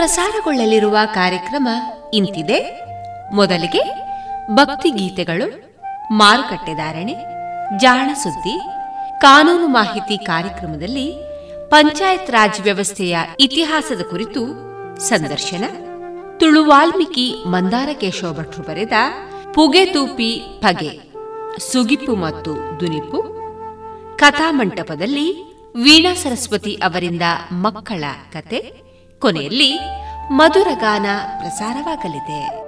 ಪ್ರಸಾರಗೊಳ್ಳಲಿರುವ ಕಾರ್ಯಕ್ರಮ ಇಂತಿದೆ. ಮೊದಲಿಗೆ ಭಕ್ತಿ ಗೀತೆಗಳು, ಮಾರುಕಟ್ಟೆ ಧಾರಣೆ, ಜಾಣ ಸುದ್ದಿ, ಕಾನೂನು ಮಾಹಿತಿ ಕಾರ್ಯಕ್ರಮದಲ್ಲಿ ಪಂಚಾಯತ್ ರಾಜ್ ವ್ಯವಸ್ಥೆಯ ಇತಿಹಾಸದ ಕುರಿತು ಸಂದರ್ಶನ. ತುಳು ವಾಲ್ಮೀಕಿ ಮಂದಾರ ಕೇಶವ ಭಟ್ರು ಬರೆದ ಪುಗೆತೂಪಿ ಪಗೆ, ಸುಗಿಪು ಮತ್ತು ದುನಿಪು ಕಥಾಮಂಟಪದಲ್ಲಿ ವೀಣಾ ಸರಸ್ವತಿ ಅವರಿಂದ ಮಕ್ಕಳ ಕತೆ. ಕೊನೆಯಲ್ಲಿ ಮಧುರಗಾನ ಪ್ರಸಾರವಾಗಲಿದೆ.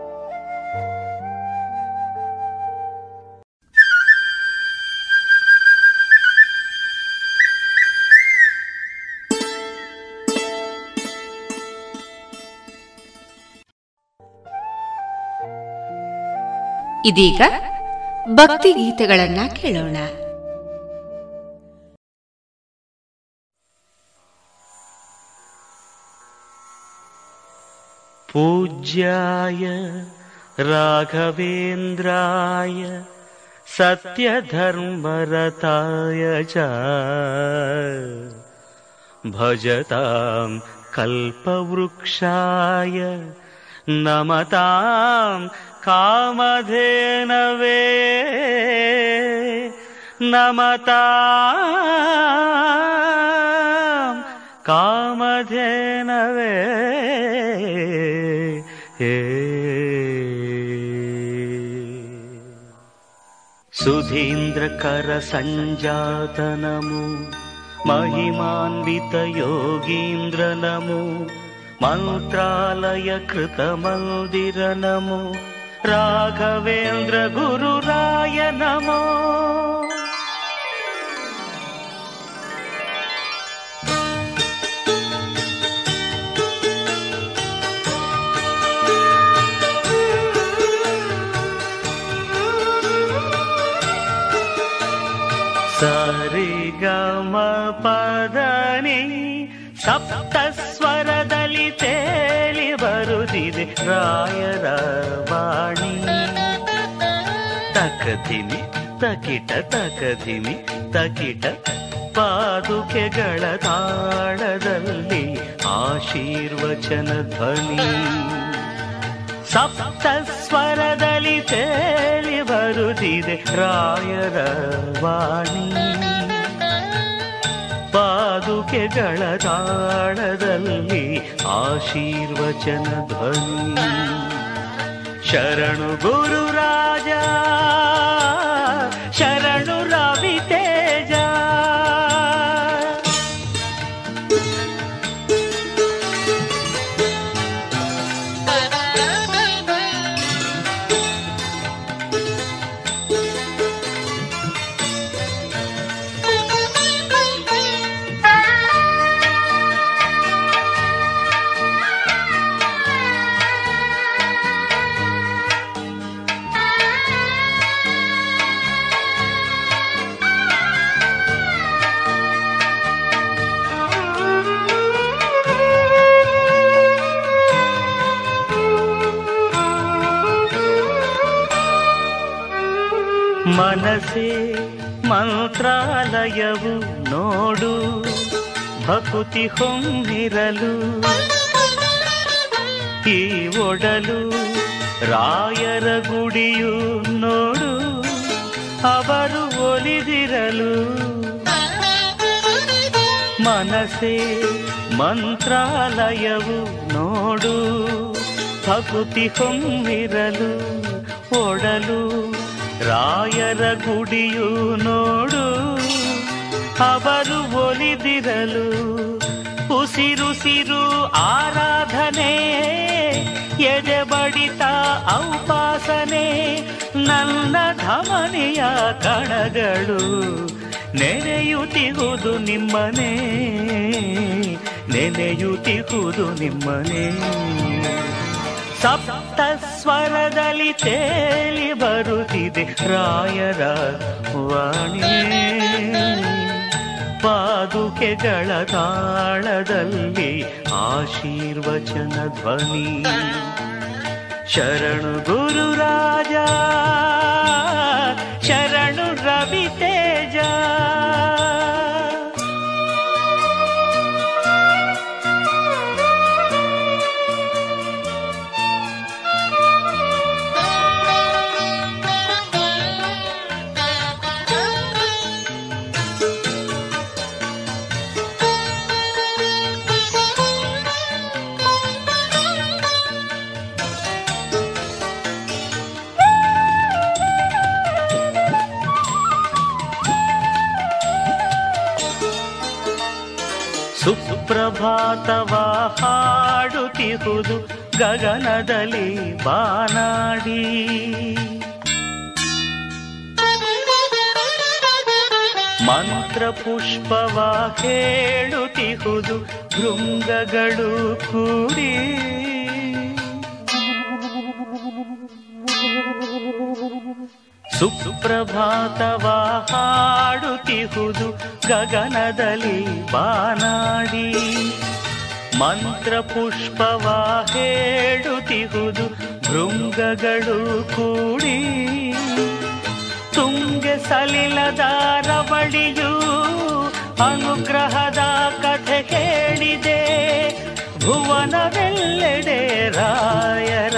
ಇದೀಗ ಭಕ್ತಿ ಗೀತೆಗಳನ್ನ ಕೇಳೋಣ. पूज्याय राघवेन्द्राय सत्यधर्मरताय च भजतां कल्पवृक्षाय नमतां कामधेनवे नमता कामधेनवे सुधीन्द्रकरसञ्जातनमो महिमान्वितयोगीन्द्र नमो मन्त्रालयकृतमन्दिर नमो नमु राघवेन्द्र गुरुराय नमो ರಾಯರ ವಾಣಿ. ತಕಧಿಮಿ ತಕಿಟ ತಕಧಿಮಿ ತಕಿಟ ಪಾದುಕೆಗಳ ತಾಳದಲ್ಲಿ ಆಶೀರ್ವಚನ ಧ್ವನಿ. ಸಪ್ತ ಸ್ವರದಲ್ಲಿ ತೇಲಿ ಬರುತ್ತಿದೆ ರಾಯರ ವಾಣಿ. ಪಾದುಕೆಗಳ ತಾಳದಲ್ಲಿ ಆಶೀರ್ವಚನ ಧ್ವನಿ. ಶರಣು ಗುರು ಮಂತ್ರಾಲಯವು ನೋಡು, ಭಕುತಿ ಹೊಂದಿರಲು ಈ ಒಡಲು, ರಾಯರ ಗುಡಿಯು ನೋಡು, ಅವರು ಒಲಿದಿರಲು. ಮನಸೆ ಮಂತ್ರಾಲಯವು ನೋಡು, ಭಕುತಿ ಹೊಂದಿರಲು, ಒಡಲು. ರಾಯರ ಗುಡಿಯು ನೋಡು, ಅವರು ಒಲಿದಿರಲು ಉಸಿರುಸಿರು ಆರಾಧನೆ ಎದೆ ಬಡಿತ ಔಪಾಸನೆ, ನನ್ನ ಧಮನಿಯ ಕಣಗಳು ನೆನೆಯುತ್ತಿಹುದು ನಿಮ್ಮನೆ ನೆನೆಯುತ್ತಿಹುದು ನಿಮ್ಮನೆ. ಸಪ್ತ ಸ್ವರದಲ್ಲಿ ತೇಲಿ ಬರುತ್ತಿದೆ ರಾಯರ ವಾಣಿ. ಪಾದುಕೆಗಳ ತಾಳದಲ್ಲಿ ಆಶೀರ್ವಚನ ಧ್ವನಿ. ಶರಣು ಗುರು ಹಾಡುತ್ತಿಹುದು ಗಗನದಲ್ಲಿ ಬಾನಾಡಿ. ಮಂತ್ರ ಪುಷ್ಪವ ಕೇಳುತ್ತಿಹುದು ಭೃಂಗಗಳು ಕೂಡಿ. ಸುಪ್ರಭಾತವ ಹಾಡುತ್ತಿಹುದು ಗಗನದಲ್ಲಿ ಬಾನಾಡಿ. ಮಂತ್ರ ಪುಷ್ಪವ ಹೇಳುತ್ತಿಹುದು ಭೃಂಗಗಳು ಕೂಡಿ. ತುಂಗೆ ಸಲಿಲದಾರ ಬಳಿಯು ಅನುಗ್ರಹದ ಕಥೆ ಕೇಳಿದೆ. ಭುವನವೆಲ್ಲೆಡೆ ರಾಯರ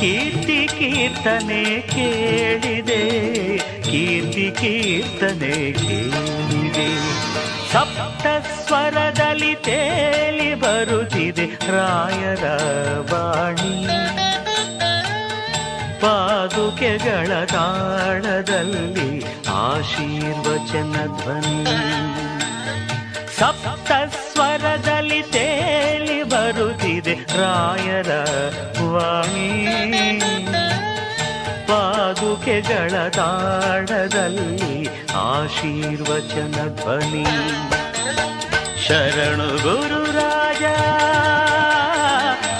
ಕೀರ್ತಿ ಕೀರ್ತನೆ ಕೇಳಿದೆ. ಕೀರ್ತಿ ಕೀರ್ತನೆ ಕೇಳಿದೆ. ಸಪ್ತ ಸ್ವರದಲ್ಲಿ ತೇಲಿ ಬರುತ್ತಿದೆ ರಾಯರ ವಾಣಿ. ಪಾದುಕೆಗಳ ತಾಳದಲ್ಲಿ ಆಶೀರ್ವಚನ ಧ್ವನಿ. ಸಪ್ತ ಸ್ವರದಲ್ಲಿ ತೇಲಿ ಬರುತ್ತಿದೆ ರಾಯರ ವಾಣಿ. ಪಾದುಕೆಗಳ ತಾಡದಲ್ಲಿ ಆಶೀರ್ವಚನ ಧ್ವನಿ. ಶರಣು ಗುರು ರಾಜ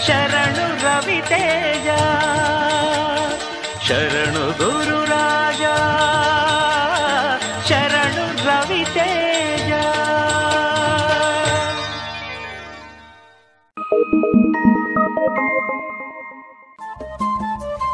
ಶರಣು ರವಿ ತೇಜ ಶರಣು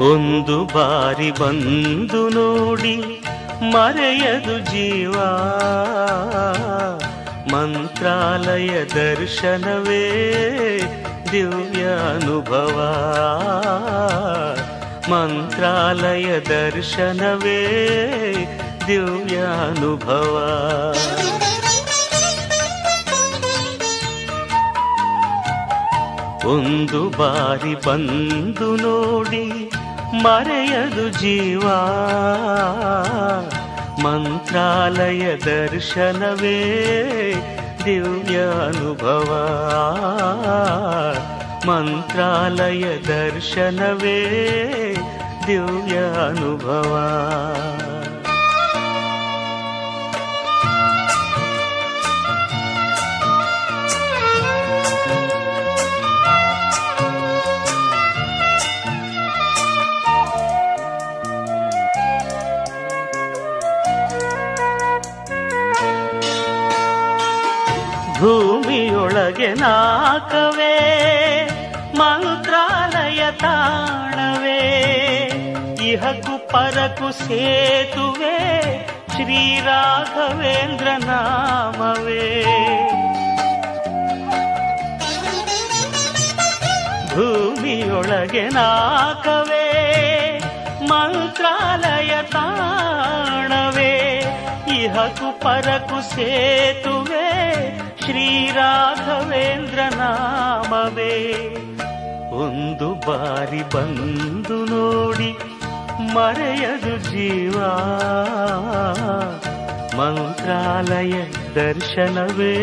ಒಂದು ಬಾರಿ ಬಂದು ನೋಡಿ ಮರೆಯದು ಜೀವ. ಮಂತ್ರಾಲಯ ದರ್ಶನವೇ ದಿವ್ಯ ಅನುಭವ. ಮಂತ್ರಾಲಯ ದರ್ಶನವೇ ದಿವ್ಯ ಅನುಭವ. ಒಂದು ಬಾರಿ ಬಂದು ನೋಡಿ ಮರೆಯದು ಜೀವ. ಮಂತ್ರಾಲಯ ದರ್ಶನವೇ ದಿವ್ಯ ಅನುಭವ. ಮಂತ್ರಾಲಯ ದರ್ಶನವೇ ದಿವ್ಯ ಪರಕು ಸೇತುವೆ ಶ್ರೀರಾಘವೇಂದ್ರ ನಾಮವೇ ಭೂಮಿಯೊಳಗೆ ನಾಕವೇ, ಮಂತ್ರಾಲಯ ತಾಣವೇ. ಇಹಕು ಪರಕು ಸೇತುವೆ ಶ್ರೀರಾಘವೇಂದ್ರ ನಾಮವೇ ಒಂದು ಬಾರಿ ಬಂದು ನೋಡಿ ಮರೆಯದು ಜೀವ ಮಂತ್ರಾಲಯ ದರ್ಶನವೇ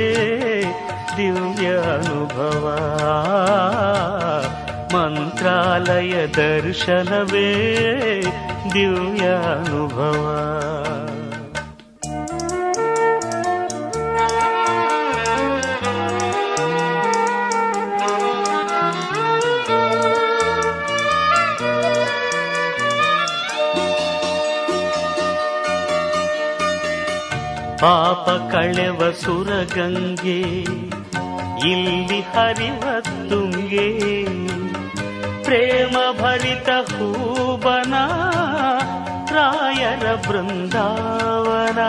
ದಿವ್ಯ ಅನುಭವ ಮಂತ್ರಾಲಯ ದರ್ಶನವೇ ದಿವ್ಯ ಅನುಭವ ಪಾಪ ಕಳೆವ ಸುರಗಂಗೆ, ಇಲ್ಲಿ ಹರಿವ ತುಂಗೆ. ಪ್ರೇಮ ಭರಿತ ಹೂಬನ, ರಾಯರ ಬೃಂದಾವನ.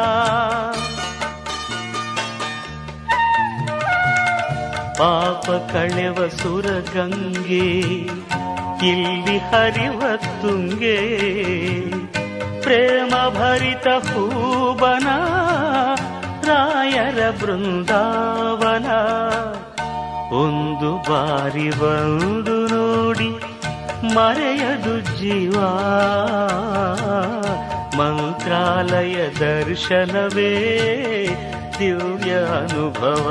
ಪಾಪ ಕಳೆವ ಸುರಗಂಗೆ, ಇಲ್ಲಿ ಹರಿವ ತುಂಗೆ. ಪ್ರೇಮ ಭರಿತ ಹೂಬನ ರಾಯರ ಬೃಂದಾವನ ಒಂದು ಬಾರಿ ಬಂದು ನೋಡಿ ಮರೆಯದು ಜೀವ ಮಂತ್ರಾಲಯ ದರ್ಶನವೇ ದಿವ್ಯ ಅನುಭವ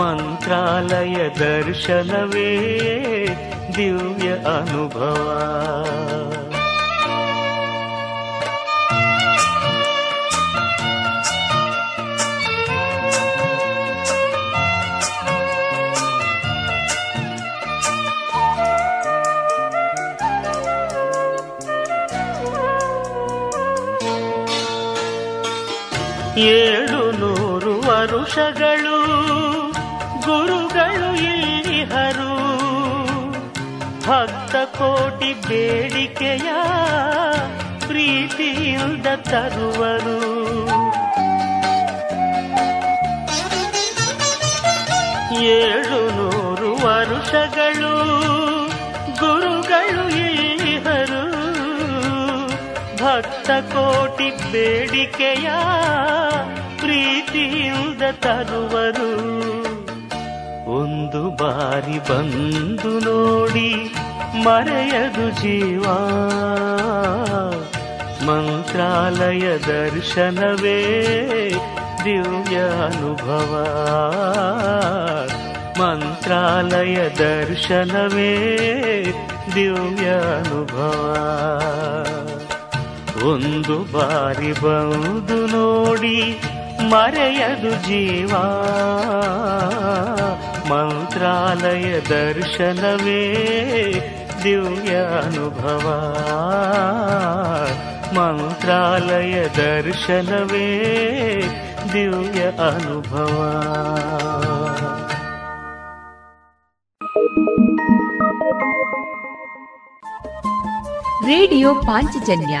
ಮಂತ್ರಾಲಯ ದರ್ಶನವೇ ದಿವ್ಯ ಅನುಭವ ಏಳು ನೂರು ವರುಷಗಳು ಗುರುಗಳು ಇಲ್ಲಿಹರು ಭಕ್ತ ಕೋಟಿ ಬೇಡಿಕೆಯ ಪ್ರೀತಿಯಿಂದ ತರುವರು. ಏಳು ನೂರು ವರುಷಗಳು ಭಕ್ತ ಕೋಟಿ ಬೇಡಿಕೆಯ ಪ್ರೀತಿಯಿಂದ ತರುವರು. ಒಂದು ಬಾರಿ ಬಂದು ನೋಡಿ ಮರೆಯದು ಜೀವ. ಮಂತ್ರಾಲಯ ದರ್ಶನವೇ ದಿವ್ಯ ಅನುಭವ. ಮಂತ್ರಾಲಯ ದರ್ಶನವೇ ದಿವ್ಯ ಅನುಭವ. ಒಂದು ಬಾರಿ ಬಂದು ನೋಡಿ ಮರೆಯದು ಜೀವ. ಮಂತ್ರಾಲಯ ದರ್ಶನವೇ ದಿವ್ಯ ಅನುಭವ ಮಂತ್ರಾಲಯ ದರ್ಶನವೇ ದಿವ್ಯ ಅನುಭವ ರೇಡಿಯೋ ಪಾಂಚಜನ್ಯ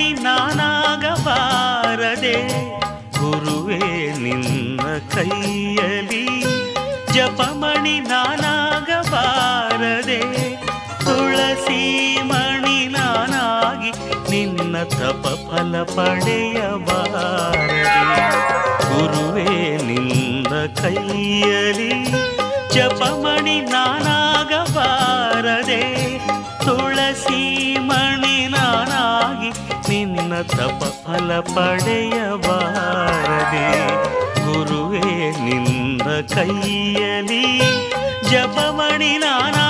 ಜಪಮಣಿ ನಾನಾಗಬಾರದೆ. ಗುರುವೇ, ನಿನ್ನ ಕೈಯಲಿ ಜಪಮಣಿ ನಾನಾಗಬಾರದೆ. ತುಳಸಿ ಮಣಿ ನಾನಾಗಿ ನಿನ್ನ ತಪ ಫಲ ಪಡೆಯಬಾರದೆ. ಗುರುವೇ, ನಿನ್ನ ಕೈಯಲಿ ಜಪಮಣಿ ನಾನಾಗಬಾರದೆ. ತುಳಸಿ ಮಣಿ ನಾನಾಗಿ ನಿನ್ನ ತಪ ಫಲ ಪಡೆಯಬಾರದೆ. ಗುರುವೇ ನಿನ್ನ ಕೈಯಲಿ ಜಪಮಣಿ ನಾನಾಗಬಾರದೆ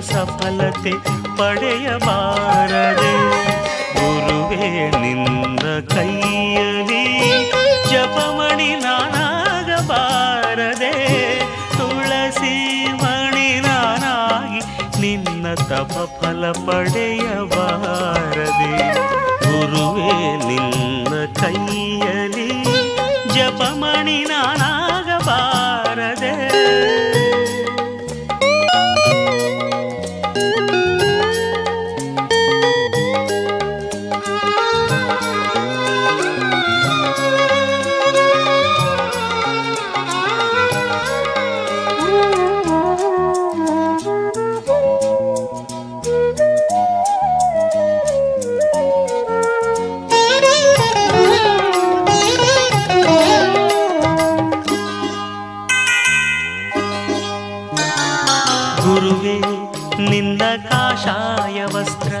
ಸಫಲತೆ ಪಡೆಯಬಾರದೆ. ಗುರುವೇ, ನಿನ್ನ ಕೈಯಲಿ ಜಪಮಣಿ ನಾನಾಗಬಾರದೆ. ತುಳಸಿ ಮಣಿ ನಾನಾಗಿ ನಿನ್ನ ತಪ ಫಲ ಪಡೆಯಬಾರದೆ. ಗುರುವೇ, ನಿನ್ನ ಕೈಯಲ್ಲಿ ಜಪಮಣಿ ನಾನಾಗಬಾರದೆ. ಕಾಷಾಯ ವಸ್ತ್ರ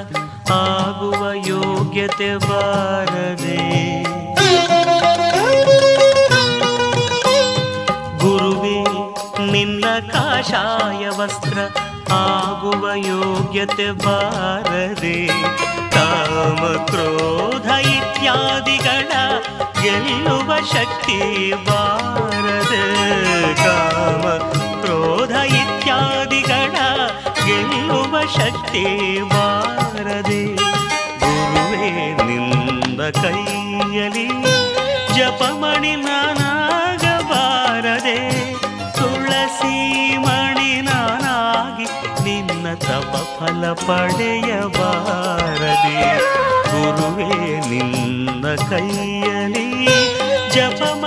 ಆಗುವ ಯೋಗ್ಯತೆ ಬಾರದೆ. ಗುರುವೇ, ನಿನ್ನ ಕಾಷಾಯ ವಸ್ತ್ರ ಆಗುವ ಯೋಗ್ಯತೆ ಬಾರದೆ. ಕಾಮ ಕ್ರೋಧ ಇತ್ಯಾದಿಗಳ ಗೆಲ್ಲುವ ಶಕ್ತಿ ಬಾರದೆ. ಕಾಮ ಕ್ರೋಧ ಗೆಲ್ಲುವ ಶಕ್ತಿ ಬಾರದೆ, ಗುರುವೇ ನಿಂದ ಕೈಯಲಿ ಜಪಮಣಿ ನಾನಾಗಬಾರದೆ, ತುಳಸಿ ಮಣಿ ನಾನಾಗಿ ನಿನ್ನ ತಪ ಫಲ ಪಡೆಯಬಾರದೆ, ಗುರುವೇ ನಿನ್ನ ಕೈಯಲಿ ಜಪಮಣಿ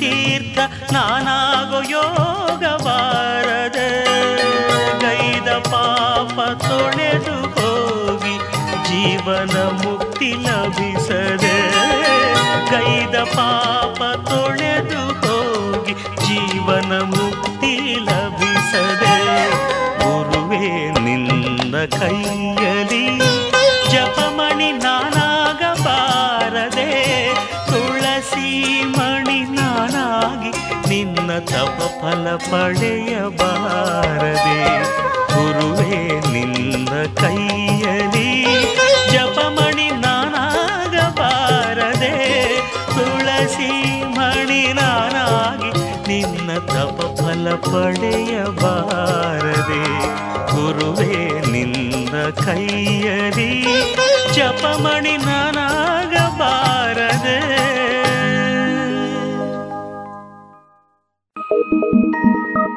ತೀರ್ಥ ನಾನಾಗೋ ಯೋಗ ಬಾರದೆ, ಗೈದ ಪಾಪ ತೊಳೆದು ಹೋಗಿ ಜೀವನ ಮುಕ್ತಿ ಲಭಿಸದೆ, ಗೈದ ಪಾಪ ತೊಳೆದು ಹೋಗಿ ಜೀವನ ಮುಕ್ತಿ ಲಭಿಸದೆ, ಗುರುವೇ ನಿನ್ನ ಕೈಯಲಿ ಧ್ಯಾನ ತಪ ಫಲ ಪಡೆಯಬಾರದೆ ಗುರುವೇ ನಿನ್ನ ಕೈಯಲಿ ಜಪಮಣಿ ನಾನಾಗಬಾರದೆ, ತುಳಸಿ ಮಣಿ ನಾನಾಗಿ ನಿನ್ನ ತಪ ಫಲ ಪಡೆಯಬಾರದೆ ಗುರುವೇ ನಿನ್ನ ಕೈಯಲಿ ಜಪಮಣಿ ನಾನಾಗಬಾರದೆ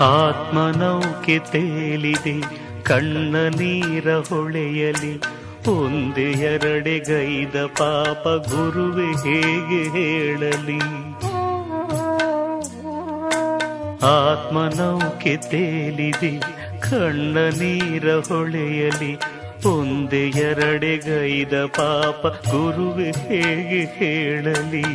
ಆತ್ಮನೌಕೆ ತೇಲಿದೆ, ಕಣ್ಣ ನೀರ ಹೊಳೆಯಲಿ ಎರಡೆ ಗೈದ ಪಾಪ ಗುರುವೆ ಹೇಗೆ ಹೇಳಲಿ? ಆತ್ಮನೌಕೆ ತೇಲಿದೆ, ಕಣ್ಣ ನೀರ ಹೊಳೆಯಲಿ, ಒಂದೆ ಎರಡೆಗೈದ ಪಾಪ ಗುರುವೆ ಹೇಗೆ ಹೇಳಲಿ?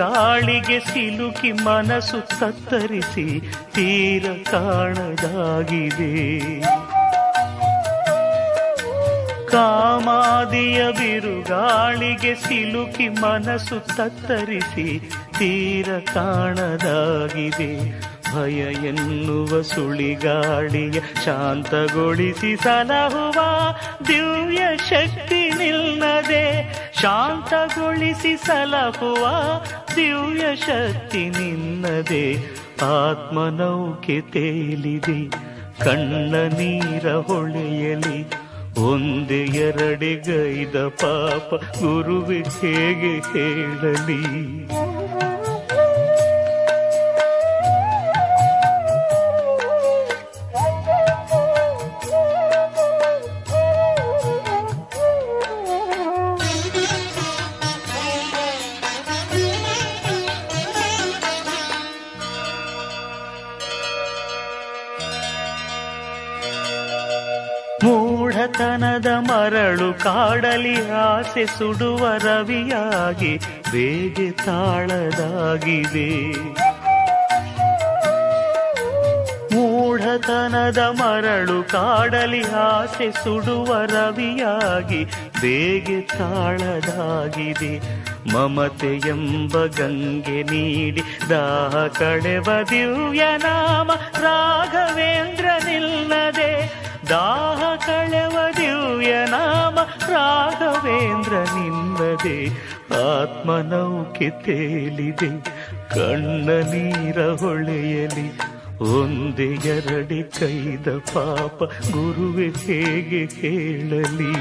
ಬಿರುಗಾಳಿಗೆ ಸಿಲುಕಿ ಮನಸ್ಸು ತತ್ತರಿಸಿ ತೀರ ಕಾಣದಾಗಿದೆ. ಕಾಮಾದಿಯ ಬಿರುಗಾಳಿಗೆ ಸಿಲುಕಿ ಮನಸ್ಸು ತತ್ತರಿಸಿ ತೀರ ಕಾಣದಾಗಿದೆ. ಭಯ ಎನ್ನುವ ಸುಳಿಗಾಳಿಯ ಶಾಂತಗೊಳಿಸಿ ಸಲಹುವ ದಿವ್ಯ ಶಕ್ತಿ ನಿಲ್ಲದೆ ಶಾಂತಗೊಳಿಸಿ ಸಲಹುವ ದಿವ್ಯ ಶಕ್ತಿ ನಿನ್ನದೆ ಆತ್ಮನೌಕೆ ತೇಲಿದೆ, ಕಣ್ಣ ನೀರ ಹೊಳೆಯಲಿ, ಒಂದೇ ಎರಡೆ ಗೈದ ಪಾಪ ಗುರುವಿಗೆ ಹೇಗೆ ಹೇಳಲಿ? ಮರಳು ಕಾಡಲಿ ಆಸೆ ಸುಡುವ ರವಿಯಾಗಿ ಬೇಗೆ ತಾಳದಾಗಿದೆ. ಮೂಢತನದ ಮರಳು ಕಾಡಲಿ ಆಸೆ ಸುಡುವ ರವಿಯಾಗಿ ಬೇಗೆ ತಾಳದಾಗಿದೆ. ಮಮತೆ ಎಂಬ ಗಂಗೆ ನೀಡಿ ದಾಹ ಕಳೆವ ದಿವ್ಯ ನಾಮ ರಾಘವೇಂದ್ರ ನಿಲ್ಲದೆ ದಾಹ ಕಳೆವ ದಿವ್ಯ ನಾಮ, ರಾಘವೇಂದ್ರ ನಿನ್ನದೆ ಆತ್ಮನೌಕೆ ತೇಲಿದೆ, ಕಣ್ಣ ನೀರ ಹೊಳೆಯಲಿ, ಒಂದೇ ಎರಡೆ ಕೈದ ಪಾಪ, ಗುರುವೆ ಹೇಗೆ ಹೇಳಲಿ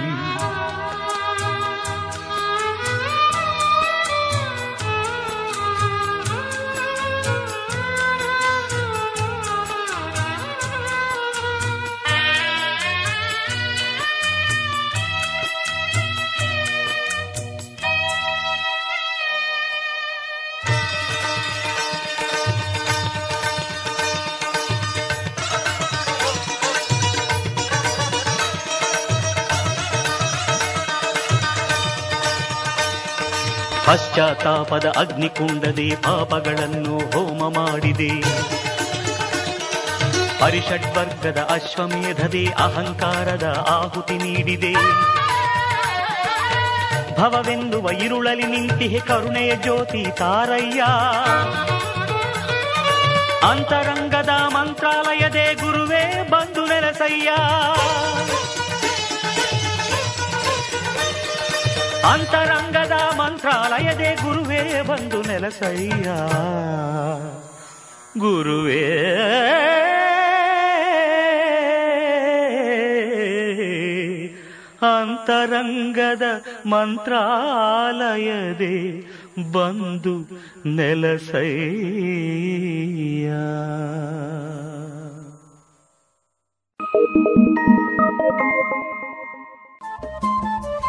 ಪಶ್ಚಾತ್ತಾಪದ ಅಗ್ನಿಕುಂಡದೆ ಪಾಪಗಳನ್ನು ಹೋಮ ಮಾಡಿದೆ. ಪರಿಷಡ್ವರ್ಗದ ಅಶ್ವಮೇಧದೆ ಅಹಂಕಾರದ ಆಹುತಿ ನೀಡಿದೆ. ಭವವೆಂದುವ ಇರುಳಲಿ ನಿಂತಿಹೆ ಕರುಣೆಯ ಜ್ಯೋತಿ ತಾರಯ್ಯ. ಅಂತರಂಗದ ಮಂತ್ರಾಲಯದೇ ಗುರುವೇ ಬಂದು ನೆಲಸಯ್ಯ. ಅಂತರಂಗದ ಮಂತ್ರಾಲಯದೆ ಗುರುವೇ ಬಂದು ನೆಲಸಯ್ಯ. ಗುರುವೇ. ಅಂತರಂಗದ ಮಂತ್ರಾಲಯದೆ ಬಂದು ನೆಲಸಯ್ಯ. thank you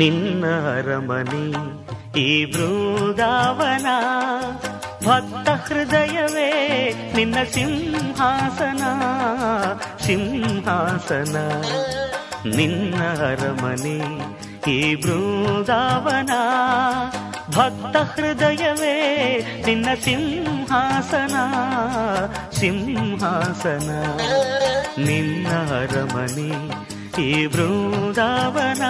ನಿನ್ನ ಅರಮನೆ ಈ ಬೃಂದಾವನ ಭಕ್ತ ಹೃದಯವೇ ನಿನ್ನ ಸಿಂಹಾಸನ ಸಿಂಹಾಸನ. ನಿನ್ನ ಅರಮನೆ ಈ ಬೃಂದಾವನ ಭಕ್ತ ಹೃದಯವೇ ನಿನ್ನ ಸಿಂಹಾಸನ ಸಿಂಹಾಸನ. ನಿನ್ನ ಅರಮನೆ ಈ ಬೃಂದಾವನ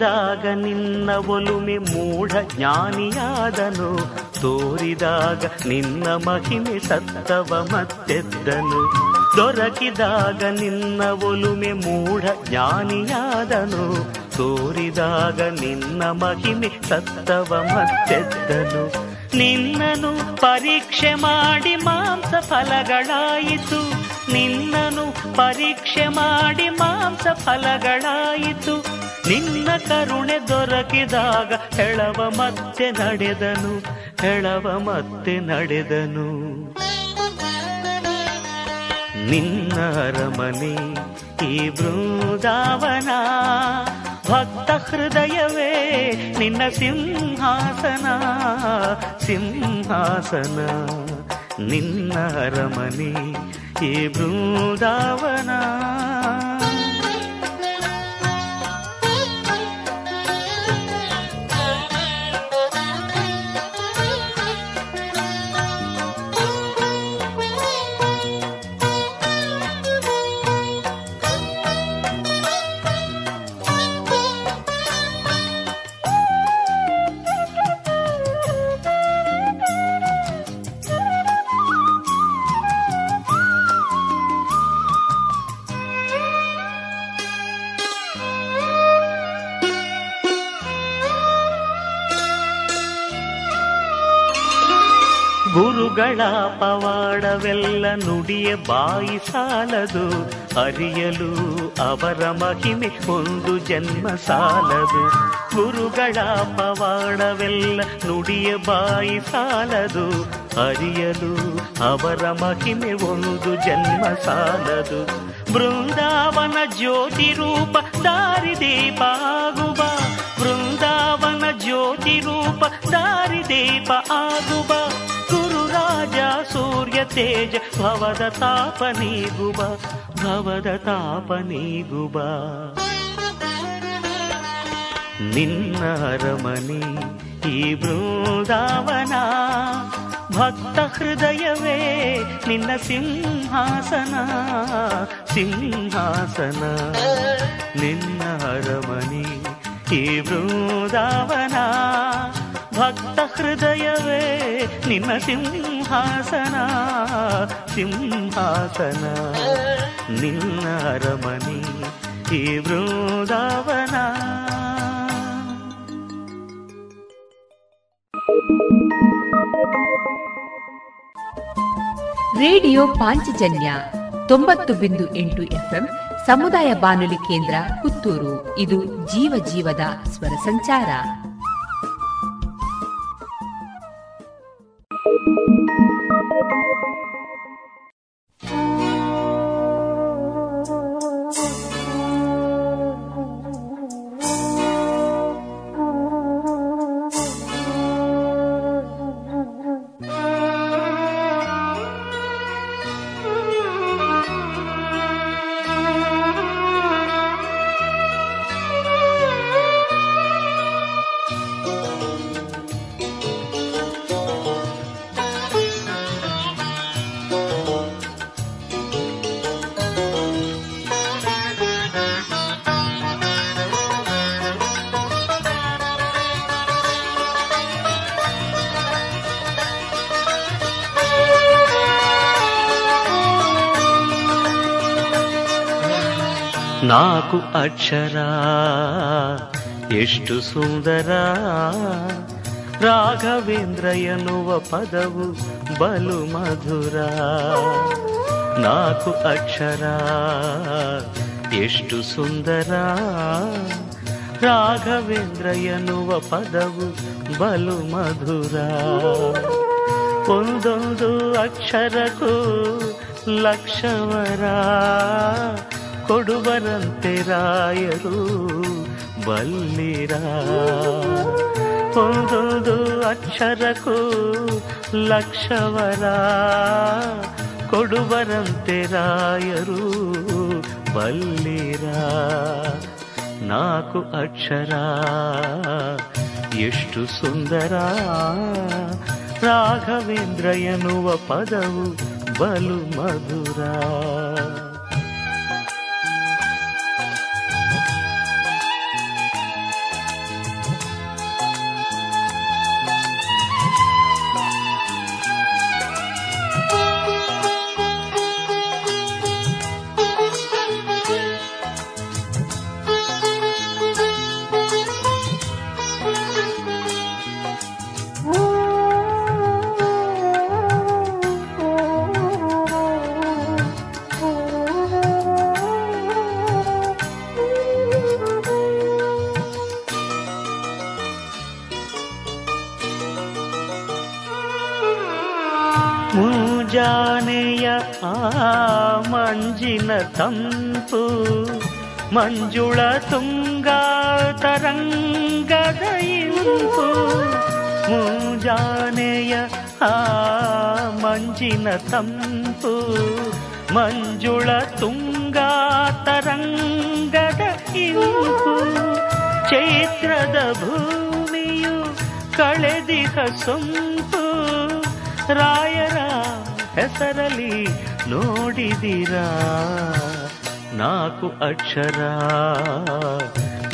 ದೊರಕಿದಾಗ ನಿನ್ನ ಒಲುಮೆ ಮೂಢ ಜ್ಞಾನಿಯಾದನು. ತೋರಿದಾಗ ನಿನ್ನ ಮಹಿಮೆ ಸತ್ತವ ಮತ್ತೆದ್ದನು. ದೊರಕಿದಾಗ ನಿನ್ನ ಒಲುಮೆ ಮೂಢ ಜ್ಞಾನಿಯಾದನು. ತೋರಿದಾಗ ನಿನ್ನ ಮಹಿಮೆ ಸತ್ತವ ಮತ್ತೆದ್ದನು. ನಿನ್ನನು ಪರೀಕ್ಷೆ ಮಾಡಿ ಮಾಂಸ ಫಲಗಳಾಯಿತು. ನಿನ್ನನು ಪರೀಕ್ಷೆ ಮಾಡಿ ಮಾಂಸ ಫಲಗಳಾಯಿತು. ನಿನ್ನ ಕರುಣೆ ದೊರಕಿದಾಗ ಹೆಳವ ಮತ್ತೆ ನಡೆದನು, ಹೆಳವ ಮತ್ತೆ ನಡೆದನು. ನಿನ್ನ ಅರಮನೆ ಈ ಬೃಂದಾವನ, ಭಕ್ತ ಹೃದಯವೇ ನಿನ್ನ ಸಿಂಹಾಸನ ಸಿಂಹಾಸನ. ನಿನ್ನ ಅರಮನೆ ಈ ಬೃಂದಾವನ. ಗುರುಗಳ ಪವಾಡವೆಲ್ಲ ನುಡಿಯ ಬಾಯಿ ಸಾಲದು. ಅರಿಯಲು ಅವರ ಮಹಿಮೆ ಒಂದು ಜನ್ಮ ಸಾಲದು. ಗುರುಗಳ ಪವಾಡವೆಲ್ಲ ನುಡಿಯ ಬಾಯಿ ಸಾಲದು. ಅರಿಯಲು ಅವರ ಮಹಿಮೆ ಒಂದು ಜನ್ಮ ಸಾಲದು. ಬೃಂದಾವನ ಜ್ಯೋತಿ ರೂಪ ದಾರಿದೀಪ ಆಗುವ. ಬೃಂದಾವನ ಜ್ಯೋತಿ ರೂಪ ದಾರಿದೀಪ ಆಗುವ. ಗುರುರಾಜ ಸೂರ್ಯ ತೇಜ, ಭವದ ತಾಪ ನೀಗುಬ ಭವದ ತಾಪ ನೀಗುಬ ನಿನ್ನ ಅರಮನೆ ಈ ಬೃಂದಾವನ, ಭಕ್ತ ಹೃದಯವೇ ನಿನ್ನ ಸಿಂಹಾಸನ ಸಿಂಹಾಸನ. ನಿನ್ನ ಅರಮನೆ ಈ ಬೃಂದಾವನ, ಭಕ್ತ ಹೃದಯವೇ ನಿನ್ನ ಸಿಂಹಾಸನ ಸಿಂಹಾಸನ. ನಿನ್ನರಮಣಿ ಈ ಬೃಂದಾವನ. ರೇಡಿಯೋ ಪಾಂಚಜನ್ಯ ತೊಂಬತ್ತು ಬಿಂದು ಎಂಟು ಎಫ್ಎಂ ಸಮುದಾಯ ಬಾನುಲಿ ಕೇಂದ್ರ ಪುತ್ತೂರು. ಇದು ಜೀವ ಜೀವದ ಸ್ವರ ಸಂಚಾರ. Thank you. ನಾಲ್ಕು ಅಕ್ಷರ. ಎಷ್ಟು ಸುಂದರ. ರಾಘವೇಂದ್ರ ಎನ್ನುವ ಪದವು ಬಲು ಮಧುರ. ನಾಲ್ಕು ಅಕ್ಷರ. ಎಷ್ಟು ಸುಂದರ. ರಾಘವೇಂದ್ರ ಎನ್ನುವ ಪದವು ಬಲು ಮಧುರ. ಒಂದೊಂದು ಅಕ್ಷರಕ್ಕೂ ಲಕ್ಷವರ. ಕೊಡುವರಂತೆ ರಾಯರು ಬಲ್ಲಿರ? ಒಂದೊಂದು ಅಕ್ಷರಕ್ಕೂ ಲಕ್ಷವರ ಕೊಡುವರಂತೆ ರಾಯರು ಬಲ್ಲಿರ? ನಾಲ್ಕು ಅಕ್ಷರ, ಎಷ್ಟು ಸುಂದರ? ರಾಘವೇಂದ್ರ ಎನ್ನುವ ಪದವು ಬಲು ಮಧುರ. ಮುಂಜಾನೆಯ ಆ ಮಂಜಿನ ತಂಪು, ಮಂಜುಳ ತುಂಗ ತರಂಗದ ಇಂಪು. ಮುಂಜಾನೆಯ ಆ ಮಂಜಿನ ತಂಪು, ಮಂಜುಳ ತುಂಗ ತರಂಗದ ಇಂಪು. ಚೈತ್ರದ ಭೂಮಿಯು ಕಳೆದಿಹ ಸೊಂಪು ರಾಯರ ಹೆಸರಲಿ ನೋಡಿದಿರಾ ನಾಲ್ಕು ಅಕ್ಷರ.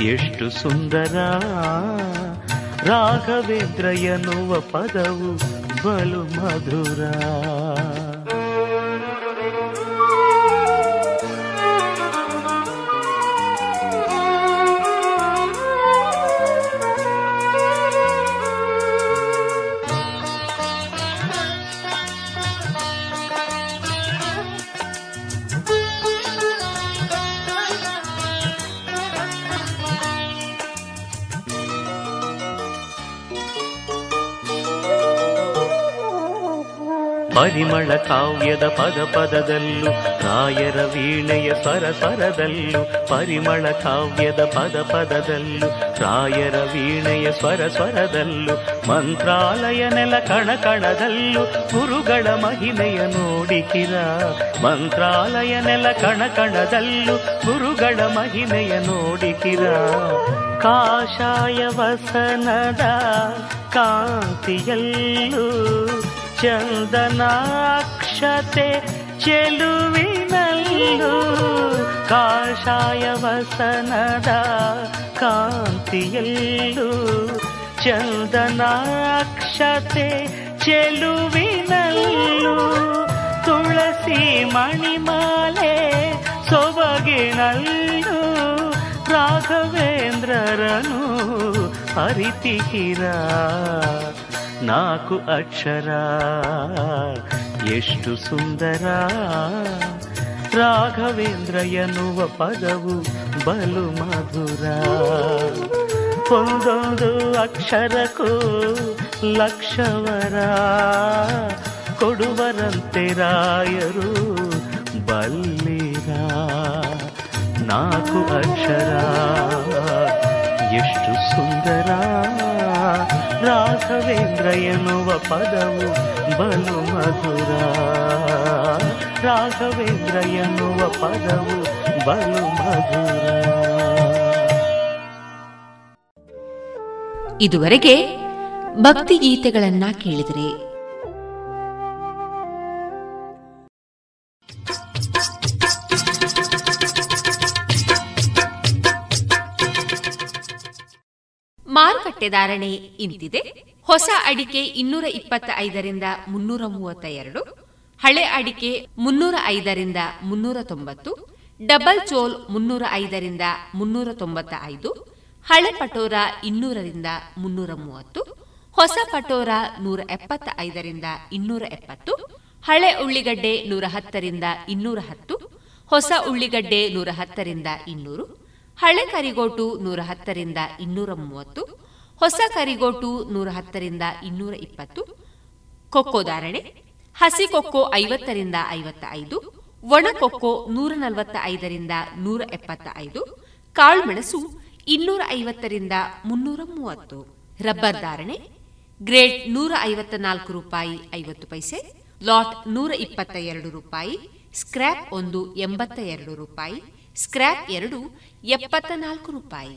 ಎಷ್ಟು ಸುಂದರ. ರಾಘವೇಂದ್ರ ಎನ್ನುವ ಪದವು ಬಲು ಮಧುರ. ಪರಿಮಳ ಕಾವ್ಯದ ಪದ ಪದದಲ್ಲೂ, ರಾಯರ ವೀಣೆಯ ಸ್ವರ ಸ್ವರದಲ್ಲೂ, ಪರಿಮಳ ಕಾವ್ಯದ ಪದ ಪದದಲ್ಲೂ, ರಾಯರ ವೀಣೆಯ ಸ್ವರ ಸ್ವರದಲ್ಲೂ, ಮಂತ್ರಾಲಯ ನೆಲ ಕಣ ಕಣದಲ್ಲೂ, ಗುರುಗಳ ಮಹಿಮೆಯ ನೋಡಿಕಿರ. ಮಂತ್ರಾಲಯ ನೆಲ ಕಣ ಕಣದಲ್ಲೂ, ಗುರುಗಳ ಮಹಿಮೆಯ ನೋಡಿಕಿರ. ಕಾಷಾಯ ವಸನದ ಕಾಂತಿಯಲ್ಲೂ ಚಂದನಾಕ್ಷತೆ ಚೆಲುವಿನಲ್ಲೂ ಕಾಷಾಯ ವಸನದ ಕಾಂತಿಯಲ್ಲೂ ಚಂದನಾಕ್ಷತೆ ಚೆಲುವಿನಲ್ಲೂ ತುಳಸಿ ಮಣಿಮಾಲೆ ಸೊಬಗಿನಲ್ಲೂ ರಾಘವೇಂದ್ರರನು ಅರಿತಿಹಿರ ನಾಲ್ಕು ಅಕ್ಷರ. ಎಷ್ಟು ಸುಂದರ. ರಾಘವೇಂದ್ರ ಎನ್ನುವ ಪದವು ಬಲು ಮಧುರ. ಒಂದೊಂದು ಅಕ್ಷರಕ್ಕೂ ಲಕ್ಷವರ. ಕೊಡುವರಂತೆ ರಾಯರು ಬಲ್ಲಿರ. ನಾಲ್ಕು ಅಕ್ಷರ. ಎಷ್ಟು ಸುಂದರ. ರಾಘವೇಂದ್ರ ಎನ್ನುವ ಪದವು ಬಲು ಮಧುರ. ರಾಘವೇಂದ್ರ ಎನ್ನುವ ಪದವು ಬಲು ಮಧುರ. ಇದುವರೆಗೆ ಭಕ್ತಿ ಗೀತೆಗಳನ್ನ ಕೇಳಿದರೆ ಧಾರಣೆ ಇಂತಿದೆ. ಹೊಸ ಅಡಿಕೆ ಇನ್ನೂರ ಇಪ್ಪತ್ತ ಐದರಿಂದ ಮುನ್ನೂರ ಮೂವತ್ತ ಎರಡು ಹಳೆ ಅಡಿಕೆ ಮುನ್ನೂರ ಐದರಿಂದ ಮುನ್ನೂರ ತೊಂಬತ್ತು, ಡಬಲ್ ಚೋಲ್ ಮುನ್ನೂರ ಐದರಿಂದ ಮುನ್ನೂರ ತೊಂಬತ್ತ ಐದು ಹಳೆ ಪಟೋರ ಇನ್ನೂರರಿಂದ ಮುನ್ನೂರ ಮೂವತ್ತು, ಹೊಸ ಪಟೋರ ನೂರ ಎಪ್ಪತ್ತ ಐದರಿಂದ ಇನ್ನೂರ ಎಪ್ಪತ್ತು, ಹಳೆ ಉಳ್ಳಿಗಡ್ಡೆ ನೂರ ಹತ್ತರಿಂದ ಇನ್ನೂರ ಹತ್ತು, ಹೊಸ ಉಳ್ಳಿಗಡ್ಡೆ ನೂರ ಹತ್ತರಿಂದ ಇನ್ನೂರು, ಹಳೆ ಕರಿಗೋಟು ನೂರ ಹತ್ತರಿಂದ ಇನ್ನೂರ ಮೂವತ್ತು ಹೊಸ ಕರಿಗೋಟು ನೂರ ಹತ್ತರಿಂದ ಇನ್ನೂರ ಇಪ್ಪತ್ತು ಕೊಕ್ಕೋ ಧಾರಣೆ, ಹಸಿ ಕೊಕ್ಕೋ ಐವತ್ತರಿಂದ ಐವತ್ತ ಐದು ಒಣ ಕೊಕ್ಕೋ ನೂರ ನಲವತ್ತ ಐದರಿಂದ ನೂರ ಎಪ್ಪತ್ತ ಐದು ಕಾಳುಮೆಣಸು ಇನ್ನೂರ ಐವತ್ತರಿಂದ ಮುನ್ನೂರ ಮೂವತ್ತು ರಬ್ಬರ್ ಧಾರಣೆ ಗ್ರೇಡ್ ನೂರ ಐವತ್ತ ನಾಲ್ಕು ರೂಪಾಯಿ ಐವತ್ತು ಪೈಸೆ, ಲಾಟ್ ನೂರ ಇಪ್ಪತ್ತ ಎರಡು ರೂಪಾಯಿ, ಸ್ಕ್ರ್ಯಾಪ್ ಒಂದು ಎಂಬತ್ತ ಎರಡು ರೂಪಾಯಿ, ಸ್ಕ್ರ್ಯಾಪ್ ಎರಡು ಎಪ್ಪತ್ತ ನಾಲ್ಕು ರೂಪಾಯಿ.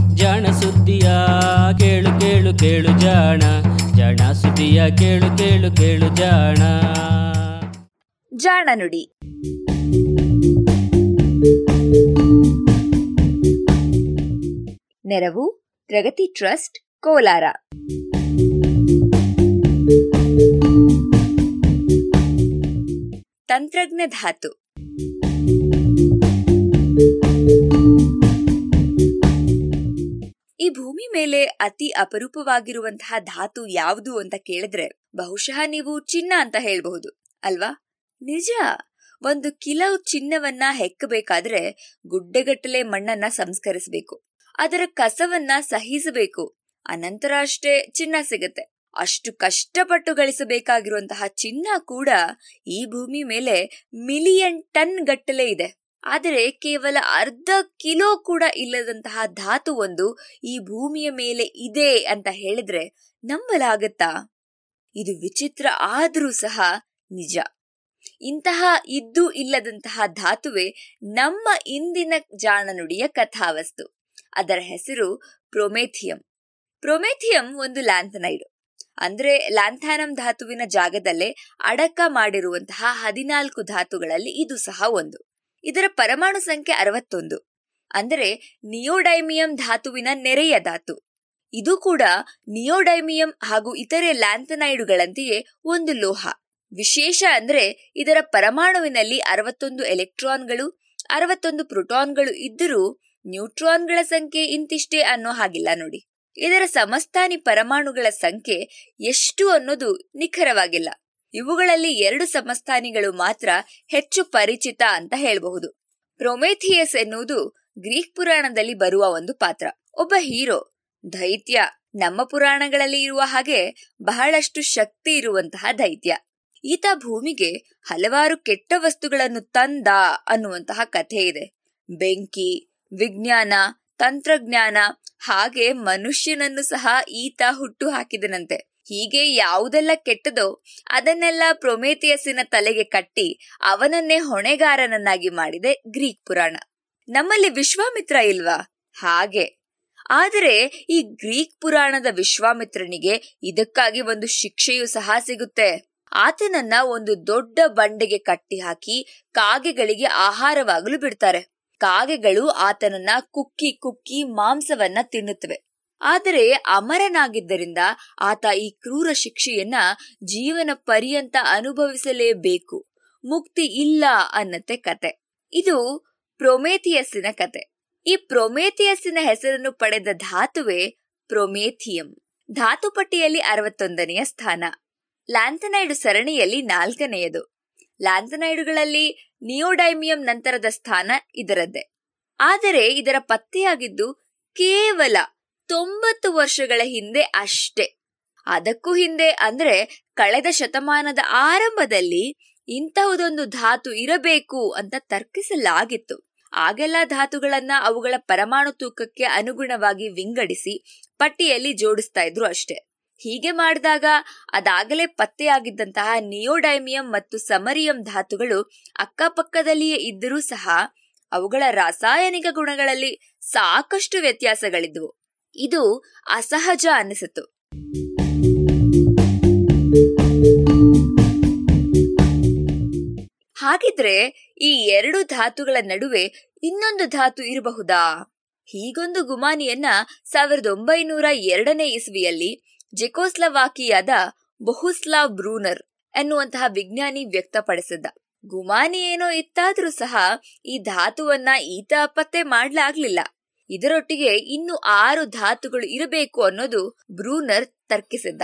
ಜಾಣ ಸುದ್ದಿಯ ಕೇಳು ಕೇಳು ಕೇಳು ಜಾಣ ಜಾಣ ಸುದ್ದಿಯ ಕೇಳು ಕೇಳು ಕೇಳು ಜಾಣ. ಜಾಣ ನುಡಿ. ನೆರವು, ಪ್ರಗತಿ ಟ್ರಸ್ಟ್, ಕೋಲಾರ. ತಂತ್ರಜ್ಞ ಧಾತು. ಈ ಭೂಮಿ ಮೇಲೆ ಅತಿ ಅಪರೂಪವಾಗಿರುವಂತಹ ಧಾತು ಯಾವುದು ಅಂತ ಕೇಳಿದ್ರೆ ಬಹುಶಃ ನೀವು ಚಿನ್ನ ಅಂತ ಹೇಳ್ಬಹುದು, ಅಲ್ವಾ? ನಿಜ. ಒಂದು ಕಿಲೋ ಚಿನ್ನವನ್ನ ಹೆಕ್ಕಬೇಕಾದ್ರೆ ಗುಡ್ಡೆಗಟ್ಟಲೆ ಮಣ್ಣನ್ನ ಸಂಸ್ಕರಿಸಬೇಕು, ಅದರ ಕಸವನ್ನ ಸಹಿಸಬೇಕು, ಅನಂತರ ಅಷ್ಟೇ ಚಿನ್ನ ಸಿಗತ್ತೆ. ಅಷ್ಟು ಕಷ್ಟಪಟ್ಟು ಗಳಿಸಬೇಕಾಗಿರುವಂತಹ ಚಿನ್ನ ಕೂಡ ಈ ಭೂಮಿ ಮೇಲೆ ಮಿಲಿಯನ್ ಟನ್ ಗಟ್ಟಲೆ ಇದೆ. ಆದರೆ ಕೇವಲ ಅರ್ಧ ಕಿಲೋ ಕೂಡ ಇಲ್ಲದಂತಹ ಒಂದು ಈ ಭೂಮಿಯ ಮೇಲೆ ಇದೆ ಅಂತ ಹೇಳಿದ್ರೆ ನಂಬಲಾಗತ್ತಾ? ಇದು ವಿಚಿತ್ರ ಆದರೂ ಸಹ ನಿಜ. ಇಂತಹ ಇದ್ದು ಇಲ್ಲದಂತಹ ಧಾತುವೆ ನಮ್ಮ ಇಂದಿನ ಜಾಣನುಡಿಯ ಕಥಾವಸ್ತು. ಅದರ ಹೆಸರು ಪ್ರೊಮೆಥಿಯಂ. ಪ್ರೊಮೆಥಿಯಂ ಒಂದು ಲ್ಯಾಂಥನೈಡ್. ಅಂದ್ರೆ ಲ್ಯಾಂಥಾನಂ ಧಾತುವಿನ ಜಾಗದಲ್ಲೇ ಅಡಕ ಮಾಡಿರುವಂತಹ ಹದಿನಾಲ್ಕು ಧಾತುಗಳಲ್ಲಿ ಇದು ಸಹ ಒಂದು. ಇದರ ಪರಮಾಣು ಸಂಖ್ಯೆ ಅರವತ್ತೊಂದು. ಅಂದರೆ ನಿಯೋಡೈಮಿಯಂ ಧಾತುವಿನ ನೆರೆಯ ಧಾತು. ಇದು ಕೂಡ ನಿಯೋಡೈಮಿಯಂ ಹಾಗೂ ಇತರೆ ಲ್ಯಾಂಥನೈಡುಗಳಂತೆಯೇ ಒಂದು ಲೋಹ. ವಿಶೇಷ ಅಂದ್ರೆ ಇದರ ಪರಮಾಣುವಿನಲ್ಲಿ ಅರವತ್ತೊಂದು ಎಲೆಕ್ಟ್ರಾನ್ಗಳು, ಅರವತ್ತೊಂದು ಪ್ರೋಟಾನ್ಗಳು ಇದ್ದರೂ ನ್ಯೂಟ್ರಾನ್ಗಳ ಸಂಖ್ಯೆ ಇಂತಿಷ್ಟೇ ಅನ್ನೋ ಹಾಗಿಲ್ಲ ನೋಡಿ. ಇದರ ಸಮಸ್ಥಾನಿ ಪರಮಾಣುಗಳ ಸಂಖ್ಯೆ ಎಷ್ಟು ಅನ್ನೋದು ನಿಖರವಾಗಿಲ್ಲ. ಇವುಗಳಲ್ಲಿ ಎರಡು ಸಮಸ್ಥಾನಿಗಳು ಮಾತ್ರ ಹೆಚ್ಚು ಪರಿಚಿತ ಅಂತ ಹೇಳಬಹುದು. ಪ್ರೊಮೇಥಿಯಸ್ ಎನ್ನುವುದು ಗ್ರೀಕ್ ಪುರಾಣದಲ್ಲಿ ಬರುವ ಒಂದು ಪಾತ್ರ. ಒಬ್ಬ ಹೀರೋ, ದೈತ್ಯ ನಮ್ಮ ಪುರಾಣಗಳಲ್ಲಿ ಇರುವ ಹಾಗೆ ಬಹಳಷ್ಟು ಶಕ್ತಿ ಇರುವಂತಹ ದೈತ್ಯ. ಈತ ಭೂಮಿಗೆ ಹಲವಾರು ಕೆಟ್ಟ ವಸ್ತುಗಳನ್ನು ತಂದ ಅನ್ನುವಂತಹ ಕಥೆ ಇದೆ. ಬೆಂಕಿ, ವಿಜ್ಞಾನ, ತಂತ್ರಜ್ಞಾನ ಹಾಗೆ ಮನುಷ್ಯನನ್ನು ಸಹ ಈತ ಹುಟ್ಟು ಹಾಕಿದನಂತೆ. ಹೀಗೆ ಯಾವುದೆಲ್ಲ ಕೆಟ್ಟದೋ ಅದನ್ನೆಲ್ಲ ಪ್ರೊಮೇತಿಯಸ್ಸಿನ ತಲೆಗೆ ಕಟ್ಟಿ ಅವನನ್ನೇ ಹೊಣೆಗಾರನನ್ನಾಗಿ ಮಾಡಿದೆ ಗ್ರೀಕ್ ಪುರಾಣ. ನಮ್ಮಲ್ಲಿ ವಿಶ್ವಾಮಿತ್ರ ಇಲ್ವಾ? ಹಾಗೆ. ಆದರೆ ಈ ಗ್ರೀಕ್ ಪುರಾಣದ ವಿಶ್ವಾಮಿತ್ರನಿಗೆ ಇದಕ್ಕಾಗಿ ಒಂದು ಶಿಕ್ಷೆಯೂ ಸಹ ಸಿಗುತ್ತೆ. ಆತನನ್ನ ಒಂದು ದೊಡ್ಡ ಬಂಡೆಗೆ ಕಟ್ಟಿ ಹಾಕಿ ಕಾಗೆಗಳಿಗೆ ಆಹಾರವಾಗಲು ಬಿಡ್ತಾರೆ. ಕಾಗೆಗಳು ಆತನನ್ನ ಕುಕ್ಕಿ ಕುಕ್ಕಿ ಮಾಂಸವನ್ನ ತಿನ್ನುತ್ತವೆ. ಆದರೆ ಅಮರನಾಗಿದ್ದರಿಂದ ಆತ ಈ ಕ್ರೂರ ಶಿಕ್ಷೆಯನ್ನ ಜೀವನ ಪರ್ಯಂತ ಅನುಭವಿಸಲೇಬೇಕು. ಮುಕ್ತಿ ಇಲ್ಲ ಅನ್ನತ್ತೆ ಕತೆ. ಇದು ಪ್ರೊಮೇಥಿಯಸ್ಸಿನ ಕತೆ. ಈ ಪ್ರೊಮೇಥಿಯಸ್ಸಿನ ಹೆಸರನ್ನು ಪಡೆದ ಧಾತುವೆ ಪ್ರೊಮೇಥಿಯಂ. ಧಾತು ಪಟ್ಟಿಯಲ್ಲಿ ಅರವತ್ತೊಂದನೆಯ ಸ್ಥಾನ. ಲ್ಯಾಂಥನೈಡು ಸರಣಿಯಲ್ಲಿ ನಾಲ್ಕನೆಯದು. ಲ್ಯಾಂಥನೈಡುಗಳಲ್ಲಿ ನಿಯೋಡೈಮಿಯಂ ನಂತರದ ಸ್ಥಾನ ಇದರದ್ದೇ. ಆದರೆ ಇದರ ಪತ್ತೆಯಾಗಿದ್ದು ಕೇವಲ ತೊಂಬತ್ತು ವರ್ಷಗಳ ಹಿಂದೆ ಅಷ್ಟೇ. ಅದಕ್ಕೂ ಹಿಂದೆ ಅಂದ್ರೆ ಕಳೆದ ಶತಮಾನದ ಆರಂಭದಲ್ಲಿ ಇಂತಹುದೊಂದು ಧಾತು ಇರಬೇಕು ಅಂತ ತರ್ಕಿಸಲಾಗಿತ್ತು. ಆಗೆಲ್ಲ ಧಾತುಗಳನ್ನ ಅವುಗಳ ಪರಮಾಣು ತೂಕಕ್ಕೆ ಅನುಗುಣವಾಗಿ ವಿಂಗಡಿಸಿ ಪಟ್ಟಿಯಲ್ಲಿ ಜೋಡಿಸ್ತಾ ಇದ್ರು ಅಷ್ಟೇ. ಹೀಗೆ ಮಾಡಿದಾಗ ಅದಾಗಲೇ ಪತ್ತೆಯಾಗಿದ್ದಂತಹ ನಿಯೋಡೈಮಿಯಂ ಮತ್ತು ಸಮರಿಯಂ ಧಾತುಗಳು ಅಕ್ಕಪಕ್ಕದಲ್ಲಿಯೇ ಇದ್ದರೂ ಸಹ ಅವುಗಳ ರಾಸಾಯನಿಕ ಗುಣಗಳಲ್ಲಿ ಸಾಕಷ್ಟು ವ್ಯತ್ಯಾಸಗಳಿದ್ವು. ಇದು ಅಸಹಜ ಅನಿಸಿತು. ಹಾಗಿದ್ರೆ ಈ ಎರಡು ಧಾತುಗಳ ನಡುವೆ ಇನ್ನೊಂದು ಧಾತು ಇರಬಹುದಾ? ಹೀಗೊಂದು ಗುಮಾನಿಯನ್ನ ಸಾವಿರದ ಒಂಬೈನೂರ ಎರಡನೇ ಇಸ್ವಿಯಲ್ಲಿ ಜೆಕೋಸ್ಲವಾಕಿಯಾದ ಬಹುಸ್ಲಾ ಬ್ರೂನರ್ ಎನ್ನುವಂತಹ ವಿಜ್ಞಾನಿ ವ್ಯಕ್ತಪಡಿಸಿದ್ದ. ಗುಮಾನಿ ಏನೋ ಇತ್ತಾದ್ರೂ ಸಹ ಈ ಧಾತುವನ್ನ ಈತ ಪತ್ತೆ ಮಾಡ್ಲಾಗ್ಲಿಲ್ಲ. ಇದರೊಟ್ಟಿಗೆ ಇನ್ನು ಆರು ಧಾತುಗಳು ಇರಬೇಕು ಅನ್ನೋದು ಬ್ರೂನರ್ ತರ್ಕಿಸಿದ್ದ.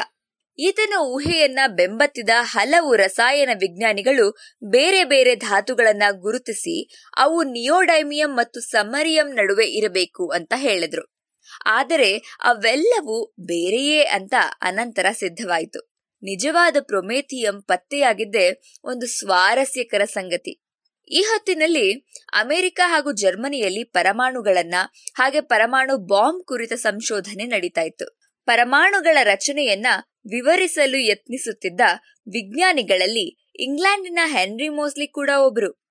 ಈತನ ಊಹೆಯನ್ನ ಬೆಂಬತ್ತಿದ ಹಲವು ರಸಾಯನ ವಿಜ್ಞಾನಿಗಳು ಬೇರೆ ಬೇರೆ ಧಾತುಗಳನ್ನ ಗುರುತಿಸಿ ಅವು ನಿಯೋಡೈಮಿಯಂ ಮತ್ತು ಸಮರಿಯಂ ನಡುವೆ ಇರಬೇಕು ಅಂತ ಹೇಳಿದ್ರು. ಆದರೆ ಅವೆಲ್ಲವೂ ಬೇರೆಯೇ ಅಂತ ಅನಂತರ ಸಿದ್ಧವಾಯಿತು. ನಿಜವಾದ ಪ್ರೊಮೇಥಿಯಂ ಪತ್ತೆಯಾಗಿದ್ದೇ ಒಂದು ಸ್ವಾರಸ್ಯಕರ ಸಂಗತಿ. ಈ ಹೊತ್ತಿನಲ್ಲಿ ಅಮೆರಿಕ ಹಾಗೂ ಜರ್ಮನಿಯಲ್ಲಿ ಪರಮಾಣುಗಳನ್ನ ಹಾಗೆ ಪರಮಾಣು ಬಾಂಬ್ ಕುರಿತ ಸಂಶೋಧನೆ ನಡೀತಾ ಇತ್ತು. ಪರಮಾಣುಗಳ ರಚನೆಯನ್ನ ವಿವರಿಸಲು ಯತ್ನಿಸುತ್ತಿದ್ದ ವಿಜ್ಞಾನಿಗಳಲ್ಲಿ ಇಂಗ್ಲೆಂಡಿನ ಹೆನ್ರಿ ಮೋಸ್ಲಿ ಕೂಡ ಒಬ್ರು.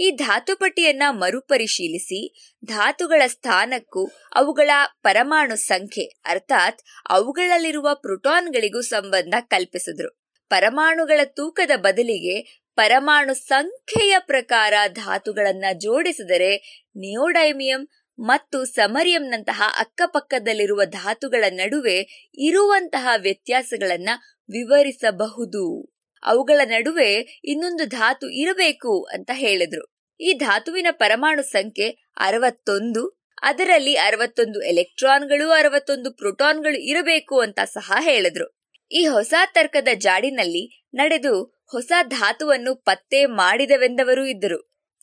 ಈ ಧಾತುಪಟ್ಟಿಯನ್ನ ಮರುಪರಿಶೀಲಿಸಿ ಧಾತುಗಳ ಸ್ಥಾನಕ್ಕೂ ಅವುಗಳ ಪರಮಾಣು ಸಂಖ್ಯೆ ಅರ್ಥಾತ್ ಅವುಗಳಲ್ಲಿರುವ ಪ್ರೋಟಾನ್ಗಳಿಗೂ ಸಂಬಂಧ ಕಲ್ಪಿಸಿದ್ರು. ಪರಮಾಣುಗಳ ತೂಕದ ಬದಲಿಗೆ ಪರಮಾಣು ಸಂಖ್ಯೆಯ ಪ್ರಕಾರ ಧಾತುಗಳನ್ನ ಜೋಡಿಸಿದರೆ ನಿಯೋಡೈಮಿಯಂ ಮತ್ತು ಸಮರಿಯಂನಂತಹ ಅಕ್ಕಪಕ್ಕದಲ್ಲಿರುವ ಧಾತುಗಳ ನಡುವೆ ಇರುವಂತಹ ವ್ಯತ್ಯಾಸಗಳನ್ನ ವಿವರಿಸಬಹುದು. ಅವುಗಳ ನಡುವೆ ಇನ್ನೊಂದು ಧಾತು ಇರಬೇಕು ಅಂತ ಹೇಳಿದ್ರು. ಈ ಧಾತುವಿನ ಪರಮಾಣು ಸಂಖ್ಯೆ ಅರವತ್ತೊಂದು, ಅದರಲ್ಲಿ ಅರವತ್ತೊಂದು ಎಲೆಕ್ಟ್ರಾನ್ಗಳು, ಅರವತ್ತೊಂದು ಪ್ರೋಟಾನ್ಗಳು ಇರಬೇಕು ಅಂತ ಸಹ ಹೇಳಿದ್ರು. ಈ ಹೊಸ ತರ್ಕದ ಜಾಡಿನಲ್ಲಿ ನಡೆದು ಹೊಸ ಧಾತುವನ್ನು ಪತ್ತೆ ಮಾಡಿದವೆಂದವರೂ ಇದ್ದರು.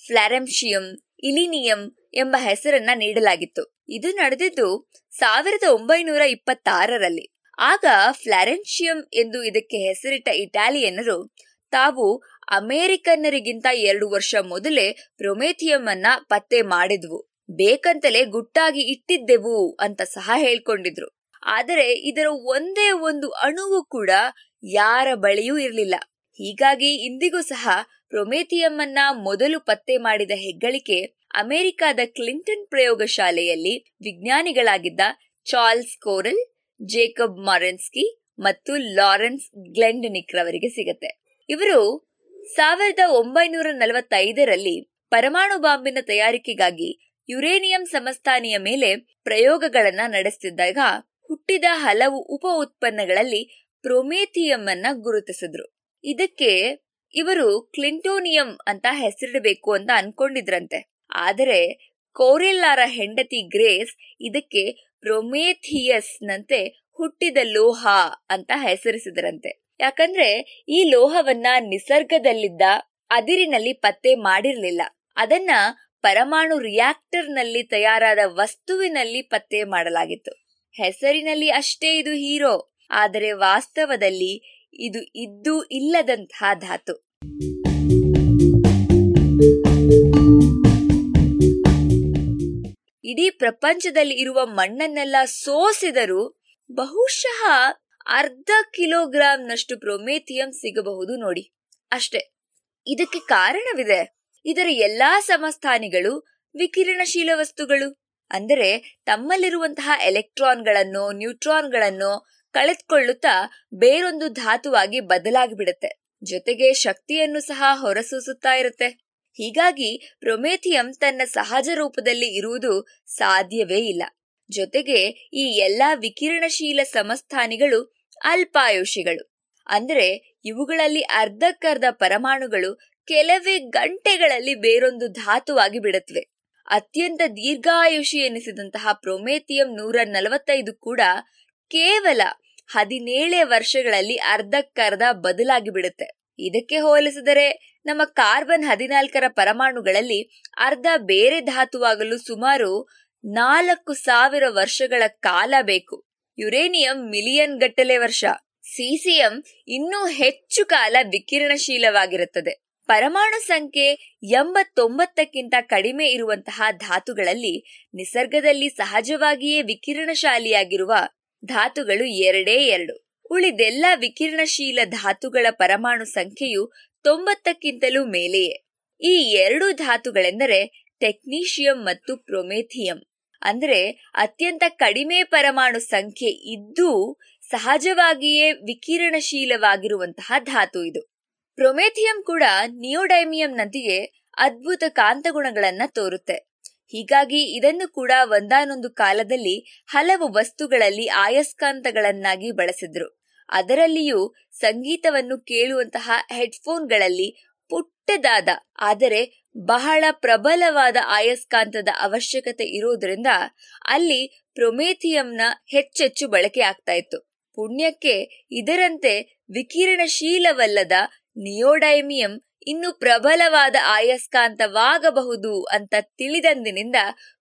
ಫ್ಲಾರೆಂಶಿಯಂ ಇಲಿನಿಯಂ ಎಂಬ ಹೆಸರನ್ನ ನೀಡಲಾಗಿತ್ತು. ಇದು ನಡೆದಿದ್ದು ಸಾವಿರದ ಒಂಬೈನೂರ ಇಪ್ಪತ್ತಾರರಲ್ಲಿ. ಆಗ ಫ್ಲಾರೆನ್ಶಿಯಂ ಎಂದು ಇದಕ್ಕೆ ಹೆಸರಿಟ್ಟ ಇಟಾಲಿಯನ್ನರು ತಾವು ಅಮೆರಿಕನ್ನರಿಗಿಂತ ಎರಡು ವರ್ಷ ಮೊದಲೇ ಪ್ರೊಮೇಥಿಯಂ ಅನ್ನ ಪತ್ತೆ ಮಾಡಿದ್ವು. ಬೇಕಂತಲೇ ಗುಟ್ಟಾಗಿ ಇಟ್ಟಿದ್ದೆವು ಅಂತ ಸಹ ಹೇಳ್ಕೊಂಡಿದ್ರು. ಆದರೆ ಇದರ ಒಂದೇ ಒಂದು ಅಣುವು ಕೂಡ ಯಾರ ಬಳಿಯೂ ಇರಲಿಲ್ಲ. ಹೀಗಾಗಿ ಇಂದಿಗೂ ಸಹ ಪ್ರೊಮೇಥಿಯಮ್ಮನ್ನ ಮೊದಲು ಪತ್ತೆ ಮಾಡಿದ ಹೆಗ್ಗಳಿಕೆ ಅಮೆರಿಕದ ಕ್ಲಿಂಟನ್ ಪ್ರಯೋಗಶಾಲೆಯಲ್ಲಿ ವಿಜ್ಞಾನಿಗಳಾಗಿದ್ದ ಚಾರ್ಲ್ಸ್ ಕೋರಲ್, ಜೇಕಬ್ ಮಾರೆನ್ಸ್ಕಿ ಮತ್ತು ಲಾರೆನ್ಸ್ ಗ್ಲೆಂಡನಿಕ್ ರವರಿಗೆ ಸಿಗತ್ತೆ. ಇವರು ಸಾವಿರದ ಒಂಬೈನೂರ ನಲವತ್ತೈದರಲ್ಲಿ ಪರಮಾಣು ಬಾಂಬಿನ ತಯಾರಿಕೆಗಾಗಿ ಯುರೇನಿಯಂ ಸಮಸ್ಥಾನಿಯ ಮೇಲೆ ಪ್ರಯೋಗಗಳನ್ನ ನಡೆಸುತ್ತಿದ್ದಾಗ ಹುಟ್ಟಿದ ಹಲವು ಉಪ ಉತ್ಪನ್ನಗಳಲ್ಲಿ ಪ್ರೊಮೇಥಿಯಂ ಗುರುತಿಸಿದ್ರು. ಇದಕ್ಕೆ ಇವರು ಕ್ಲಿಂಟೋನಿಯಂ ಅಂತ ಹೆಸರಿಡಬೇಕು ಅಂತ ಅನ್ಕೊಂಡಿದ್ರಂತೆ. ಆದರೆ ಕೋರೆಲ್ಲಾರ ಹೆಂಡತಿ ಗ್ರೇಸ್ ಇದಕ್ಕೆ ಪ್ರೊಮೇಥಿಯಸ್ ನಂತೆ ಹುಟ್ಟಿದ ಲೋಹ ಅಂತ ಹೆಸರಿಸಿದರಂತೆ. ಯಾಕಂದ್ರೆ ಈ ಲೋಹವನ್ನ ನಿಸರ್ಗದಲ್ಲಿದ್ದ ಅದಿರಿನಲ್ಲಿ ಪತ್ತೆ ಮಾಡಿರ್ಲಿಲ್ಲ. ಅದನ್ನ ಪರಮಾಣು ರಿಯಾಕ್ಟರ್ನಲ್ಲಿ ತಯಾರಾದ ವಸ್ತುವಿನಲ್ಲಿ ಪತ್ತೆ ಮಾಡಲಾಗಿತ್ತು. ಹೆಸರಿನಲ್ಲಿ ಅಷ್ಟೇ ಇದು ಹೀರೋ. ಆದರೆ ವಾಸ್ತವದಲ್ಲಿ ಇದು ಇದ್ದು ಇಲ್ಲದಂತಹ ಧಾತು. ಇಡೀ ಪ್ರಪಂಚದಲ್ಲಿ ಇರುವ ಮಣ್ಣನ್ನೆಲ್ಲ ಸೋಸಿದರೂ ಬಹುಶಃ ಅರ್ಧ ಕಿಲೋಗ್ರಾಂನಷ್ಟು ಪ್ರೊಮೇಥಿಯಂ ಸಿಗಬಹುದು ನೋಡಿ. ಅಷ್ಟೇ, ಇದಕ್ಕೆ ಕಾರಣವಿದೆ. ಇದರ ಎಲ್ಲಾ ಸಮಸ್ಥಾನಿಗಳು ವಿಕಿರಣಶೀಲ ವಸ್ತುಗಳು. ಅಂದರೆ ತಮ್ಮಲ್ಲಿರುವಂತಹ ಎಲೆಕ್ಟ್ರಾನ್ಗಳನ್ನು, ನ್ಯೂಟ್ರಾನ್ಗಳನ್ನು ಕಳೆದುಕೊಳ್ಳುತ್ತಾ ಬೇರೊಂದು ಧಾತುವಾಗಿ ಬದಲಾಗಿಬಿಡುತ್ತೆ. ಜೊತೆಗೆ ಶಕ್ತಿಯನ್ನು ಸಹ ಹೊರಸೂಸುತ್ತಾ ಇರುತ್ತೆ. ಹೀಗಾಗಿ ಪ್ರೊಮೇಥಿಯಂ ತನ್ನ ಸಹಜ ರೂಪದಲ್ಲಿ ಇರುವುದು ಸಾಧ್ಯವೇ ಇಲ್ಲ. ಜೊತೆಗೆ ಈ ಎಲ್ಲಾ ವಿಕಿರಣಶೀಲ ಸಮಸ್ಥಾನಿಗಳು ಅಲ್ಪಾಯುಷಿಗಳು. ಅಂದ್ರೆ ಇವುಗಳಲ್ಲಿ ಅರ್ಧಕ್ಕರ್ಧ ಪರಮಾಣುಗಳು ಕೆಲವೇ ಗಂಟೆಗಳಲ್ಲಿ ಬೇರೊಂದು ಧಾತುವಾಗಿ ಬಿಡುತ್ತವೆ. ಅತ್ಯಂತ ದೀರ್ಘಾಯುಷಿ ಎನಿಸಿದಂತಹ ಪ್ರೊಮೇಥಿಯಂ ನೂರ ನಲವತ್ತೈದು ಕೂಡ ಕೇವಲ ಹದಿನೇಳೇ ವರ್ಷಗಳಲ್ಲಿ ಅರ್ಧಕ್ಕರ್ಧ ಬದಲಾಗಿ ಬಿಡುತ್ತೆ ಇದಕ್ಕೆ ಹೋಲಿಸಿದರೆ ನಮ್ಮ ಕಾರ್ಬನ್ ಹದಿನಾಲ್ಕರ ಪರಮಾಣುಗಳಲ್ಲಿ ಅರ್ಧ ಬೇರೆ ಧಾತುವಾಗಲು ಸುಮಾರು ನಾಲ್ಕು ಸಾವಿರ ವರ್ಷಗಳ ಕಾಲ ಬೇಕು. ಯುರೇನಿಯಂ ಮಿಲಿಯನ್ ಗಟ್ಟಲೆ ವರ್ಷ. ಸಿಸಿಎಂ ಇನ್ನೂ ಹೆಚ್ಚು ಕಾಲ ವಿಕಿರಣಶೀಲವಾಗಿರುತ್ತದೆ. ಪರಮಾಣು ಸಂಖ್ಯೆ ಎಂಬತ್ತೊಂಬತ್ತಕ್ಕಿಂತ ಕಡಿಮೆ ಇರುವಂತಹ ಧಾತುಗಳಲ್ಲಿ ನಿಸರ್ಗದಲ್ಲಿ ಸಹಜವಾಗಿಯೇ ವಿಕಿರಣಶಾಲಿಯಾಗಿರುವ ಧಾತುಗಳು ಎರಡೇ ಎರಡು. ಉಳಿದೆಲ್ಲ ವಿಕಿರಣಶೀಲ ಧಾತುಗಳ ಪರಮಾಣು ಸಂಖ್ಯೆಯು ತೊಂಬತ್ತಕ್ಕಿಂತಲೂ ಮೇಲೆಯೇ. ಈ ಎರಡು ಧಾತುಗಳೆಂದರೆ ಟೆಕ್ನೀಷಿಯಂ ಮತ್ತು ಪ್ರೊಮೆಥಿಯಂ. ಅಂದರೆ ಅತ್ಯಂತ ಕಡಿಮೆ ಪರಮಾಣು ಸಂಖ್ಯೆ ಇದ್ದೂ ಸಹಜವಾಗಿಯೇ ವಿಕಿರಣಶೀಲವಾಗಿರುವಂತಹ ಧಾತು ಇದು. ಪ್ರೊಮೆಥಿಯಂ ಕೂಡ ನಿಯೋಡೈಮಿಯಂನಂತೆಯೇ ಅದ್ಭುತ ಕಾಂತಗುಣಗಳನ್ನ ತೋರುತ್ತೆ. ಹೀಗಾಗಿ ಇದನ್ನು ಕೂಡ ಒಂದಾನೊಂದು ಕಾಲದಲ್ಲಿ ಹಲವು ವಸ್ತುಗಳಲ್ಲಿ ಆಯಸ್ಕಾಂತಗಳನ್ನಾಗಿ ಬಳಸಿದ್ರು. ಅದರಲ್ಲಿಯೂ ಸಂಗೀತವನ್ನು ಕೇಳುವಂತಹ ಹೆಡ್ಫೋನ್ಗಳಲ್ಲಿ ಪುಟ್ಟದಾದ, ಆದರೆ ಬಹಳ ಪ್ರಬಲವಾದ ಆಯಸ್ಕಾಂತದ ಅವಶ್ಯಕತೆ ಇರೋದ್ರಿಂದ ಅಲ್ಲಿ ಪ್ರೊಮೇಥಿಯಂನ ಹೆಚ್ಚೆಚ್ಚು ಬಳಕೆ ಆಗ್ತಾ ಇತ್ತು. ಪುಣ್ಯಕ್ಕೆ ಇದರಂತೆ ವಿಕಿರಣಶೀಲವಲ್ಲದ ನಿಯೋಡೈಮಿಯಂ ಇನ್ನು ಪ್ರಬಲವಾದ ಆಯಸ್ಕಾಂತವಾಗಬಹುದು ಅಂತ ತಿಳಿದಂದಿನಿಂದ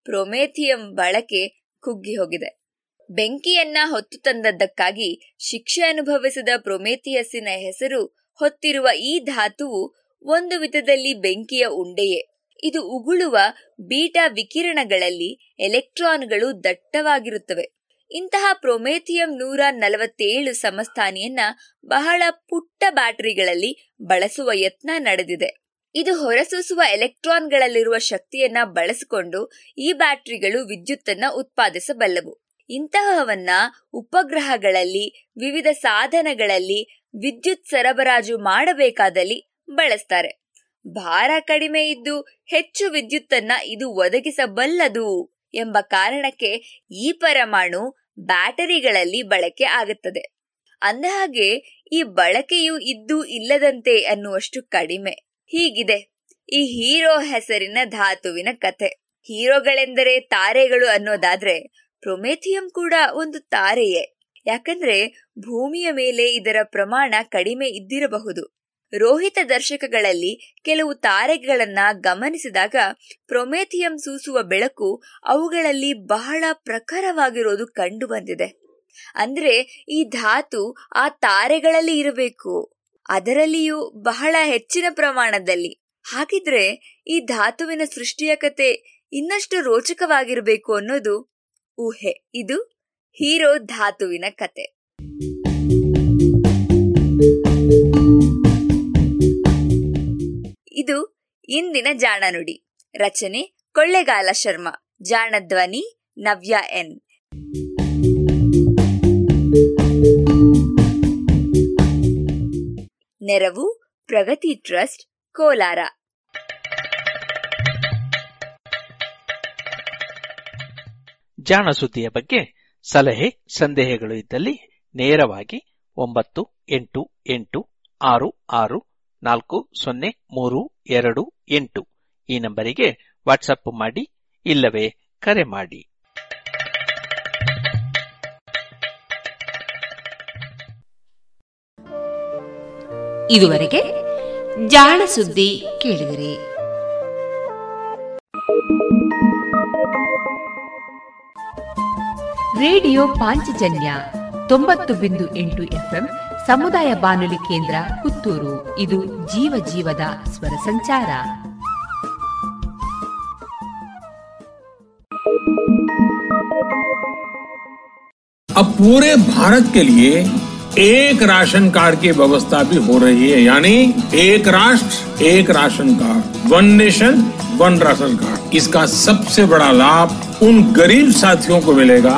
ಪ್ರೊಮೇಥಿಯಂ ಬಳಕೆ ಕುಗ್ಗಿ ಹೋಗಿದೆ. ಬೆಂಕಿಯನ್ನ ಹೊತ್ತು ತಂದದ್ದಕ್ಕಾಗಿ ಶಿಕ್ಷೆ ಅನುಭವಿಸಿದ ಪ್ರೊಮೇಥಿಯಸ್ಸಿನ ಹೆಸರು ಹೊತ್ತಿರುವ ಈ ಧಾತುವು ಒಂದು ವಿಧದಲ್ಲಿ ಬೆಂಕಿಯ ಉಂಡೆಯೇ. ಇದು ಉಗುಳುವ ಬೀಟಾ ವಿಕಿರಣಗಳಲ್ಲಿ ಎಲೆಕ್ಟ್ರಾನ್ಗಳು ದಟ್ಟವಾಗಿರುತ್ತವೆ. ಇಂತಹ ಪ್ರೊಮೇಥಿಯಂ ನೂರ ನಲವತ್ತೇಳು ಸಮಸ್ಥಾನಿಯನ್ನ ಬಹಳ ಪುಟ್ಟ ಬ್ಯಾಟರಿಗಳಲ್ಲಿ ಬಳಸುವ ಯತ್ನ ನಡೆದಿದೆ. ಇದು ಹೊರಸೂಸುವ ಎಲೆಕ್ಟ್ರಾನ್ಗಳಲ್ಲಿರುವ ಶಕ್ತಿಯನ್ನ ಬಳಸಿಕೊಂಡು ಈ ಬ್ಯಾಟರಿಗಳು ವಿದ್ಯುತ್ತನ್ನ ಉತ್ಪಾದಿಸಬಲ್ಲವು. ಇಂತಹವನ್ನ ಉಪಗ್ರಹಗಳಲ್ಲಿ, ವಿವಿಧ ಸಾಧನಗಳಲ್ಲಿ ವಿದ್ಯುತ್ ಸರಬರಾಜು ಮಾಡಬೇಕಾದಲ್ಲಿ ಬಳಸ್ತಾರೆ. ಭಾರ ಕಡಿಮೆ ಇದ್ದು ಹೆಚ್ಚು ವಿದ್ಯುತ್ತನ್ನ ಇದು ಒದಗಿಸಬಲ್ಲದು. ಎಂಬ ಕಾರಣಕ್ಕೆ ಈ ಪರಮಾಣು ಬ್ಯಾಟರಿಗಳಲ್ಲಿ ಬಳಕೆ ಆಗುತ್ತದೆ. ಅಂದಹಾಗೆ, ಈ ಬಳಕೆಯು ಇದ್ದು ಇಲ್ಲದಂತೆ ಅನ್ನುವಷ್ಟು ಕಡಿಮೆ. ಹೀಗಿದೆ. ಈ ಹೀರೋ ಹೆಸರಿನ ಧಾತುವಿನ ಕಥೆ. ಹೀರೋಗಳೆಂದರೆ ತಾರೆಗಳು ಅನ್ನೋದಾದ್ರೆ ಪ್ರೊಮೇಥಿಯಂ ಕೂಡ ಒಂದು ತಾರೆಯೇ. ಯಾಕಂದ್ರೆ ಭೂಮಿಯ ಮೇಲೆ ಇದರ ಪ್ರಮಾಣ ಕಡಿಮೆ ಇದ್ದಿರಬಹುದು. ರೋಹಿತ ದರ್ಶಕಗಳಲ್ಲಿ ಕೆಲವು ತಾರೆಗಳನ್ನ ಗಮನಿಸಿದಾಗ ಪ್ರೊಮೇಥಿಯಂ ಸೂಸುವ ಬೆಳಕು ಅವುಗಳಲ್ಲಿ ಬಹಳ ಪ್ರಖರವಾಗಿರೋದು ಕಂಡು ಬಂದಿದೆ ಅಂದ್ರೆ ಈ ಧಾತು ಆ ತಾರೆಗಳಲ್ಲಿ ಇರಬೇಕು. ಅದರಲ್ಲಿಯೂ ಬಹಳ ಹೆಚ್ಚಿನ ಪ್ರಮಾಣದಲ್ಲಿ. ಹಾಗಿದ್ರೆ ಈ ಧಾತುವಿನ ಸೃಷ್ಟಿಯ ಕತೆ ಇನ್ನಷ್ಟು ರೋಚಕವಾಗಿರಬೇಕು ಅನ್ನೋದು ಊಹೆ. ಇದು ಹೀರೋ ಧಾತುವಿನ ಕತೆ. ಇದು ಇಂದಿನ ಜಾಣ ನುಡಿ. ರಚನೆ ಕೊಳ್ಳೆಗಾಲ ಶರ್ಮಾ. ಜಾಣ ಧ್ವನಿ ನವ್ಯ ಎನ್. ನೆರವು ಪ್ರಗತಿ ಟ್ರಸ್ಟ್, ಕೋಲಾರ. ಜಾಣ ಸುದ್ದಿಯ ಬಗ್ಗೆ ಸಲಹೆ, ಸಂದೇಹಗಳು ಇದ್ದಲ್ಲಿ ನೇರವಾಗಿ ಒಂಬತ್ತು ಎಂಟು ಎಂಟು ಆರು ಆರು ನಾಲ್ಕು, ಸೊನ್ನೆ, ಮೂರು, ಎರಡು, ಎಂಟು. ಈ ನಂಬರಿಗೆ ವಾಟ್ಸಪ್ ಮಾಡಿ, ಇಲ್ಲವೇ ಕರೆ ಮಾಡಿ. ಇದುವರೆಗೆ ಜಾಣ ಸುದ್ದಿ ಕೇಳಿದಿರಿ. ರೇಡಿಯೋ ಪಾಂಚಜನ್ಯ ತೊಂಬತ್ತು ಬಿಂದು ಎಂಟು ಎಫ್ಎಂ ಸಮುದಾಯ ಬಾನುಲಿ ಕೇಂದ್ರ ಪುತ್ತೂರು ಇದು ಜೀವ ಜೀವದ ಸ್ವರ ಸಂಚಾರ अब पूरे भारत के लिए एक राशन कार्ड की व्यवस्था भी हो रही है यानी एक राष्ट्र एक ration card one nation one ration card इसका सबसे बड़ा लाभ उन गरीब साथियों को मिलेगा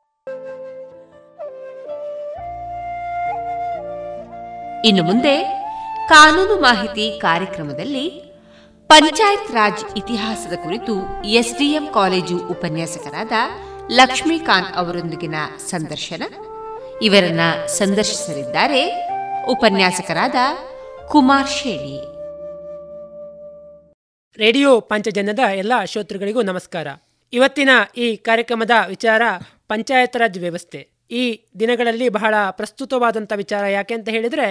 ಇನ್ನು ಮುಂದೆ ಕಾನೂನು ಮಾಹಿತಿ ಕಾರ್ಯಕ್ರಮದಲ್ಲಿ ಪಂಚಾಯತ್ ರಾಜ್ ಇತಿಹಾಸದ ಕುರಿತು ಎಸ್ಡಿಎಂ ಕಾಲೇಜು ಉಪನ್ಯಾಸಕರಾದ ಲಕ್ಷ್ಮೀಕಾಂತ್ ಅವರೊಂದಿಗಿನ ಸಂದರ್ಶನ. ಇವರನ್ನ ಸಂದರ್ಶಿಸಲಿದ್ದಾರೆ ಉಪನ್ಯಾಸಕರಾದ ಕುಮಾರ್ ಶೇಣಿ. ರೇಡಿಯೋ ಪಂಚಜನ್ಯದ ಎಲ್ಲ ಶ್ರೋತೃಗಳಿಗೂ ನಮಸ್ಕಾರ. ಇವತ್ತಿನ ಈ ಕಾರ್ಯಕ್ರಮದ ವಿಚಾರ ಪಂಚಾಯತ್ ರಾಜ್ ವ್ಯವಸ್ಥೆ. ಈ ದಿನಗಳಲ್ಲಿ ಬಹಳ ಪ್ರಸ್ತುತವಾದಂಥ ವಿಚಾರ ಯಾಕೆ ಅಂತ ಹೇಳಿದರೆ,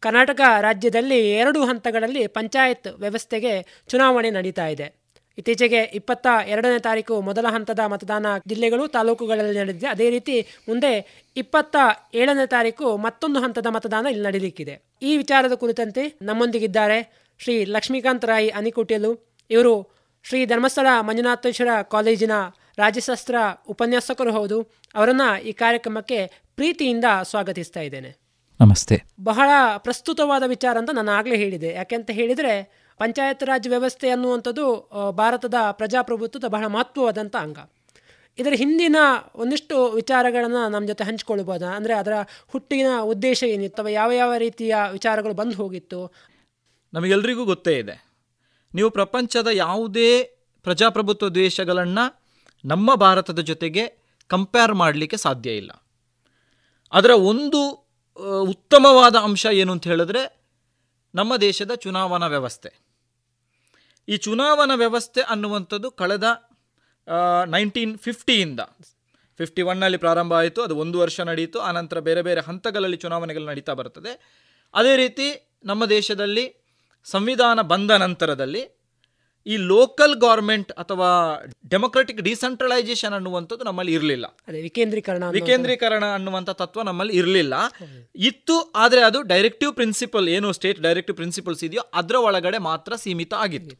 ಕರ್ನಾಟಕ ರಾಜ್ಯದಲ್ಲಿ ಎರಡು ಹಂತಗಳಲ್ಲಿ ಪಂಚಾಯತ್ ವ್ಯವಸ್ಥೆಗೆ ಚುನಾವಣೆ ನಡೀತಾ ಇದೆ. ಇತ್ತೀಚೆಗೆ ಇಪ್ಪತ್ತ ಎರಡನೇ ತಾರೀಕು ಮೊದಲ ಹಂತದ ಮತದಾನ ಜಿಲ್ಲೆಗಳು, ತಾಲೂಕುಗಳಲ್ಲಿ ನಡೆದಿದೆ. ಅದೇ ರೀತಿ ಮುಂದೆ ಇಪ್ಪತ್ತ ಏಳನೇ ತಾರೀಕು ಮತ್ತೊಂದು ಹಂತದ ಮತದಾನ ಇಲ್ಲಿ ನಡೀಲಿಕ್ಕಿದೆ. ಈ ವಿಚಾರದ ಕುರಿತಂತೆ ನಮ್ಮೊಂದಿಗಿದ್ದಾರೆ ಶ್ರೀ ಲಕ್ಷ್ಮೀಕಾಂತ್ ರಾಯ್ ಅನಿಕುಟೇಲು. ಇವರು ಶ್ರೀ ಧರ್ಮಸ್ಥಳ ಮಂಜುನಾಥೇಶ್ವರ ಕಾಲೇಜಿನ ರಾಜ್ಯಶಾಸ್ತ್ರ ಉಪನ್ಯಾಸಕರು ಹೌದು. ಅವರನ್ನು ಈ ಕಾರ್ಯಕ್ರಮಕ್ಕೆ ಪ್ರೀತಿಯಿಂದ ಸ್ವಾಗತಿಸ್ತಾ ಇದ್ದೇನೆ. ನಮಸ್ತೆ. ಬಹಳ ಪ್ರಸ್ತುತವಾದ ವಿಚಾರ ಅಂತ ನಾನು ಆಗಲೇ ಹೇಳಿದೆ. ಯಾಕೆಂತ ಹೇಳಿದರೆ ಪಂಚಾಯತ್ ರಾಜ್ ವ್ಯವಸ್ಥೆ ಅನ್ನುವಂಥದ್ದು ಭಾರತದ ಪ್ರಜಾಪ್ರಭುತ್ವದ ಬಹಳ ಮಹತ್ವವಾದಂಥ ಅಂಗ. ಇದರ ಹಿಂದಿನ ಒಂದಿಷ್ಟು ವಿಚಾರಗಳನ್ನು ನಮ್ಮ ಜೊತೆ ಹಂಚ್ಕೊಳ್ಬೋದಾ? ಅಂದರೆ ಅದರ ಹುಟ್ಟಿನ ಉದ್ದೇಶ ಏನಿತ್ತು? ಅಥವಾ ಯಾವ ಯಾವ ರೀತಿಯ ವಿಚಾರಗಳು ಬಂದು ಹೋಗಿತ್ತು? ನಮಗೆಲ್ಲರಿಗೂ ಗೊತ್ತೇ ಇದೆ. ನೀವು ಪ್ರಪಂಚದ ಯಾವುದೇ ಪ್ರಜಾಪ್ರಭುತ್ವ ದೇಶಗಳನ್ನು ನಮ್ಮ ಭಾರತದ ಜೊತೆಗೆ ಕಂಪೇರ್ ಮಾಡಲಿಕ್ಕೆ ಸಾಧ್ಯ ಇಲ್ಲ. ಅದರ ಒಂದು ಉತ್ತಮವಾದ ಅಂಶ ಏನು ಅಂತ ಹೇಳಿದ್ರೆ ನಮ್ಮ ದೇಶದ ಚುನಾವಣಾ ವ್ಯವಸ್ಥೆ. ಈ ಚುನಾವಣಾ ವ್ಯವಸ್ಥೆ ಅನ್ನುವಂಥದ್ದು ಕಳೆದ ನೈನ್ಟೀನ್ ಫಿಫ್ಟಿಯಿಂದ ಫಿಫ್ಟಿ ಒನ್ನಲ್ಲಿ ಪ್ರಾರಂಭ ಆಯಿತು, ಅದು ಒಂದು ವರ್ಷ ನಡೆಯಿತು ಆನಂತರ ಬೇರೆ ಬೇರೆ ಹಂತಗಳಲ್ಲಿ ಚುನಾವಣೆಗಳು ನಡೀತಾ ಬರ್ತದೆ. ಅದೇ ರೀತಿ ನಮ್ಮ ದೇಶದಲ್ಲಿ ಸಂವಿಧಾನ ಬಂದ ನಂತರದಲ್ಲಿ ಈ ಲೋಕಲ್ ಗೌರ್ಮೆಂಟ್ ಅಥವಾ ಡೆಮೊಕ್ರೆಟಿಕ್ ಡಿಸೆಂಟ್ರಲೈಸೇಷನ್ ಅನ್ನುವಂಥದ್ದು ನಮ್ಮಲ್ಲಿ ಇರಲಿಲ್ಲ. ವಿಕೇಂದ್ರೀಕರಣ ವಿಕೇಂದ್ರೀಕರಣ ಅನ್ನುವಂಥ ತತ್ವ ನಮ್ಮಲ್ಲಿ ಇರಲಿಲ್ಲ. ಇತ್ತು ಆದರೆ ಅದು ಡೈರೆಕ್ಟಿವ್ ಪ್ರಿನ್ಸಿಪಲ್ ಏನು ಸ್ಟೇಟ್ ಡೈರೆಕ್ಟಿವ್ ಪ್ರಿನ್ಸಿಪಲ್ಸ್ ಇದೆಯೋ ಅದರ ಒಳಗಡೆ ಮಾತ್ರ ಸೀಮಿತ ಆಗಿತ್ತು.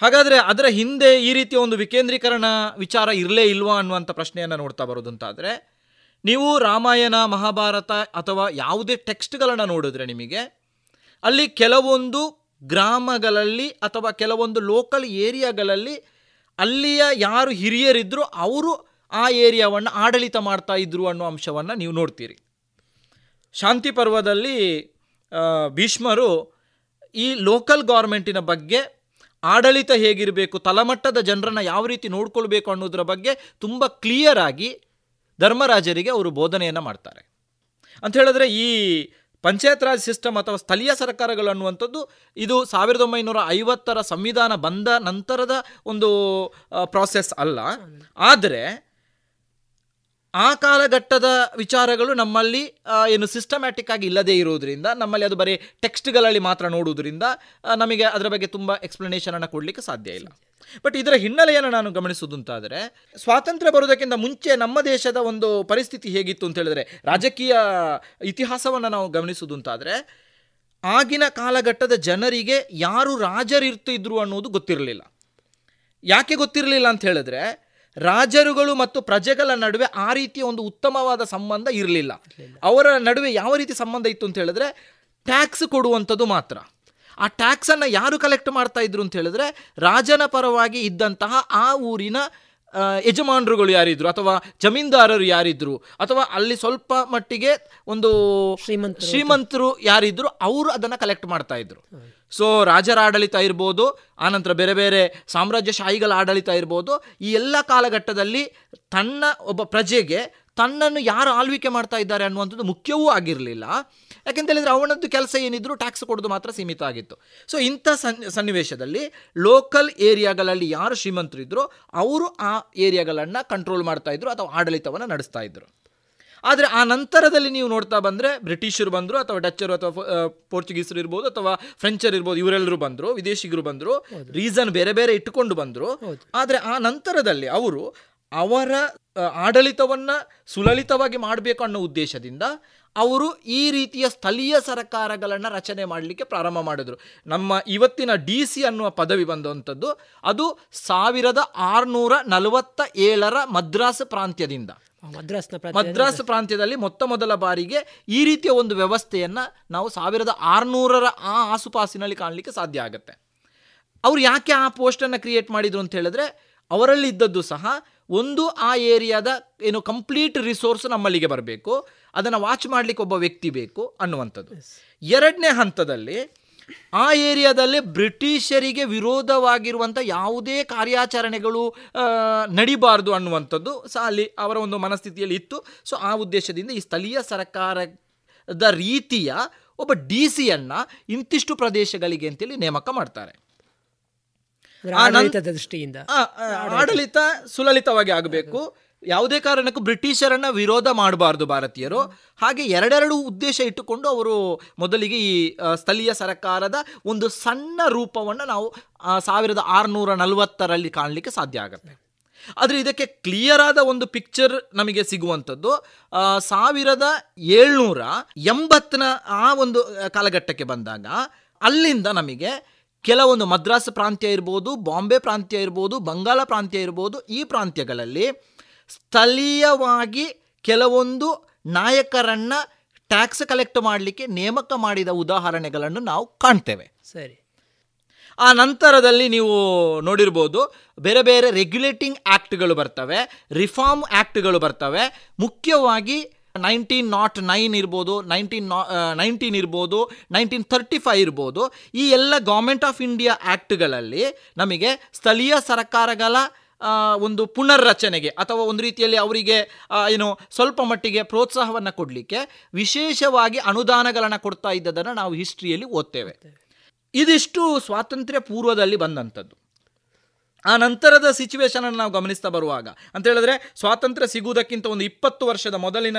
ಹಾಗಾದ್ರೆ ಅದರ ಹಿಂದೆ ಈ ರೀತಿಯ ಒಂದು ವಿಕೇಂದ್ರೀಕರಣ ವಿಚಾರ ಇರಲೇ ಇಲ್ವಾ ಅನ್ನುವಂಥ ಪ್ರಶ್ನೆಯನ್ನು ನೋಡ್ತಾ ಬರೋದಂತಾದರೆ ನೀವು ರಾಮಾಯಣ ಮಹಾಭಾರತ ಅಥವಾ ಯಾವುದೇ ಟೆಕ್ಸ್ಟ್ಗಳನ್ನು ನೋಡಿದ್ರೆ ನಿಮಗೆ ಅಲ್ಲಿ ಕೆಲವೊಂದು ಗ್ರಾಮಗಳಲ್ಲಿ ಅಥವಾ ಕೆಲವೊಂದು ಲೋಕಲ್ ಏರಿಯಾಗಳಲ್ಲಿ ಅಲ್ಲಿಯ ಯಾರು ಹಿರಿಯರಿದ್ದರೂ ಅವರು ಆ ಏರಿಯಾವನ್ನು ಆಡಳಿತ ಮಾಡ್ತಾ ಇದ್ರು ಅನ್ನೋ ಅಂಶವನ್ನು ನೀವು ನೋಡ್ತೀರಿ. ಶಾಂತಿ ಪರ್ವದಲ್ಲಿ ಭೀಷ್ಮರು ಈ ಲೋಕಲ್ ಗೌರ್ಮೆಂಟಿನ ಬಗ್ಗೆ ಆಡಳಿತ ಹೇಗಿರಬೇಕು, ತಲಮಟ್ಟದ ಜನರನ್ನು ಯಾವ ರೀತಿ ನೋಡ್ಕೊಳ್ಬೇಕು ಅನ್ನೋದ್ರ ಬಗ್ಗೆ ತುಂಬ ಕ್ಲಿಯರ್ ಆಗಿ ಧರ್ಮರಾಜರಿಗೆ ಅವರು ಬೋಧನೆಯನ್ನು ಮಾಡ್ತಾರೆ. ಅಂತ ಹೇಳಿದ್ರೆ ಈ ಪಂಚಾಯತ್ ರಾಜ್ ಸಿಸ್ಟಮ್ ಅಥವಾ ಸ್ಥಳೀಯ ಸರ್ಕಾರಗಳು ಅನ್ನುವಂಥದ್ದು ಇದು ಸಾವಿರದ ಒಂಬೈನೂರ ಐವತ್ತರ ಸಂವಿಧಾನ ಬಂದ ನಂತರದ ಒಂದು ಪ್ರಾಸೆಸ್ ಅಲ್ಲ. ಆದರೆ ಆ ಕಾಲಘಟ್ಟದ ವಿಚಾರಗಳು ನಮ್ಮಲ್ಲಿ ಏನು ಸಿಸ್ಟಮ್ಯಾಟಿಕ್ ಆಗಿ ಇಲ್ಲದೇ ಇರೋದ್ರಿಂದ, ನಮ್ಮಲ್ಲಿ ಅದು ಬರೀ ಟೆಕ್ಸ್ಟ್ಗಳಲ್ಲಿ ಮಾತ್ರ ನೋಡುವುದರಿಂದ ನಮಗೆ ಅದರ ಬಗ್ಗೆ ತುಂಬ ಎಕ್ಸ್ಪ್ಲನೇಷನನ್ನು ಕೊಡಲಿಕ್ಕೆ ಸಾಧ್ಯ ಇಲ್ಲ. ಬಟ್ ಇದರ ಹಿನ್ನೆಲೆಯನ್ನು ನಾನು ಗಮನಿಸುವುದಂತಾದರೆ, ಸ್ವಾತಂತ್ರ್ಯ ಬರೋದಕ್ಕಿಂತ ಮುಂಚೆ ನಮ್ಮ ದೇಶದ ಒಂದು ಪರಿಸ್ಥಿತಿ ಹೇಗಿತ್ತು ಅಂತ ಹೇಳಿದ್ರೆ, ರಾಜಕೀಯ ಇತಿಹಾಸವನ್ನು ನಾವು ಗಮನಿಸುವುದಂತಾದರೆ, ಆಗಿನ ಕಾಲಘಟ್ಟದ ಜನರಿಗೆ ಯಾರು ರಾಜರಿರ್ತಿದ್ರು ಅನ್ನೋದು ಗೊತ್ತಿರಲಿಲ್ಲ. ಯಾಕೆ ಗೊತ್ತಿರಲಿಲ್ಲ ಅಂತ ಹೇಳಿದ್ರೆ ರಾಜರುಗಳು ಮತ್ತು ಪ್ರಜೆಗಳ ನಡುವೆ ಆ ರೀತಿಯ ಒಂದು ಉತ್ತಮವಾದ ಸಂಬಂಧ ಇರಲಿಲ್ಲ. ಅವರ ನಡುವೆ ಯಾವ ರೀತಿ ಸಂಬಂಧ ಇತ್ತು ಅಂತ ಹೇಳಿದ್ರೆ ಟ್ಯಾಕ್ಸ್ ಕೊಡುವಂಥದ್ದು ಮಾತ್ರ. ಆ ಟ್ಯಾಕ್ಸನ್ನು ಯಾರು ಕಲೆಕ್ಟ್ ಮಾಡ್ತಾ ಇದ್ರು ಅಂತ ಹೇಳಿದ್ರೆ ರಾಜನ ಪರವಾಗಿ ಇದ್ದಂತಹ ಆ ಊರಿನ ಯಜಮಾನರುಗಳು ಯಾರಿದ್ರು ಅಥವಾ ಜಮೀನ್ದಾರರು ಯಾರಿದ್ರು ಅಥವಾ ಅಲ್ಲಿ ಸ್ವಲ್ಪ ಮಟ್ಟಿಗೆ ಒಂದು ಶ್ರೀಮಂತ ಶ್ರೀಮಂತರು ಯಾರಿದ್ರು ಅವರು ಅದನ್ನು ಕಲೆಕ್ಟ್ ಮಾಡ್ತಾ ಇದ್ರು. ಸೊ ರಾಜರ ಆಡಳಿತ ಇರ್ಬೋದು ಆನಂತರ ಬೇರೆ ಬೇರೆ ಸಾಮ್ರಾಜ್ಯಶಾಹಿಗಳ ಆಡಳಿತ ಇರ್ಬೋದು, ಈ ಎಲ್ಲ ಕಾಲಘಟ್ಟದಲ್ಲಿ ತನ್ನ ಒಬ್ಬ ಪ್ರಜೆಗೆ ತನ್ನನ್ನು ಯಾರು ಆಳ್ವಿಕೆ ಮಾಡ್ತಾ ಇದ್ದಾರೆ ಅನ್ನುವಂಥದ್ದು ಮುಖ್ಯವೂ ಆಗಿರಲಿಲ್ಲ. ಯಾಕೆಂತ ಹೇಳಿದ್ರೆ ಅವನದ್ದು ಕೆಲಸ ಏನಿದ್ರು ಟ್ಯಾಕ್ಸ್ ಕೊಡೋದು ಮಾತ್ರ ಸೀಮಿತ ಆಗಿತ್ತು. ಸೊ ಇಂಥ ಸನ್, ಸನ್ನಿವೇಶದಲ್ಲಿ ಲೋಕಲ್ ಏರಿಯಾಗಳಲ್ಲಿ ಯಾರು ಶ್ರೀಮಂತರಿದ್ರೋ, ಅವರು ಆ ಏರಿಯಾಗಳನ್ನು ಕಂಟ್ರೋಲ್ ಮಾಡ್ತಾ ಅಥವಾ ಆಡಳಿತವನ್ನು ನಡೆಸ್ತಾ ಆದರೆ ಆ ನಂತರದಲ್ಲಿ ನೀವು ನೋಡ್ತಾ ಬಂದರೆ ಬ್ರಿಟಿಷರು ಬಂದರು ಅಥವಾ ಡಚ್ಚರು ಅಥವಾ ಪೋರ್ಚುಗೀಸರು ಇರ್ಬೋದು ಅಥವಾ ಫ್ರೆಂಚರ್ ಇರ್ಬೋದು ಇವರೆಲ್ಲರೂ ಬಂದರು ವಿದೇಶಿಗರು ಬಂದರು ರೀಸನ್ ಬೇರೆ ಬೇರೆ ಇಟ್ಟುಕೊಂಡು ಬಂದರು. ಆದರೆ ಆ ನಂತರದಲ್ಲಿ ಅವರು ಅವರ ಆಡಳಿತವನ್ನು ಸುಲಲಿತವಾಗಿ ಮಾಡಬೇಕು ಅನ್ನೋ ಉದ್ದೇಶದಿಂದ ಅವರು ಈ ರೀತಿಯ ಸ್ಥಳೀಯ ಸರ್ಕಾರಗಳನ್ನು ರಚನೆ ಮಾಡಲಿಕ್ಕೆ ಪ್ರಾರಂಭ ಮಾಡಿದರು. ನಮ್ಮ ಇವತ್ತಿನ ಡಿ ಸಿ ಅನ್ನುವ ಪದವಿ ಬಂದಂಥದ್ದು ಅದು ಸಾವಿರದ ಆರುನೂರ ನಲವತ್ತ ಏಳರ ಮದ್ರಾಸ್ ಪ್ರಾಂತ್ಯದಿಂದ. ಮದ್ರಾಸ್ನ ಮದ್ರಾಸ್ ಪ್ರಾಂತ್ಯದಲ್ಲಿ ಮೊತ್ತ ಮೊದಲ ಬಾರಿಗೆ ಈ ರೀತಿಯ ಒಂದು ವ್ಯವಸ್ಥೆಯನ್ನ ನಾವು ಸಾವಿರದ ಆರುನೂರರ ಆ ಆಸುಪಾಸಿನಲ್ಲಿ ಕಾಣಲಿಕ್ಕೆ ಸಾಧ್ಯ ಆಗುತ್ತೆ. ಅವ್ರು ಯಾಕೆ ಆ ಪೋಸ್ಟನ್ನು ಕ್ರಿಯೇಟ್ ಮಾಡಿದ್ರು ಅಂತ ಹೇಳಿದ್ರೆ ಅವರಲ್ಲಿ ಇದ್ದದ್ದು ಸಹ ಒಂದು ಆ ಏರಿಯಾದ ಏನು ಕಂಪ್ಲೀಟ್ ರಿಸೋರ್ಸ್ ನಮ್ಮಲ್ಲಿಗೆ ಬರಬೇಕು ಅದನ್ನು ವಾಚ್ ಮಾಡಲಿಕ್ಕೆ ಒಬ್ಬ ವ್ಯಕ್ತಿ ಬೇಕು ಅನ್ನುವಂಥದ್ದು. ಎರಡನೇ ಹಂತದಲ್ಲಿ ಆ ಏರಿಯಾದಲ್ಲಿ ಬ್ರಿಟಿಷರಿಗೆ ವಿರೋಧವಾಗಿರುವಂಥ ಯಾವುದೇ ಕಾರ್ಯಾಚರಣೆಗಳು ನಡಿಬಾರ್ದು ಅನ್ನುವಂಥದ್ದು ಸಹ ಅಲ್ಲಿ ಅವರ ಒಂದು ಮನಸ್ಥಿತಿಯಲ್ಲಿ ಇತ್ತು. ಸೊ ಆ ಉದ್ದೇಶದಿಂದ ಈ ಸ್ಥಳೀಯ ಸರ್ಕಾರದ ರೀತಿಯ ಒಬ್ಬ ಡಿ ಸಿಯನ್ನು ಇಂತಿಷ್ಟು ಪ್ರದೇಶಗಳಿಗೆ ಅಂತೇಳಿ ನೇಮಕ ಮಾಡ್ತಾರೆ. ದೃಷ್ಟಿಯಿಂದ. ಆಡಳಿತ ಸುಲಲಿತವಾಗಿ ಆಗಬೇಕು. ಯಾವುದೇ ಕಾರಣಕ್ಕೂ ಬ್ರಿಟಿಷರನ್ನು ವಿರೋಧ ಮಾಡಬಾರ್ದು ಭಾರತೀಯರು. ಹಾಗೆ ಎರಡೆರಡು ಉದ್ದೇಶ ಇಟ್ಟುಕೊಂಡು ಅವರು ಮೊದಲಿಗೆ ಈ ಸ್ಥಳೀಯ ಸರ್ಕಾರದ ಒಂದು ಸಣ್ಣ ರೂಪವನ್ನು ನಾವು ಸಾವಿರದ ಆರುನೂರ ನಲವತ್ತರಲ್ಲಿ ಕಾಣಲಿಕ್ಕೆ ಸಾಧ್ಯ ಆಗುತ್ತೆ. ಆದರೆ ಇದಕ್ಕೆ ಕ್ಲಿಯರ್ ಆದ ಒಂದು ಪಿಕ್ಚರ್ ನಮಗೆ ಸಿಗುವಂಥದ್ದು ಸಾವಿರದ ಏಳ್ನೂರ ಎಂಬತ್ತನ ಆ ಒಂದು ಕಾಲಘಟ್ಟಕ್ಕೆ ಬಂದಾಗ ಅಲ್ಲಿಂದ ನಮಗೆ ಕೆಲವೊಂದು ಮದ್ರಾಸ್ ಪ್ರಾಂತ್ಯ ಇರ್ಬೋದು, ಬಾಂಬೆ ಪ್ರಾಂತ್ಯ ಇರ್ಬೋದು, ಬಂಗಾಳ ಪ್ರಾಂತ್ಯ ಇರ್ಬೋದು, ಈ ಪ್ರಾಂತ್ಯಗಳಲ್ಲಿ ಸ್ಥಳೀಯವಾಗಿ ಕೆಲವೊಂದು ನಾಯಕರನ್ನು ಟ್ಯಾಕ್ಸ್ ಕಲೆಕ್ಟ್ ಮಾಡಲಿಕ್ಕೆ ನೇಮಕ ಮಾಡಿದ ಉದಾಹರಣೆಗಳನ್ನು ನಾವು ಕಾಣ್ತೇವೆ. ಸರಿ. ಆ ನಂತರದಲ್ಲಿ ನೀವು ನೋಡಿರ್ಬೋದು ಬೇರೆ ಬೇರೆ ರೆಗ್ಯುಲೇಟಿಂಗ್ ಆ್ಯಕ್ಟ್ಗಳು ಬರ್ತವೆ ರಿಫಾರ್ಮ್ ಆ್ಯಕ್ಟ್ಗಳು ಬರ್ತವೆ. ಮುಖ್ಯವಾಗಿ ನೈನ್ಟೀನ್ ನಾಟ್ ನೈನ್ ಇರ್ಬೋದು ನೈನ್ಟೀನ್ ನಾ ನೈನ್ಟೀನ್ ಇರ್ಬೋದು ನೈನ್ಟೀನ್ ತರ್ಟಿ ಫೈವ್ ಇರ್ಬೋದು. ಈ ಎಲ್ಲ ಗೌರ್ಮೆಂಟ್ ಆಫ್ ಇಂಡಿಯಾ ಆ್ಯಕ್ಟ್ಗಳಲ್ಲಿ ನಮಗೆ ಸ್ಥಳೀಯ ಸರ್ಕಾರಗಳ ಒಂದು ಪುನರ್ರಚನೆಗೆ ಅಥವಾ ಒಂದು ರೀತಿಯಲ್ಲಿ ಅವರಿಗೆ ಏನು ಸ್ವಲ್ಪ ಮಟ್ಟಿಗೆ ಪ್ರೋತ್ಸಾಹವನ್ನು ಕೊಡಲಿಕ್ಕೆ ವಿಶೇಷವಾಗಿ ಅನುದಾನಗಳನ್ನು ಕೊಡ್ತಾ ಇದ್ದದನ್ನು ನಾವು ಹಿಸ್ಟ್ರಿಯಲ್ಲಿ ಓದ್ತೇವೆ. ಇದಿಷ್ಟು ಸ್ವಾತಂತ್ರ್ಯ ಪೂರ್ವದಲ್ಲಿ ಬಂದಂಥದ್ದು ಆ ನಂತರದ ಸಿಚುವೇಶನನ್ನು ನಾವು ಗಮನಿಸ್ತಾ ಬರುವಾಗ, ಅಂತ ಹೇಳಿದ್ರೆ ಸ್ವಾತಂತ್ರ್ಯ ಸಿಗುವುದಕ್ಕಿಂತ ಒಂದು ಇಪ್ಪತ್ತು ವರ್ಷದ ಮೊದಲಿನ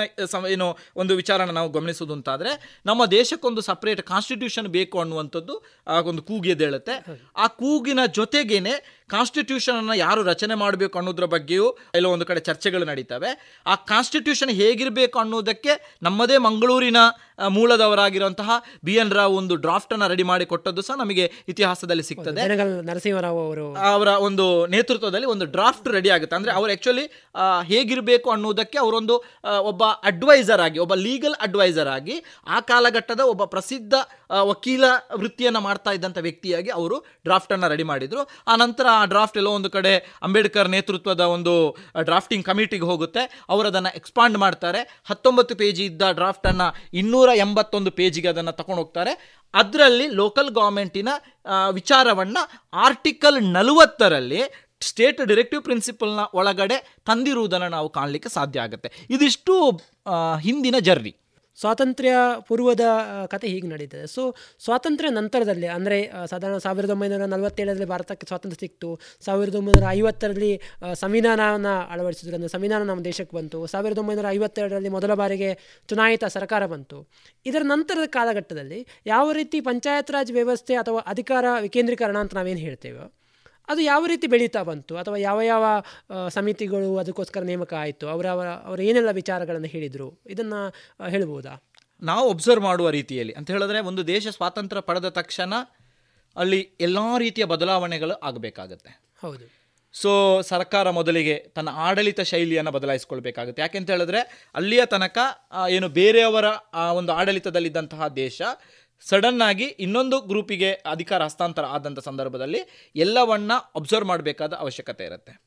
ಏನು ಒಂದು ವಿಚಾರನ ನಾವು ಗಮನಿಸೋದು ಅಂತಾದರೆ ನಮ್ಮ ದೇಶಕ್ಕೊಂದು ಸಪ್ರೇಟ್ ಕಾನ್ಸ್ಟಿಟ್ಯೂಷನ್ ಬೇಕು ಅನ್ನುವಂಥದ್ದು, ಆ, ಒಂದು ಕೂಗಿಯದೇಳುತ್ತೆ ಆ ಕೂಗಿನ ಜೊತೆಗೇನೆ ಕಾನ್ಸ್ಟಿಟ್ಯೂಷನ್ ಅನ್ನು ಯಾರು ರಚನೆ ಮಾಡಬೇಕು ಅನ್ನೋದ್ರ ಬಗ್ಗೆಯೂ ಎಲ್ಲೋ ಒಂದು ಕಡೆ ಚರ್ಚೆಗಳು ನಡೀತವೆ. ಆ ಕಾನ್ಸ್ಟಿಟ್ಯೂಷನ್ ಹೇಗಿರಬೇಕು ಅನ್ನೋದಕ್ಕೆ ನಮ್ಮದೇ ಮಂಗಳೂರಿನ ಮೂಲದವರಾಗಿರುವಂತಹ ಬಿ ಎನ್ ರಾವ್ ಒಂದು ಡ್ರಾಫ್ಟ್ ಅನ್ನ ರೆಡಿ ಮಾಡಿ ಕೊಟ್ಟದ್ದು ಸಹ ನಮಗೆ ಇತಿಹಾಸದಲ್ಲಿ ಸಿಗ್ತದೆ. ನರಸಿಂಹರಾವ್ ಅವರು. ಅವರ ಒಂದು ನೇತೃತ್ವದಲ್ಲಿ ಒಂದು ಡ್ರಾಫ್ಟ್ ರೆಡಿ ಆಗುತ್ತೆ. ಅಂದ್ರೆ ಅವರು ಆಕ್ಚುಲಿ ಹೇಗಿರಬೇಕು ಅನ್ನೋದಕ್ಕೆ ಅವರೊಂದು ಒಬ್ಬ ಅಡ್ವೈಸರ್ ಆಗಿ ಒಬ್ಬ ಲೀಗಲ್ ಅಡ್ವೈಸರ್ ಆಗಿ ಆ ಕಾಲಘಟ್ಟದ ಒಬ್ಬ ಪ್ರಸಿದ್ಧ ವಕೀಲ ವೃತ್ತಿಯನ್ನು ಮಾಡ್ತಾ ಇದ್ದಂಥ ವ್ಯಕ್ತಿಯಾಗಿ ಅವರು ಡ್ರಾಫ್ಟ್ ಅನ್ನ ರೆಡಿ ಮಾಡಿದ್ರು. ಆ ನಂತರ ಆ ಡ್ರಾಫ್ಟ್ ಎಲ್ಲೋ ಒಂದು ಕಡೆ ಅಂಬೇಡ್ಕರ್ ನೇತೃತ್ವದ ಒಂದು ಡ್ರಾಫ್ಟಿಂಗ್ ಕಮಿಟಿಗೆ ಹೋಗುತ್ತೆ. ಅವರು ಅದನ್ನು ಎಕ್ಸ್ಪಾಂಡ್ ಮಾಡ್ತಾರೆ. ಹತ್ತೊಂಬತ್ತು ಪೇಜಿ ಇದ್ದ ಡ್ರಾಫ್ಟನ್ನು ಇನ್ನೂರ ಎಂಬತ್ತೊಂದು ಪೇಜಿಗೆ ಅದನ್ನು ತಗೊಂಡು ಹೋಗ್ತಾರೆ. ಅದರಲ್ಲಿ ಲೋಕಲ್ ಗೌರ್ಮೆಂಟಿನ ವಿಚಾರವನ್ನು ಆರ್ಟಿಕಲ್ ನಲವತ್ತರಲ್ಲಿ ಸ್ಟೇಟ್ ಡಿರೆಕ್ಟಿವ್ ಪ್ರಿನ್ಸಿಪಲ್ನ ಒಳಗಡೆ ತಂದಿರುವುದನ್ನು ನಾವು ಕಾಣಲಿಕ್ಕೆ ಸಾಧ್ಯ ಆಗುತ್ತೆ. ಇದಿಷ್ಟು ಹಿಂದಿನ ಜರ್ನಿ. ಸ್ವಾತಂತ್ರ್ಯ ಪೂರ್ವದ ಕತೆ ಹೀಗೆ ನಡೀತದೆ. ಸೊ ಸ್ವಾತಂತ್ರ್ಯ ನಂತರದಲ್ಲಿ, ಅಂದರೆ ಸಾಧಾರಣ ಸಾವಿರದ ಒಂಬೈನೂರ ನಲವತ್ತೇಳರಲ್ಲಿ ಭಾರತಕ್ಕೆ ಸ್ವಾತಂತ್ರ್ಯ ಸಿಕ್ತು. ಸಾವಿರದ ಒಂಬೈನೂರ ಐವತ್ತರಲ್ಲಿ ಸಂವಿಧಾನವನ್ನು ಅಳವಡಿಸಿದ್ರು. ಅಂದರೆ ಸಂವಿಧಾನ ನಮ್ಮ ದೇಶಕ್ಕೆ ಬಂತು. ಸಾವಿರದ ಒಂಬೈನೂರ ಐವತ್ತೆರಡರಲ್ಲಿ ಮೊದಲ ಬಾರಿಗೆ ಚುನಾಯಿತ ಸರ್ಕಾರ ಬಂತು. ಇದರ ನಂತರದ ಕಾಲಘಟ್ಟದಲ್ಲಿ ಯಾವ ರೀತಿ ಪಂಚಾಯತ್ ರಾಜ್ ವ್ಯವಸ್ಥೆ ಅಥವಾ ಅಧಿಕಾರ ವಿಕೇಂದ್ರೀಕರಣ ಅಂತ ನಾವೇನು ಹೇಳ್ತೇವೋ ಅದು ಯಾವ ರೀತಿ ಬೆಳೀತಾ ಬಂತು? ಅಥವಾ ಯಾವ ಯಾವ ಸಮಿತಿಗಳು ಅದಕ್ಕೋಸ್ಕರ ನೇಮಕ ಆಯಿತು? ಅವರ ಅವರ ಅವರು ಏನೆಲ್ಲ ವಿಚಾರಗಳನ್ನು ಹೇಳಿದರು? ಇದನ್ನು ಹೇಳ್ಬೋದಾ? ನಾವು ಒಬ್ಸರ್ವ್ ಮಾಡುವ ರೀತಿಯಲ್ಲಿ. ಅಂತ ಹೇಳಿದ್ರೆ ಒಂದು ದೇಶ ಸ್ವಾತಂತ್ರ್ಯ ಪಡೆದ ತಕ್ಷಣ ಅಲ್ಲಿ ಎಲ್ಲ ರೀತಿಯ ಬದಲಾವಣೆಗಳು ಆಗಬೇಕಾಗತ್ತೆ. ಹೌದು. ಸೊ ಸರ್ಕಾರ ಮೊದಲಿಗೆ ತನ್ನ ಆಡಳಿತ ಶೈಲಿಯನ್ನು ಬದಲಾಯಿಸ್ಕೊಳ್ಬೇಕಾಗುತ್ತೆ. ಯಾಕೆಂತ ಹೇಳಿದ್ರೆ ಅಲ್ಲಿಯ ತನಕ ಏನು ಬೇರೆಯವರ ಒಂದು ಆಡಳಿತದಲ್ಲಿದ್ದಂತಹ ದೇಶ ಸಡನ್ ಆಗಿ ಇನ್ನೊಂದು ಗ್ರೂಪಿಗೆ ಅಧಿಕಾರ ಹಸ್ತಾಂತರ ಆದಂಥ ಸಂದರ್ಭದಲ್ಲಿ ಎಲ್ಲವನ್ನ ಅಬ್ಸರ್ವ್ ಮಾಡಬೇಕಾದ ಅವಶ್ಯಕತೆ ಇರುತ್ತೆ.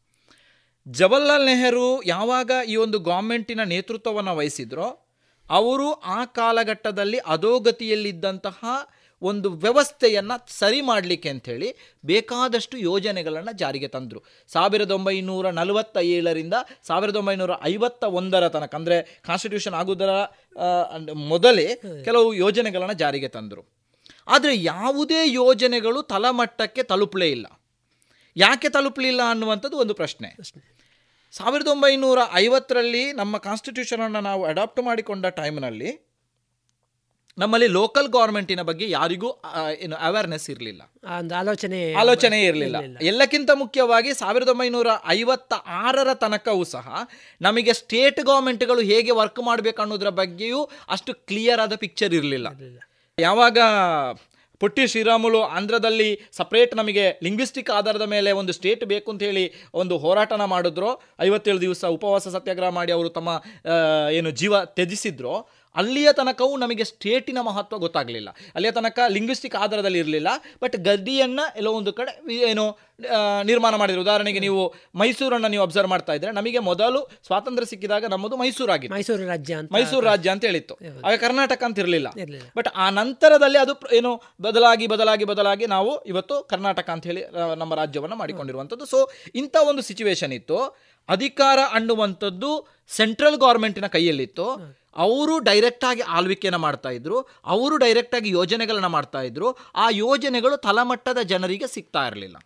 ಜವಾಹರ್ಲಾಲ್ ನೆಹರು ಯಾವಾಗ ಈ ಒಂದು ಗೌರ್ಮೆಂಟಿನ ನೇತೃತ್ವವನ್ನು ವಹಿಸಿದ್ರೋ, ಅವರು ಆ ಕಾಲಘಟ್ಟದಲ್ಲಿ ಅಧೋಗತಿಯಲ್ಲಿದ್ದಂತಹ ಒಂದು ವ್ಯವಸ್ಥೆಯನ್ನು ಸರಿ ಮಾಡಲಿಕ್ಕೆ ಅಂಥೇಳಿ ಬೇಕಾದಷ್ಟು ಯೋಜನೆಗಳನ್ನು ಜಾರಿಗೆ ತಂದರು. ಸಾವಿರದ ಒಂಬೈನೂರ ನಲವತ್ತ ಏಳರಿಂದ ಸಾವಿರದ ಒಂಬೈನೂರ ಐವತ್ತ ಒಂದರ ತನಕ ಅಂದರೆ ಕಾನ್ಸ್ಟಿಟ್ಯೂಷನ್ ಆಗುವುದರ ಮೊದಲೇ ಕೆಲವು ಯೋಜನೆಗಳನ್ನು ಜಾರಿಗೆ ತಂದರು. ಆದರೆ ಯಾವುದೇ ಯೋಜನೆಗಳು ತಲಮಟ್ಟಕ್ಕೆ ತಲುಪಲೇ ಇಲ್ಲ. ಯಾಕೆ ತಲುಪಲಿಲ್ಲ ಅನ್ನುವಂಥದ್ದು ಒಂದು ಪ್ರಶ್ನೆ. ಸಾವಿರದ ಒಂಬೈನೂರ ಐವತ್ತರಲ್ಲಿ ನಮ್ಮ ಕಾನ್ಸ್ಟಿಟ್ಯೂಷನನ್ನು ನಾವು ಅಡಾಪ್ಟ್ ಮಾಡಿಕೊಂಡ ಟೈಮ್ನಲ್ಲಿ ನಮ್ಮಲ್ಲಿ ಲೋಕಲ್ ಗೌರ್ಮೆಂಟಿನ ಬಗ್ಗೆ ಯಾರಿಗೂ ಏನು ಅವೇರ್ನೆಸ್ ಇರಲಿಲ್ಲ. ಆಲೋಚನೆ ಆಲೋಚನೆ ಇರಲಿಲ್ಲ. ಎಲ್ಲಕ್ಕಿಂತ ಮುಖ್ಯವಾಗಿ ಸಾವಿರದ ಒಂಬೈನೂರ ಐವತ್ತ ಆರರ ತನಕವೂ ಸಹ ನಮಗೆ ಸ್ಟೇಟ್ ಗೌರ್ಮೆಂಟ್ಗಳು ಹೇಗೆ ವರ್ಕ್ ಮಾಡಬೇಕು ಅನ್ನೋದ್ರ ಬಗ್ಗೆಯೂ ಅಷ್ಟು ಕ್ಲಿಯರ್ ಆದ ಪಿಕ್ಚರ್ ಇರಲಿಲ್ಲ. ಯಾವಾಗ ಪುಟ್ಟಿ ಶ್ರೀರಾಮುಲು ಆಂಧ್ರದಲ್ಲಿ ಸಪ್ರೇಟ್ ನಮಗೆ ಲಿಂಗ್ವಿಸ್ಟಿಕ್ ಆಧಾರದ ಮೇಲೆ ಒಂದು ಸ್ಟೇಟ್ ಬೇಕು ಅಂತ ಹೇಳಿ ಒಂದು ಹೋರಾಟನ ಮಾಡಿದ್ರು ಐವತ್ತೇಳು ದಿವಸ ಉಪವಾಸ ಸತ್ಯಾಗ್ರಹ ಮಾಡಿ ಅವರು ತಮ್ಮ ಏನು ಜೀವ ತ್ಯಜಿಸಿದ್ರು ಅಲ್ಲಿಯ ತನಕವೂ ನಮಗೆ ಸ್ಟೇಟಿನ ಮಹತ್ವ ಗೊತ್ತಾಗಲಿಲ್ಲ. ಅಲ್ಲಿಯ ತನಕ ಲಿಂಗ್ವಿಸ್ಟಿಕ್ ಆಧಾರದಲ್ಲಿ ಇರಲಿಲ್ಲ ಬಟ್ ಗದ್ದಿಯನ್ನು ಎಲ್ಲೋ ಒಂದು ಕಡೆ ಏನು ನಿರ್ಮಾಣ ಮಾಡಿದ್ರು. ಉದಾಹರಣೆಗೆ ನೀವು ಮೈಸೂರನ್ನು ನೀವು ಅಬ್ಸರ್ವ್ ಮಾಡ್ತಾ ಇದ್ರೆ ನಮಗೆ ಮೊದಲು ಸ್ವಾತಂತ್ರ್ಯ ಸಿಕ್ಕಿದಾಗ ನಮ್ಮದು ಮೈಸೂರಾಗಿತ್ತು. ಮೈಸೂರು ರಾಜ್ಯ ಅಂತ ಮೈಸೂರು ರಾಜ್ಯ ಅಂತ ಹೇಳಿತ್ತು. ಆಗ ಕರ್ನಾಟಕ ಅಂತ ಇರಲಿಲ್ಲ. ಇರ್ಲಿಲ್ಲ. ಬಟ್ ಆ ನಂತರದಲ್ಲಿ ಅದು ಏನು ಬದಲಾಗಿ ಬದಲಾಗಿ ಬದಲಾಗಿ ನಾವು ಇವತ್ತು ಕರ್ನಾಟಕ ಅಂತ ಹೇಳಿ ನಮ್ಮ ರಾಜ್ಯವನ್ನು ಮಾಡಿಕೊಂಡಿರುವಂಥದ್ದು. ಸೊ ಇಂಥ ಒಂದು ಸಿಚುವೇಶನ್ ಇತ್ತು. ಅಧಿಕಾರ ಅನ್ನುವಂಥದ್ದು ಸೆಂಟ್ರಲ್ ಗೌರ್ಮೆಂಟಿನ ಕೈಯಲ್ಲಿತ್ತು. ಅವರು ಡೈರೆಕ್ಟಾಗಿ ಆಳ್ವಿಕೆಯನ್ನು ಮಾಡ್ತಾ ಇದ್ರು ಅವರು ಡೈರೆಕ್ಟಾಗಿ ಯೋಜನೆಗಳನ್ನ ಮಾಡ್ತಾ ಇದ್ರು ಆ ಯೋಜನೆಗಳು ತಳಮಟ್ಟದ ಜನರಿಗೆ ಸಿಗ್ತಾ ಇರಲಿಲ್ಲ.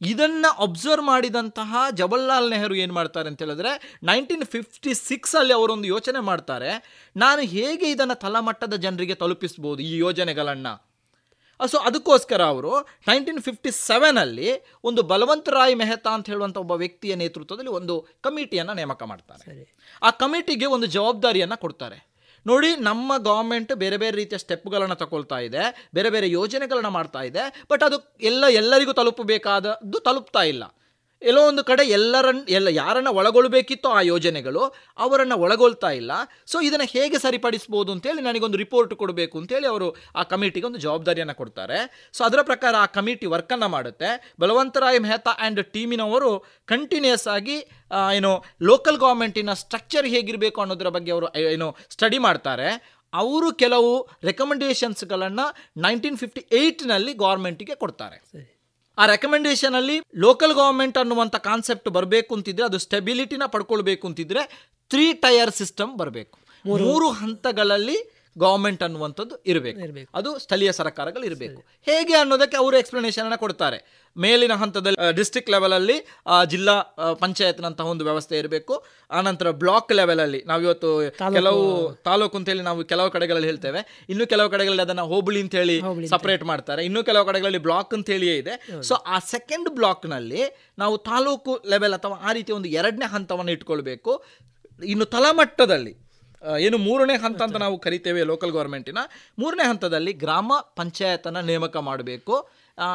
ಇದನ್ನು ಅಬ್ಸರ್ವ್ ಮಾಡಿದಂತಹ ಜವಹರ್ಲಾಲ್ ನೆಹರು ಏನು ಮಾಡ್ತಾರೆ ಅಂತ ಹೇಳಿದ್ರೆ ನೈನ್ಟೀನ್ ಫಿಫ್ಟಿ ಸಿಕ್ಸಲ್ಲಿ ಅವರೊಂದು ಯೋಚನೆ ಮಾಡ್ತಾರೆ ನಾನು ಹೇಗೆ ಇದನ್ನು ತಳಮಟ್ಟದ ಜನರಿಗೆ ತಲುಪಿಸ್ಬೋದು ಈ ಯೋಜನೆಗಳನ್ನು? ಸೊ ಅದಕ್ಕೋಸ್ಕರ ಅವರು ನೈನ್ಟೀನ್ ಫಿಫ್ಟಿ ಸೆವೆನಲ್ಲಿ ಒಂದು ಬಲವಂತ ರಾಯ್ ಮೆಹ್ತಾ ಅಂತ ಹೇಳುವಂಥ ಒಬ್ಬ ವ್ಯಕ್ತಿಯ ನೇತೃತ್ವದಲ್ಲಿ ಒಂದು ಕಮಿಟಿಯನ್ನು ನೇಮಕ ಮಾಡ್ತಾರೆ. ಆ ಕಮಿಟಿಗೆ ಒಂದು ಜವಾಬ್ದಾರಿಯನ್ನು ಕೊಡ್ತಾರೆ. ನೋಡಿ ನಮ್ಮ ಗೌರ್ಮೆಂಟ್ ಬೇರೆ ಬೇರೆ ರೀತಿಯ ಸ್ಟೆಪ್ಗಳನ್ನು ತಗೊಳ್ತಾ ಇದೆ ಬೇರೆ ಬೇರೆ ಯೋಜನೆಗಳನ್ನು ಮಾಡ್ತಾ ಇದೆ ಬಟ್ ಅದು ಎಲ್ಲ ಎಲ್ಲರಿಗೂ ತಲುಪಬೇಕಾದದ್ದು ತಲುಪ್ತಾ ಇಲ್ಲ. ಎಲ್ಲೋ ಒಂದು ಕಡೆ ಎಲ್ಲರನ್ನ ಎಲ್ಲ ಯಾರನ್ನು ಒಳಗೊಳ್ಬೇಕಿತ್ತೋ ಆ ಯೋಜನೆಗಳು ಅವರನ್ನು ಒಳಗೊಳ್ತಾ ಇಲ್ಲ. ಸೊ ಇದನ್ನು ಹೇಗೆ ಸರಿಪಡಿಸ್ಬೋದು ಅಂತೇಳಿ ನನಗೊಂದು ರಿಪೋರ್ಟ್ ಕೊಡಬೇಕು ಅಂತೇಳಿ ಅವರು ಆ ಕಮಿಟಿಗೆ ಒಂದು ಜವಾಬ್ದಾರಿಯನ್ನು ಕೊಡ್ತಾರೆ. ಸೊ ಅದರ ಪ್ರಕಾರ ಆ ಕಮಿಟಿ ವರ್ಕನ್ನು ಮಾಡುತ್ತೆ. ಬಲವಂತರಾಯ್ ಮೆಹ್ತಾ ಆ್ಯಂಡ್ ಟೀಮಿನವರು ಕಂಟಿನ್ಯೂಸ್ ಆಗಿ ಏನು ಲೋಕಲ್ ಗೌರ್ಮೆಂಟಿನ ಸ್ಟ್ರಕ್ಚರ್ ಹೇಗಿರಬೇಕು ಅನ್ನೋದರ ಬಗ್ಗೆ ಅವರು ಏನು ಸ್ಟಡಿ ಮಾಡ್ತಾರೆ. ಅವರು ಕೆಲವು ರೆಕಮೆಂಡೇಷನ್ಸ್ಗಳನ್ನು ನೈನ್ಟೀನ್ ಫಿಫ್ಟಿ ಏಯ್ಟ್ನಲ್ಲಿ ಗೌರ್ಮೆಂಟಿಗೆ ಕೊಡ್ತಾರೆ. ಆ ರೆಕಮೆಂಡೇಶನ್ ಅಲ್ಲಿ ಲೋಕಲ್ ಗವರ್ಮೆಂಟ್ ಅನ್ನುವಂಥ ಕಾನ್ಸೆಪ್ಟ್ ಬರಬೇಕು ಅಂತಿದ್ರೆ ಅದು ಸ್ಟೆಬಿಲಿಟಿನ ಪಡ್ಕೊಳ್ಬೇಕು ಅಂತಿದ್ರೆ ತ್ರೀ ಟೈರ್ ಸಿಸ್ಟಮ್ ಬರಬೇಕು. ಮೂರು ಹಂತಗಳಲ್ಲಿ ಗೌರ್ಮೆಂಟ್ ಅನ್ನುವಂಥದ್ದು ಇರಬೇಕು. ಅದು ಸ್ಥಳೀಯ ಸರ್ಕಾರಗಳು ಇರಬೇಕು. ಹೇಗೆ ಅನ್ನೋದಕ್ಕೆ ಅವರು ಎಕ್ಸ್ಪ್ಲನೇಷನ್ ಅನ್ನ ಕೊಡ್ತಾರೆ. ಮೇಲಿನ ಹಂತದಲ್ಲಿ ಡಿಸ್ಟ್ರಿಕ್ಟ್ ಲೆವೆಲಲ್ಲಿ ಜಿಲ್ಲಾ ಪಂಚಾಯತ್ನಂತಹ ಒಂದು ವ್ಯವಸ್ಥೆ ಇರಬೇಕು. ಆನಂತರ ಬ್ಲಾಕ್ ಲೆವೆಲಲ್ಲಿ ನಾವಿವತ್ತು ಕೆಲವು ತಾಲೂಕು ಅಂತೇಳಿ ನಾವು ಕೆಲವು ಕಡೆಗಳಲ್ಲಿ ಹೇಳ್ತೇವೆ. ಇನ್ನು ಕೆಲವು ಕಡೆಗಳಲ್ಲಿ ಅದನ್ನ ಹೋಬಳಿ ಅಂತ ಹೇಳಿ ಸಪರೇಟ್ ಮಾಡ್ತಾರೆ. ಇನ್ನು ಕೆಲವು ಕಡೆಗಳಲ್ಲಿ ಬ್ಲಾಕ್ ಅಂತ ಹೇಳಿಯೇ ಇದೆ. ಸೊ ಆ ಸೆಕೆಂಡ್ ಬ್ಲಾಕ್ನಲ್ಲಿ ನಾವು ತಾಲೂಕು ಲೆವೆಲ್ ಅಥವಾ ಆ ರೀತಿ ಒಂದು ಎರಡನೇ ಹಂತವನ್ನು ಇಟ್ಕೊಳ್ಬೇಕು. ಇನ್ನು ತಳಮಟ್ಟದಲ್ಲಿ ಏನು ಮೂರನೇ ಹಂತ ಅಂತ ನಾವು ಕರಿತೇವೆ ಲೋಕಲ್ ಗೌರ್ಮೆಂಟಿನ ಮೂರನೇ ಹಂತದಲ್ಲಿ ಗ್ರಾಮ ಪಂಚಾಯತನ್ನು ನೇಮಕ ಮಾಡಬೇಕು.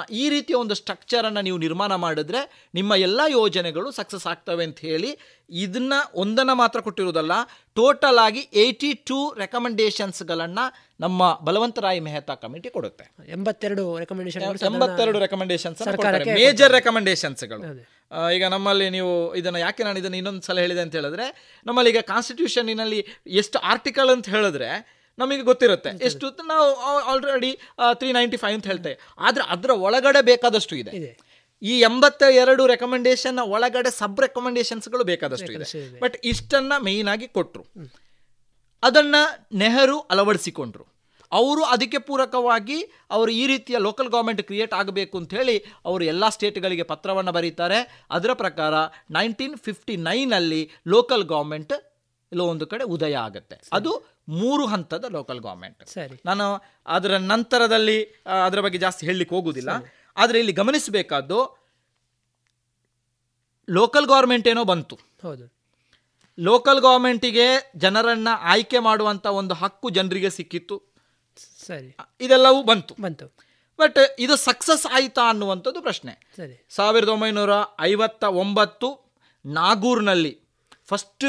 ಈ ರೀತಿಯ ಒಂದು ಸ್ಟ್ರಕ್ಚರನ್ನು ನೀವು ನಿರ್ಮಾಣ ಮಾಡಿದ್ರೆ ನಿಮ್ಮ ಎಲ್ಲ ಯೋಜನೆಗಳು ಸಕ್ಸಸ್ ಆಗ್ತವೆ ಅಂತ ಹೇಳಿ ಇದನ್ನ ಒಂದನ್ನು ಮಾತ್ರ ಕೊಟ್ಟಿರುವುದಲ್ಲ ಟೋಟಲ್ ಆಗಿ ಏಯ್ಟಿ ಟೂ ರೆಕಮೆಂಡೇಶನ್ಸ್ಗಳನ್ನು ನಮ್ಮ ಬಲವಂತರಾಯ್ ಮೆಹ್ತಾ ಕಮಿಟಿ ಕೊಡುತ್ತೆ. ಎಂಬತ್ತೆರಡು ರೆಕಮೆಂಡೇಶನ್ ಎಂಬತ್ತೆರಡು ರೆಕಮೆಂಡೇಶನ್ಸ್ ಮೇಜರ್ ರೆಕಮೆಂಡೇಶನ್ಸ್ಗಳು ಈಗ ನಮ್ಮಲ್ಲಿ ನೀವು ಇದನ್ನ ಯಾಕೆ ನಾನು ಇದನ್ನು ಇನ್ನೊಂದು ಸಲ ಹೇಳಿದೆ ಅಂತ ಹೇಳಿದ್ರೆ ನಮ್ಮಲ್ಲಿ ಈಗ ಕಾನ್ಸ್ಟಿಟ್ಯೂಷನಿನಲ್ಲಿ ಎಷ್ಟು ಆರ್ಟಿಕಲ್ ಅಂತ ಹೇಳಿದ್ರೆ ನಮಗೆ ಗೊತ್ತಿರುತ್ತೆ. ಎಷ್ಟು ನಾವು ಆಲ್ರೆಡಿ ತ್ರೀ ನೈಂಟಿ ಫೈವ್ ಅಂತ ಹೇಳ್ತೇವೆ. ಆದರೆ ಅದರ ಒಳಗಡೆ ಬೇಕಾದಷ್ಟು ಇದೆ. ಈ ಎಂಬತ್ತ ಎರಡು ರೆಕಮೆಂಡೇಶನ್ ಒಳಗಡೆ ಸಬ್ ರೆಕಮೆಂಡೇಶನ್ಸ್ಗಳು ಬೇಕಾದಷ್ಟು ಇದೆ. ಬಟ್ ಇಷ್ಟನ್ನ ಮೇಯ್ನ್ ಆಗಿ ಕೊಟ್ಟರು ಅದನ್ನ ನೆಹರು ಅಳವಡಿಸಿಕೊಂಡ್ರು. ಅವರು ಅದಕ್ಕೆ ಪೂರಕವಾಗಿ ಅವರು ಈ ರೀತಿಯ ಲೋಕಲ್ ಗೌರ್ಮೆಂಟ್ ಕ್ರಿಯೇಟ್ ಆಗಬೇಕು ಅಂತ ಹೇಳಿ ಅವರು ಎಲ್ಲ ಸ್ಟೇಟ್ಗಳಿಗೆ ಪತ್ರವನ್ನು ಬರೀತಾರೆ. ಅದರ ಪ್ರಕಾರ ನೈನ್ಟೀನ್ ಫಿಫ್ಟಿ ನೈನಲ್ಲಿ ಲೋಕಲ್ ಗೌರ್ಮೆಂಟ್ ಎಲ್ಲೋ ಒಂದು ಕಡೆ ಉದಯ ಆಗುತ್ತೆ. ಅದು ಮೂರು ಹಂತದ ಲೋಕಲ್ ಗೌರ್ಮೆಂಟ್ ಸರಿ. ನಾನು ಅದರ ನಂತರದಲ್ಲಿ ಅದರ ಬಗ್ಗೆ ಜಾಸ್ತಿ ಹೇಳಲಿಕ್ಕೆ ಹೋಗುವುದಿಲ್ಲ ಆದರೆ ಇಲ್ಲಿ ಗಮನಿಸಬೇಕಾದ್ದು ಲೋಕಲ್ ಗೌರ್ಮೆಂಟ್ ಏನೋ ಬಂತು. ಹೌದು. ಲೋಕಲ್ ಗೌರ್ಮೆಂಟಿಗೆ ಜನರನ್ನ ಆಯ್ಕೆ ಮಾಡುವಂತ ಒಂದು ಹಕ್ಕು ಜನರಿಗೆ ಸಿಕ್ಕಿತ್ತು. ಸರಿ. ಇದೆಲ್ಲವೂ ಬಂತು. ಬಂತು. ಬಟ್ ಇದು ಸಕ್ಸಸ್ ಆಯಿತಾ ಅನ್ನುವಂಥದ್ದು ಪ್ರಶ್ನೆ. ಸರಿ. ಸಾವಿರದ ಒಂಬೈನೂರ ಐವತ್ತ ಒಂಬತ್ತು ನಾಗೂರ್ನಲ್ಲಿ ಫಸ್ಟ್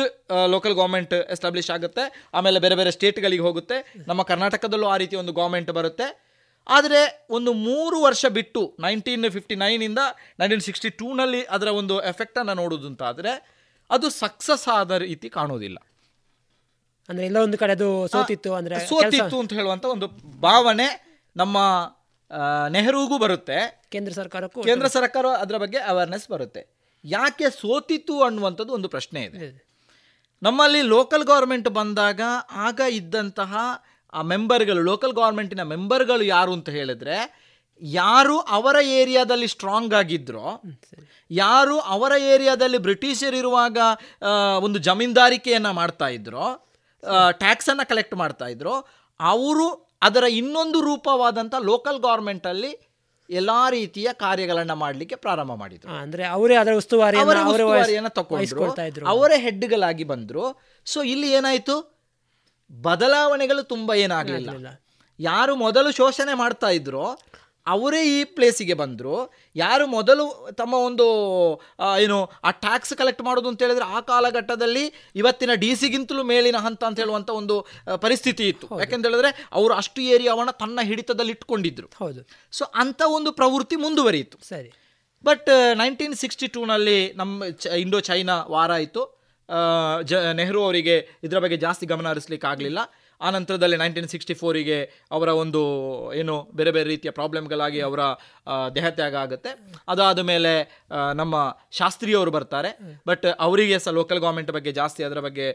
ಲೋಕಲ್ ಗೌರ್ಮೆಂಟ್ ಎಸ್ಟಾಬ್ಲಿಷ್ ಆಗುತ್ತೆ. ಆಮೇಲೆ ಬೇರೆ ಬೇರೆ ಸ್ಟೇಟ್ಗಳಿಗೆ ಹೋಗುತ್ತೆ. ನಮ್ಮ ಕರ್ನಾಟಕದಲ್ಲೂ ಆ ರೀತಿ ಒಂದು ಗೌರ್ಮೆಂಟ್ ಬರುತ್ತೆ. ಆದರೆ ಒಂದು ಮೂರು ವರ್ಷ ಬಿಟ್ಟು ನೈನ್ಟೀನ್ ಫಿಫ್ಟಿ ನೈನಿಂದ ನೈನ್ಟೀನ್ ಸಿಕ್ಸ್ಟಿ ಟೂನಲ್ಲಿ ಅದರ ಒಂದು ಎಫೆಕ್ಟನ್ನು ನೋಡೋದು ಅಂತಾದರೆ ಅದು ಸಕ್ಸಸ್ ಆದ ರೀತಿ ಕಾಣೋದಿಲ್ಲ ಅಂದರೆ ಎಲ್ಲ ಒಂದು ಕಡೆ ಅದು ಸೋತಿತ್ತು ಅಂದ್ರೆ ಸೋತಿತ್ತು ಅಂತ ಹೇಳುವಂಥ ಒಂದು ಭಾವನೆ ನಮ್ಮ ನೆಹರೂಗೂ ಬರುತ್ತೆ. ಕೇಂದ್ರ ಸರ್ಕಾರಕ್ಕೂ ಕೇಂದ್ರ ಸರ್ಕಾರ ಅದರ ಬಗ್ಗೆ ಅವೇರ್ನೆಸ್ ಬರುತ್ತೆ. ಯಾಕೆ ಸೋತಿತ್ತು ಅನ್ನುವಂಥದ್ದು ಒಂದು ಪ್ರಶ್ನೆ ಇದೆ. ನಮ್ಮಲ್ಲಿ ಲೋಕಲ್ ಗೌರ್ಮೆಂಟ್ ಬಂದಾಗ ಆಗ ಇದ್ದಂತಹ ಆ ಮೆಂಬರ್ಗಳು ಲೋಕಲ್ ಗೌರ್ಮೆಂಟಿನ ಮೆಂಬರ್ಗಳು ಯಾರು ಅಂತ ಹೇಳಿದ್ರೆ ಯಾರು ಅವರ ಏರಿಯಾದಲ್ಲಿ ಸ್ಟ್ರಾಂಗ್ ಆಗಿದ್ರೋ ಯಾರು ಅವರ ಏರಿಯಾದಲ್ಲಿ ಬ್ರಿಟಿಷರ್ ಇರುವಾಗ ಆ, ಒಂದು ಜಮೀನ್ದಾರಿಕೆಯನ್ನು ಮಾಡ್ತಾ ಇದ್ರೋ ಟ್ಯಾಕ್ಸನ್ನು ಕಲೆಕ್ಟ್ ಮಾಡ್ತಾ ಇದ್ರೋ ಅವರು ಅದರ ಇನ್ನೊಂದು ರೂಪವಾದಂಥ ಲೋಕಲ್ ಗೌರ್ಮೆಂಟಲ್ಲಿ ಎಲ್ಲ ರೀತಿಯ ಕಾರ್ಯಗಳನ್ನು ಮಾಡಲಿಕ್ಕೆ ಪ್ರಾರಂಭ ಮಾಡಿದ್ರು. ಅಂದ್ರೆ ಅವರೇ ಅದರ ಉಸ್ತುವಾರಿ ಅವರ ಅವರೇ ಉಸ್ತುವಾರಿಯನ್ನ ಇದ್ರು. ಅವರೇ ಹೆಡ್ಗಳಾಗಿ ಬಂದ್ರು. ಸೊ ಇಲ್ಲಿ ಏನಾಯ್ತು? ಬದಲಾವಣೆಗಳು ತುಂಬಾ ಏನಾಗಲಿಲ್ಲ. ಯಾರು ಮೊದಲು ಶೋಷಣೆ ಮಾಡ್ತಾ ಇದ್ರೋ ಅವರೇ ಈ ಪ್ಲೇಸಿಗೆ ಬಂದರು. ಯಾರು ಮೊದಲು ತಮ್ಮ ಒಂದು ಏನು ಆ ಟ್ಯಾಕ್ಸ್ ಕಲೆಕ್ಟ್ ಮಾಡೋದು ಅಂತ ಹೇಳಿದ್ರೆ ಆ ಕಾಲಘಟ್ಟದಲ್ಲಿ ಇವತ್ತಿನ ಡಿ ಸಿಗಿಂತಲೂ ಮೇಲಿನ ಹಂತ ಅಂತ ಹೇಳುವಂಥ ಒಂದು ಪರಿಸ್ಥಿತಿ ಇತ್ತು. ಯಾಕೆಂತ ಹೇಳಿದ್ರೆ ಅವರು ಅಷ್ಟು ಏರಿಯಾವನ್ನ ತನ್ನ ಹಿಡಿತದಲ್ಲಿ ಇಟ್ಕೊಂಡಿದ್ರು. ಹೌದು. ಸೊ ಅಂಥ ಒಂದು ಪ್ರವೃತ್ತಿ ಮುಂದುವರಿಯಿತು. ಸರಿ. ಬಟ್ ನೈನ್ಟೀನ್ ಸಿಕ್ಸ್ಟಿ ಟೂನಲ್ಲಿ ನಮ್ಮ ಚ ಇಂಡೋ ಚೈನಾ ವಾರ ಆಯಿತು ಜ ನೆಹರು ಅವರಿಗೆ ಇದರ ಬಗ್ಗೆ ಜಾಸ್ತಿ ಗಮನ ಹರಿಸ್ಲಿಕ್ಕೆ ಆಗಲಿಲ್ಲ ಆ ನಂತರದಲ್ಲಿ ನೈನ್ಟೀನ್ ಸಿಕ್ಸ್ಟಿ ಫೋರಿಗೆ ಅವರ ಒಂದು ಏನು ಬೇರೆ ಬೇರೆ ರೀತಿಯ ಪ್ರಾಬ್ಲಮ್ಗಳಾಗಿ ಅವರ ದೇಹತ್ಯಾಗ ಆಗುತ್ತೆ. ಅದಾದ ಮೇಲೆ ನಮ್ಮ ಶಾಸ್ತ್ರಿಯವರು ಬರ್ತಾರೆ. ಬಟ್ ಅವರಿಗೆ ಸಹ ಲೋಕಲ್ ಗೌರ್ಮೆಂಟ್ ಬಗ್ಗೆ ಜಾಸ್ತಿ ಅದರ ಬಗ್ಗೆ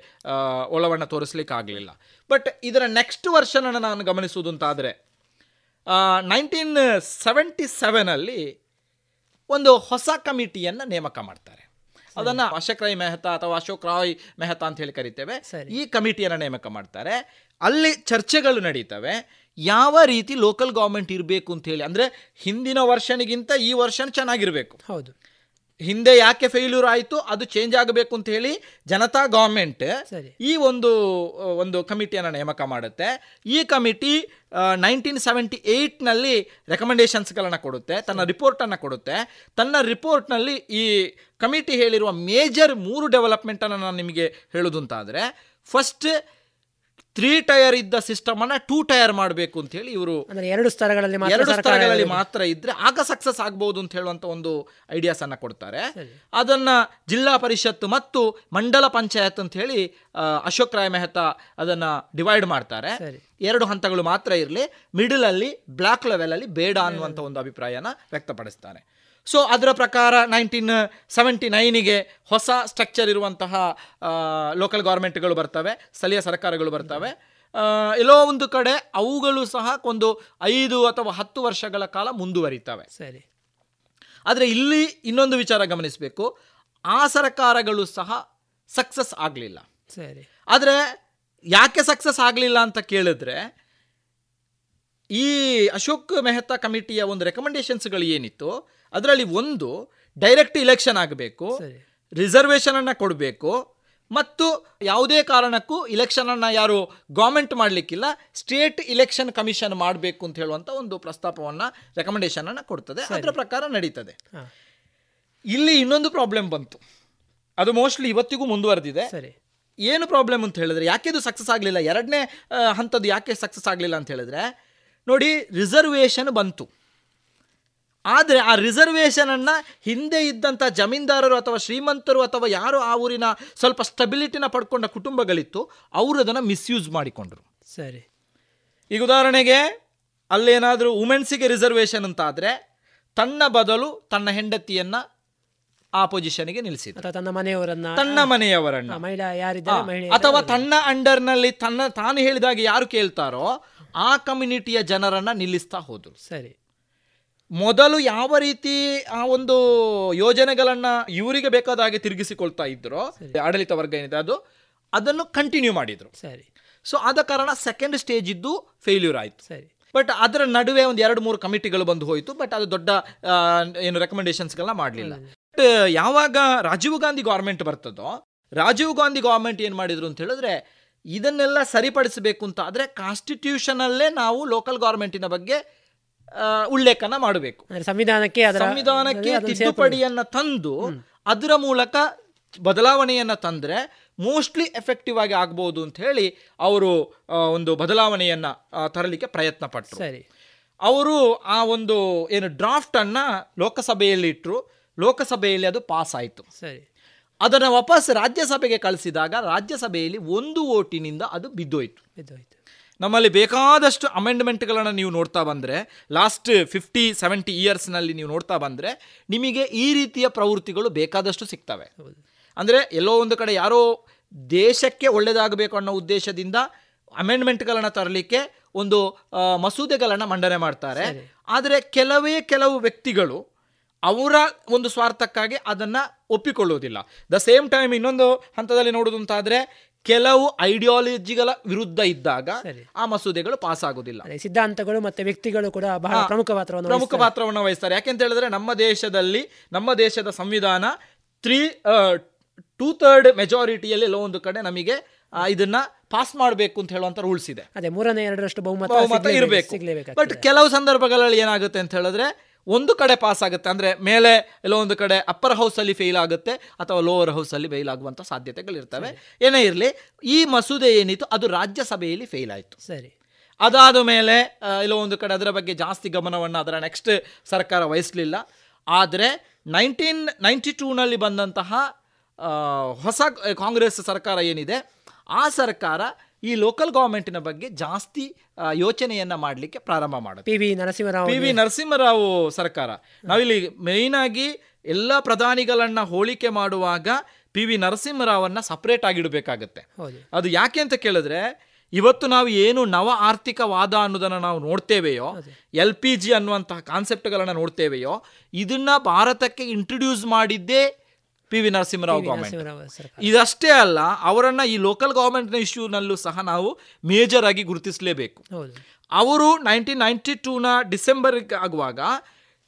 ಒಳವಣ್ಣ ತೋರಿಸ್ಲಿಕ್ಕೆ ಆಗಲಿಲ್ಲ ಬಟ್ ಇದರ ನೆಕ್ಸ್ಟ್ ವರ್ಷನನ್ನು ನಾನು ಗಮನಿಸುವುದು ಅಂತಾದರೆ ನೈನ್ಟೀನ್ ಸೆವೆಂಟಿ ಸೆವೆನಲ್ಲಿ ಒಂದು ಹೊಸ ಕಮಿಟಿಯನ್ನು ನೇಮಕ ಮಾಡ್ತಾರೆ. ಅದನ್ನು ಅಶೋಕ್ ರಾಯ್ ಮೆಹ್ತಾ ಅಥವಾ ಅಶೋಕ್ ರಾಯ್ ಮೆಹ್ತಾ ಅಂತ ಹೇಳಿ ಕರಿತೇವೆ. ಈ ಕಮಿಟಿಯನ್ನು ನೇಮಕ ಮಾಡ್ತಾರೆ. ಅಲ್ಲಿ ಚರ್ಚೆಗಳು ನಡೀತವೆ. ಯಾವ ರೀತಿ ಲೋಕಲ್ ಗೌರ್ಮೆಂಟ್ ಇರಬೇಕು ಅಂತ ಹೇಳಿ ಅಂದರೆ ಹಿಂದಿನ ವರ್ಷನಿಗಿಂತ ಈ ವರ್ಷ ಚೆನ್ನಾಗಿರಬೇಕು. ಹೌದು. ಹಿಂದೆ ಯಾಕೆ ಫೇಲ್ಯೂರ್ ಆಯಿತು ಅದು ಚೇಂಜ್ ಆಗಬೇಕು ಅಂತ ಹೇಳಿ ಜನತಾ ಗೌರ್ಮೆಂಟ್. ಈ ಒಂದು ಒಂದು ಕಮಿಟಿಯನ್ನು ನೇಮಕ ಮಾಡುತ್ತೆ. ಈ ಕಮಿಟಿ ನೈನ್ಟೀನ್ ಸೆವೆಂಟಿ ಏಯ್ಟ್ನಲ್ಲಿ ರೆಕಮೆಂಡೇಷನ್ಸ್ಗಳನ್ನು ಕೊಡುತ್ತೆ ತನ್ನ ರಿಪೋರ್ಟನ್ನು ಕೊಡುತ್ತೆ. ತನ್ನ ರಿಪೋರ್ಟ್ನಲ್ಲಿ ಈ ಕಮಿಟಿ ಹೇಳಿರುವ ಮೇಜರ್ ಮೂರು ಡೆವಲಪ್ಮೆಂಟನ್ನು ನಾನು ನಿಮಗೆ ಹೇಳೋದು ಅಂತಾದರೆ ಫಸ್ಟ್ ತ್ರೀ ಟೈರ್ ಇದ್ದ ಸಿಸ್ಟಮ್ ಅನ್ನ ಟೂ ಟೈರ್ ಮಾಡಬೇಕು ಅಂತ ಹೇಳಿ ಇವರು ಎರಡು ಸ್ತರಗಳಲ್ಲಿ ಎರಡು ಸ್ತರಗಳಲ್ಲಿ ಸ್ಥಳಗಳಲ್ಲಿ ಮಾತ್ರ ಇದ್ರೆ ಆಗ ಸಕ್ಸಸ್ ಆಗ್ಬಹುದು ಅಂತ ಹೇಳುವಂತ ಒಂದು ಐಡಿಯಾಸ್ ಅನ್ನ ಕೊಡ್ತಾರೆ. ಅದನ್ನ ಜಿಲ್ಲಾ ಪರಿಷತ್ ಮತ್ತು ಮಂಡಲ ಪಂಚಾಯತ್ ಅಂತ ಹೇಳಿ ಅಶೋಕ್ ರಾಯ್ ಮೆಹ್ತಾ ಅದನ್ನ ಡಿವೈಡ್ ಮಾಡ್ತಾರೆ. ಎರಡು ಹಂತಗಳು ಮಾತ್ರ ಇರಲಿ. ಮಿಡಲ್ ಅಲ್ಲಿ ಬ್ಲಾಕ್ ಲೆವೆಲ್ ಅಲ್ಲಿ ಬೇಡ ಅನ್ನುವಂತ ಒಂದು ಅಭಿಪ್ರಾಯನ ವ್ಯಕ್ತಪಡಿಸ್ತಾರೆ. ಸೊ ಅದರ ಪ್ರಕಾರ ನೈನ್ಟೀನ್ ಸೆವೆಂಟಿ ನೈನಿಗೆ ಹೊಸ ಸ್ಟ್ರಕ್ಚರ್ ಇರುವಂತಹ ಲೋಕಲ್ ಗೌರ್ಮೆಂಟ್ಗಳು ಬರ್ತವೆ ಸ್ಥಳೀಯ ಸರ್ಕಾರಗಳು ಬರ್ತವೆ. ಎಲ್ಲೋ ಒಂದು ಕಡೆ ಅವುಗಳು ಸಹ ಒಂದು ಐದು ಅಥವಾ ಹತ್ತು ವರ್ಷಗಳ ಕಾಲ ಮುಂದುವರಿತವೆ. ಸರಿ. ಆದರೆ ಇಲ್ಲಿ ಇನ್ನೊಂದು ವಿಚಾರ ಗಮನಿಸಬೇಕು. ಆ ಸರ್ಕಾರಗಳು ಸಹ ಸಕ್ಸಸ್ ಆಗಲಿಲ್ಲ. ಸರಿ. ಆದರೆ ಯಾಕೆ ಸಕ್ಸಸ್ ಆಗಲಿಲ್ಲ ಅಂತ ಕೇಳಿದ್ರೆ ಈ ಅಶೋಕ್ ಮೆಹ್ತಾ ಕಮಿಟಿಯ ಒಂದು ರೆಕಮೆಂಡೇಶನ್ಸ್ಗಳು ಏನಿತ್ತು? ಅದರಲ್ಲಿ ಒಂದು ಡೈರೆಕ್ಟ್ ಇಲೆಕ್ಷನ್ ಆಗಬೇಕು ರಿಸರ್ವೇಷನ್ ಅನ್ನ ಕೊಡಬೇಕು ಮತ್ತು ಯಾವುದೇ ಕಾರಣಕ್ಕೂ ಇಲೆಕ್ಷನ್ ಅನ್ನ ಯಾರು ಗೌರ್ಮೆಂಟ್ ಮಾಡಲಿಕ್ಕಿಲ್ಲ ಸ್ಟೇಟ್ ಇಲೆಕ್ಷನ್ ಕಮಿಷನ್ ಮಾಡಬೇಕು ಅಂತ ಹೇಳುವಂತ ಒಂದು ಪ್ರಸ್ತಾಪವನ್ನ ರೆಕಮೆಂಡೇಶನ್ ಅನ್ನ ಕೊಡ್ತದೆ. ಅದರ ಪ್ರಕಾರ ನಡೀತದೆ. ಇಲ್ಲಿ ಇನ್ನೊಂದು ಪ್ರಾಬ್ಲಮ್ ಬಂತು. ಅದು ಮೋಸ್ಟ್ಲಿ ಇವತ್ತಿಗೂ ಮುಂದುವರೆದಿದೆ. ಸರಿ. ಏನು ಪ್ರಾಬ್ಲಮ್ ಅಂತ ಹೇಳಿದ್ರೆ ಯಾಕೆ ಇದು ಸಕ್ಸಸ್ ಆಗಲಿಲ್ಲ? ಎರಡನೇ ಹಂತದ್ದು ಯಾಕೆ ಸಕ್ಸಸ್ ಆಗಲಿಲ್ಲ ಅಂತ ಹೇಳಿದ್ರೆ ನೋಡಿ ರಿಸರ್ವೇಷನ್ ಬಂತು. ಆದರೆ ಆ ರಿಸರ್ವೇಷನನ್ನು ಅನ್ನ ಹಿಂದೆ ಇದ್ದಂಥ ಜಮೀನ್ದಾರರು ಅಥವಾ ಶ್ರೀಮಂತರು ಅಥವಾ ಯಾರು ಆ ಊರಿನ ಸ್ವಲ್ಪ ಸ್ಟೆಬಿಲಿಟಿನ ಪಡ್ಕೊಂಡ ಕುಟುಂಬಗಳಿತ್ತು ಅವರು ಅದನ್ನು ಮಿಸ್ಯೂಸ್ ಮಾಡಿಕೊಂಡ್ರು. ಸರಿ. ಈಗ ಉದಾಹರಣೆಗೆ ಅಲ್ಲೇನಾದರೂ ವುಮೆನ್ಸಿಗೆ ರಿಸರ್ವೇಷನ್ ಅಂತ ಆದರೆ ತನ್ನ ಬದಲು ತನ್ನ ಹೆಂಡತಿಯನ್ನ ಆ ಪೊಸಿಷನ್ಗೆ ನಿಲ್ಲಿಸಿದ ತನ್ನ ಮನೆಯವರನ್ನ ತನ್ನ ಮನೆಯವರನ್ನ. ಅಥವಾ ತನ್ನ ಅಂಡರ್ನಲ್ಲಿ ತನ್ನ ತಾನು ಹೇಳಿದಾಗ ಯಾರು ಕೇಳ್ತಾರೋ ಆ ಕಮ್ಯುನಿಟಿಯ ಜನರನ್ನ ನಿಲ್ಲಿಸ್ತಾ ಹೋದರು. ಸರಿ. ಮೊದಲು ಯಾವ ರೀತಿ ಆ ಒಂದು ಯೋಜನೆಗಳನ್ನ ಇವರಿಗೆ ಬೇಕಾದ ಹಾಗೆ ತಿರುಗಿಸಿಕೊಳ್ತಾ ಇದ್ರು ಆಡಳಿತ ವರ್ಗ ಏನಿದೆ ಅದು ಅದನ್ನು ಕಂಟಿನ್ಯೂ ಮಾಡಿದ್ರು. ಸರಿ. ಸೊ ಆದ ಕಾರಣ ಸೆಕೆಂಡ್ ಸ್ಟೇಜ್ ಇದ್ದು ಫೇಲ್ಯೂರ್ ಆಯಿತು. ಸರಿ. ಬಟ್ ಅದರ ನಡುವೆ ಒಂದು ಎರಡು ಮೂರು ಕಮಿಟಿಗಳು ಬಂದು ಹೋಯಿತು ಬಟ್ ಅದು ದೊಡ್ಡ ಏನು ರೆಕಮೆಂಡೇಶನ್ಸ್ಗಳನ್ನ ಮಾಡಲಿಲ್ಲ. ಬಟ್ ಯಾವಾಗ ರಾಜೀವ್ ಗಾಂಧಿ ಗೌರ್ಮೆಂಟ್ ಬರ್ತದೋ ರಾಜೀವ್ ಗಾಂಧಿ ಗೌರ್ಮೆಂಟ್ ಏನು ಮಾಡಿದ್ರು ಅಂತ ಹೇಳಿದ್ರೆ ಇದನ್ನೆಲ್ಲ ಸರಿಪಡಿಸಬೇಕು ಅಂತ ಆದರೆ ಕಾನ್ಸ್ಟಿಟ್ಯೂಷನಲ್ಲೇ ನಾವು ಲೋಕಲ್ ಗೌರ್ಮೆಂಟಿನ ಬಗ್ಗೆ ಉಲ್ಲೇಖನ ಮಾಡಬೇಕು. ಸಂವಿಧಾನಕ್ಕೆ ಸಂವಿಧಾನಕ್ಕೆ ತಿದ್ದುಪಡಿಯನ್ನ ತಂದು ಅದರ ಮೂಲಕ ಬದಲಾವಣೆಯನ್ನ ತಂದ್ರೆ ಮೋಸ್ಟ್ಲಿ ಎಫೆಕ್ಟಿವ್ ಆಗಿ ಆಗ್ಬೋದು ಅಂತ ಹೇಳಿ ಅವರು ಒಂದು ಬದಲಾವಣೆಯನ್ನ ತರಲಿಕ್ಕೆ ಪ್ರಯತ್ನ ಪಟ್ಟರು ಸರಿ. ಅವರು ಆ ಒಂದು ಏನು ಡ್ರಾಫ್ಟ್ ಅನ್ನ ಲೋಕಸಭೆಯಲ್ಲಿ ಇಟ್ಟರು ಲೋಕಸಭೆಯಲ್ಲಿ ಅದು ಪಾಸ್ ಆಯಿತು. ಸರಿ. ಅದನ್ನು ವಾಪಸ್ ರಾಜ್ಯಸಭೆಗೆ ಕಳಿಸಿದಾಗ ರಾಜ್ಯಸಭೆಯಲ್ಲಿ ಒಂದು ಓಟಿನಿಂದ ಅದು ಬಿದ್ದೋಯ್ತು. ಬಿದ್ದೋಯ್ತು. ನಮ್ಮಲ್ಲಿ ಬೇಕಾದಷ್ಟು ಅಮೆಂಡ್ಮೆಂಟ್ಗಳನ್ನು ನೀವು ನೋಡ್ತಾ ಬಂದರೆ ಲಾಸ್ಟ್ ಫಿಫ್ಟಿ ಸೆವೆಂಟಿ ಇಯರ್ಸ್ನಲ್ಲಿ ನೀವು ನೋಡ್ತಾ ಬಂದರೆ ನಿಮಗೆ ಈ ರೀತಿಯ ಪ್ರವೃತ್ತಿಗಳು ಬೇಕಾದಷ್ಟು ಸಿಗ್ತವೆ. ಅಂದರೆ ಎಲ್ಲೋ ಒಂದು ಕಡೆ ಯಾರೋ ದೇಶಕ್ಕೆ ಒಳ್ಳೆಯದಾಗಬೇಕು ಅನ್ನೋ ಉದ್ದೇಶದಿಂದ ಅಮೆಂಡ್ಮೆಂಟ್ಗಳನ್ನು ತರಲಿಕ್ಕೆ ಒಂದು ಮಸೂದೆಗಳನ್ನು ಮಂಡನೆ ಮಾಡ್ತಾರೆ. ಆದರೆ ಕೆಲವೇ ಕೆಲವು ವ್ಯಕ್ತಿಗಳು ಅವರ ಒಂದು ಸ್ವಾರ್ಥಕ್ಕಾಗಿ ಅದನ್ನು ಒಪ್ಪಿಕೊಳ್ಳುವುದಿಲ್ಲ. ದ ಸೇಮ್ ಟೈಮ್ ಇನ್ನೊಂದು ಹಂತದಲ್ಲಿ ನೋಡೋದು ಅಂತಾದರೆ ಕೆಲವು ಐಡಿಯಾಲಜಿಗಳ ವಿರುದ್ಧ ಇದ್ದಾಗ ಆ ಮಸೂದೆಗಳು ಪಾಸ್ ಆಗುದಿಲ್ಲ ಅದೇ ಸಿದ್ಧಾಂತಗಳು ಮತ್ತೆ ವ್ಯಕ್ತಿಗಳು ಕೂಡ ಬಹಳ ಪ್ರಮುಖ ಪಾತ್ರವನ್ನು ಪ್ರಮುಖ. ಪಾತ್ರವನ್ನು ವಹಿಸ್ತಾರೆ. ಯಾಕೆಂತ ಹೇಳಿದ್ರೆ ನಮ್ಮ ದೇಶದಲ್ಲಿ ನಮ್ಮ ದೇಶದ ಸಂವಿಧಾನ ತ್ರೀ ಟೂ ಥರ್ಡ್ ಮೆಜಾರಿಟಿಯಲ್ಲಿ ಎಲ್ಲೋ ಒಂದು ಕಡೆ ನಮಗೆ ಇದನ್ನ ಪಾಸ್ ಮಾಡಬೇಕು ಅಂತ ಹೇಳುವಂತ ರೂಲ್ಸ್ ಇದೆ. ಅದೇ ಮೂರನೇ ಎರಡರಷ್ಟು ಬಹುಮತ ಇರಬೇಕು. ಬಟ್ ಕೆಲವು ಸಂದರ್ಭಗಳಲ್ಲಿ ಏನಾಗುತ್ತೆ ಅಂತ ಹೇಳಿದ್ರೆ ಒಂದು ಕಡೆ ಪಾಸ್ ಆಗುತ್ತೆ ಅಂದರೆ ಮೇಲೆ ಎಲ್ಲೋ ಒಂದು ಕಡೆ ಅಪ್ಪರ್ ಹೌಸಲ್ಲಿ ಫೇಲ್ ಆಗುತ್ತೆ ಅಥವಾ ಲೋವರ್ ಹೌಸಲ್ಲಿ ಫೇಲ್ ಆಗುವಂಥ ಸಾಧ್ಯತೆಗಳಿರ್ತವೆ. ಏನೇ ಇರಲಿ ಈ ಮಸೂದೆ ಏನಿತ್ತು ಅದು ರಾಜ್ಯಸಭೆಯಲ್ಲಿ ಫೇಲ್ ಆಯಿತು. ಸರಿ. ಅದಾದ ಮೇಲೆ ಎಲ್ಲೋ ಒಂದು ಕಡೆ ಅದರ ಬಗ್ಗೆ ಜಾಸ್ತಿ ಗಮನವನ್ನು ಅದರ ನೆಕ್ಸ್ಟ್ ಸರ್ಕಾರ ವಹಿಸಲಿಲ್ಲ. ಆದರೆ ನೈನ್ಟೀನ್ ನೈಂಟಿ ಟೂನಲ್ಲಿ ಬಂದಂತಹ ಹೊಸ ಕಾಂಗ್ರೆಸ್ ಸರ್ಕಾರ ಏನಿದೆ ಆ ಸರ್ಕಾರ ಈ ಲೋಕಲ್ ಗೌರ್ಮೆಂಟಿನ ಬಗ್ಗೆ ಜಾಸ್ತಿ ಯೋಚನೆಯನ್ನ ಮಾಡಲಿಕ್ಕೆ ಪ್ರಾರಂಭ ಮಾಡುತ್ತೆ. P V Narasimha Rao P V Narasimha Rao ಸರ್ಕಾರ. ನಾವಿಲ್ಲಿ ಮೇಯ್ನ್ ಆಗಿ ಎಲ್ಲ ಪ್ರಧಾನಿಗಳನ್ನ ಹೋಲಿಕೆ ಮಾಡುವಾಗ ಪಿ ವಿ ನರಸಿಂಹರಾವನ್ನ ಸಪ್ರೇಟ್ ಆಗಿಡಬೇಕಾಗತ್ತೆ. ಅದು ಯಾಕೆ ಅಂತ ಕೇಳಿದ್ರೆ ಇವತ್ತು ನಾವು ಏನು ನವ ಆರ್ಥಿಕವಾದ ಅನ್ನೋದನ್ನು ನಾವು ನೋಡ್ತೇವೆಯೋ ಎಲ್ ಪಿ ಜಿ ಅನ್ನುವಂತಹ ಕಾನ್ಸೆಪ್ಟ್ಗಳನ್ನು ನೋಡ್ತೇವೆಯೋ ಇದನ್ನ ಭಾರತಕ್ಕೆ ಇಂಟ್ರೊಡ್ಯೂಸ್ ಮಾಡಿದ್ದೇ ಪಿ ವಿ ನರಸಿಂಹರಾವ್ ಗೌರ್ಮೆಂಟ್ ಇದಷ್ಟೇ ಅಲ್ಲ ಅವರನ್ನ ಈ ಲೋಕಲ್ ಗೌರ್ಮೆಂಟ್ನ ಇಶ್ಯೂನಲ್ಲೂ ಸಹ ನಾವು ಮೇಜರ್ ಆಗಿ ಗುರುತಿಸಲೇಬೇಕು. ಅವರು ನೈನ್ಟೀನ್ ನೈಂಟಿ ಟೂನ ಡಿಸೆಂಬರ್ ಆಗುವಾಗ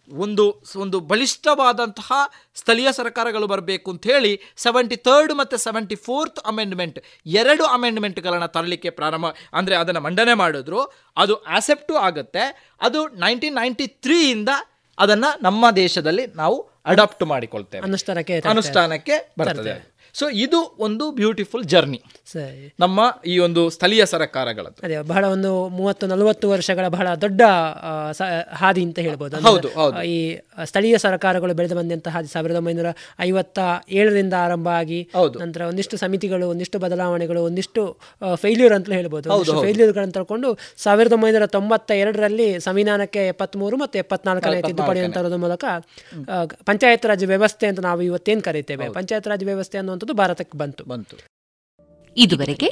ಒಂದು ಒಂದು ಬಲಿಷ್ಠವಾದಂತಹ ಸ್ಥಳೀಯ ಸರ್ಕಾರಗಳು ಬರಬೇಕು ಅಂತ ಹೇಳಿ ಸೆವೆಂಟಿ ಥರ್ಡ್ ಮತ್ತು ಸೆವೆಂಟಿ ಫೋರ್ತ್ ಅಮೆಂಡ್ಮೆಂಟ್ ಎರಡು ಅಮೆಂಡ್ಮೆಂಟ್ಗಳನ್ನು ತರಲಿಕ್ಕೆ ಪ್ರಾರಂಭ ಅಂದರೆ ಅದನ್ನು ಮಂಡನೆ ಮಾಡಿದ್ರು. ಅದು ಆಸೆಪ್ಟು ಆಗುತ್ತೆ. ಅದು ನೈನ್ಟೀನ್ ನೈಂಟಿ ತ್ರೀಯಿಂದ ಅದನ್ನು ನಮ್ಮ ದೇಶದಲ್ಲಿ ನಾವು ಅಡಾಪ್ಟ್ ಮಾಡಿಕೊಳ್ತೇವೆ. ಅನುಷ್ಠಾನಕ್ಕೆ ಬರ್ತದೆ. ಸೊ ಇದು ಒಂದು ಬ್ಯೂಟಿಫುಲ್ ಜರ್ನಿ ಸರಿ. ನಮ್ಮ ಈ ಒಂದು ಸ್ಥಳೀಯ ಸರ್ಕಾರಗಳದ್ದು. ಅದೇ ಬಹಳ ಒಂದು ಮೂವತ್ತು ನಲವತ್ತು ವರ್ಷಗಳ ಬಹಳ ದೊಡ್ಡ ಹಾದಿ ಅಂತ ಹೇಳ್ಬೋದು. ಹೌದು, ಹೌದು. ಈ ಸ್ಥಳೀಯ ಸರ್ಕಾರಗಳು ಬೆಳೆದು ಬಂದಂತಹ ಹಾದಿ ಸಾವಿರದ ಒಂಬೈನೂರ ಐವತ್ತ ಏಳರಿಂದ ಆರಂಭ ಆಗಿ ನಂತರ ಒಂದಿಷ್ಟು ಸಮಿತಿಗಳು ಒಂದಿಷ್ಟು ಬದಲಾವಣೆಗಳು ಒಂದಿಷ್ಟು ಫೇಲ್ಯೂರ್ ಅಂತಲೂ ಹೇಳ್ಬೋದು. ಫೇಲ್ಯೂರ್ಗಳನ್ನು ತಗೊಂಡು ಸಾವಿರದ ಒಂಬೈನೂರ ತೊಂಬತ್ತ ಎರಡರಲ್ಲಿ ಸಂವಿಧಾನಕ್ಕೆ ಎಪ್ಪತ್ಮೂರು ಮತ್ತು ಎಪ್ಪತ್ನಾಲ್ಕನೇ ತಿದ್ದುಪಡಿ ಅಂತ ಮೂಲಕ ಪಂಚಾಯತ್ ರಾಜ್ ವ್ಯವಸ್ಥೆ ಅಂತ ನಾವು ಇವತ್ತೇನು ಕರೀತೇವೆ? ಪಂಚಾಯತ್ ರಾಜ್ ವ್ಯವಸ್ಥೆ ಅನ್ನುವಂಥದ್ದು ಭಾರತಕ್ಕೆ ಬಂತು. ಬಂತು. ಇದುವರೆಗೆ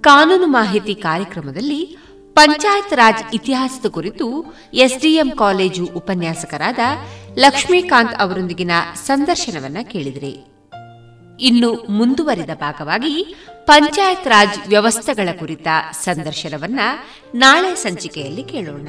ಕಾನೂನು ಮಾಹಿತಿ ಕಾರ್ಯಕ್ರಮದಲ್ಲಿ ಪಂಚಾಯತ್ ರಾಜ್ ಇತಿಹಾಸದ ಕುರಿತು ಎಸ್ಡಿಎಂ ಕಾಲೇಜು ಉಪನ್ಯಾಸಕರಾದ ಲಕ್ಷ್ಮೀಕಾಂತ್ ಅವರೊಂದಿಗಿನ ಸಂದರ್ಶನವನ್ನ ಕೇಳಿದರೆ. ಇನ್ನು ಮುಂದುವರಿದ ಭಾಗವಾಗಿ ಪಂಚಾಯತ್ ರಾಜ್ ವ್ಯವಸ್ಥೆಗಳ ಕುರಿತ ಸಂದರ್ಶನವನ್ನ ನಾಳೆ ಸಂಚಿಕೆಯಲ್ಲಿ ಕೇಳೋಣ.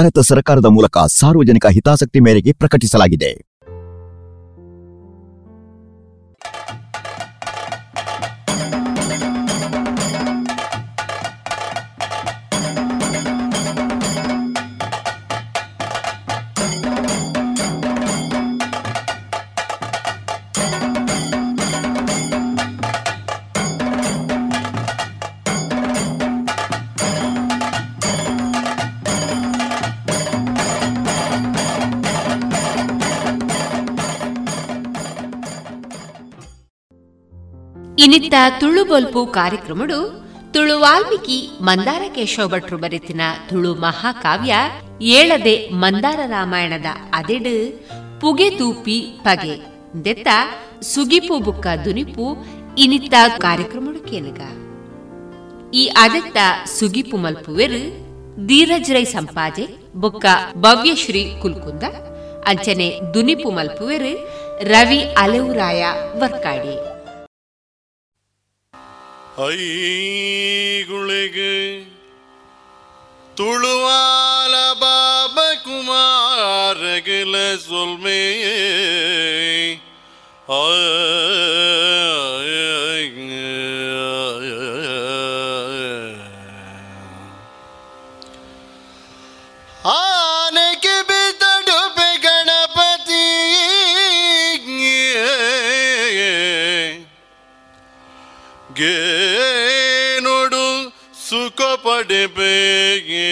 ಭಾರತ ಸರ್ಕಾರದ ಮೂಲಕ ಸಾರ್ವಜನಿಕ ಹಿತಾಸಕ್ತಿ ಮೇರೆಗೆ ಪ್ರಕಟಿಸಲಾಗಿದೆ. ಇನಿತ್ತ ತುಳು ಬೊಲ್ಪು ಕಾರ್ಯಕ್ರಮಡು ತುಳು ವಾಲ್ಮೀಕಿ ಮಂದಾರ ಕೇಶವ ಭಟ್ರು ಬರೆತಿನ ತುಳು ಮಹಾಕಾವ್ಯ ಏಳದೆ ಮಂದಾರ ರಾಮಾಯಣದ ಅದೆಡು ಪುಗೆ ತೂಪಿ ಪಗೆ. ದೆತ್ತ ಸುಗಿಪು ಬುಕ್ಕ ದುನಿಪು ಇನಿತ್ತ ಕಾರ್ಯಕ್ರಮಡು ಕೇನಗ. ಈ ಅದೆತ್ತ ಸುಗಿಪು ಮಲ್ಪುವೆರು ಧೀರಜ್ ರೈ ಸಂಪಾಜೆ ಬುಕ್ಕ ಭವ್ಯಶ್ರೀ ಕುಲ್ಕುಂದ. ಅಂಚನೆ ದುನಿಪು ಮಲ್ಪುವೆರು ರವಿ ಅಲೆವುರಾಯ ವರ್ಕಾಡಿ. ಐಗುಳಿಗೆ ತುಳುವಾಲ ಬಾಬ ಕುಮಾರಗಿಲ ಸೊಲ್ಮೆ. ಆನೆಗೆ ಬಿದ್ದಡುಬೆ ಗಣಪತಿ. ಗೇನೊಡು ಸುಖ ಪಡೆಬೇಗೆ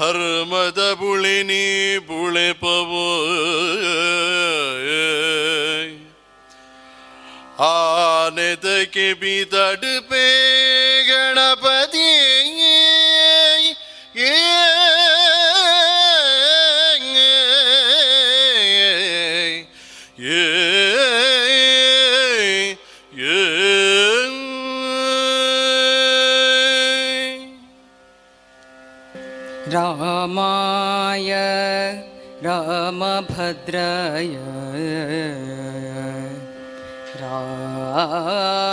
ಹರ್ಮದ ಬುಳಿನಿ ಬುಳೆಪವೋ. ಆನೆದಕ್ಕೆ ಬಿದಡು ಪೇ ಗಣಪ रामभद्राय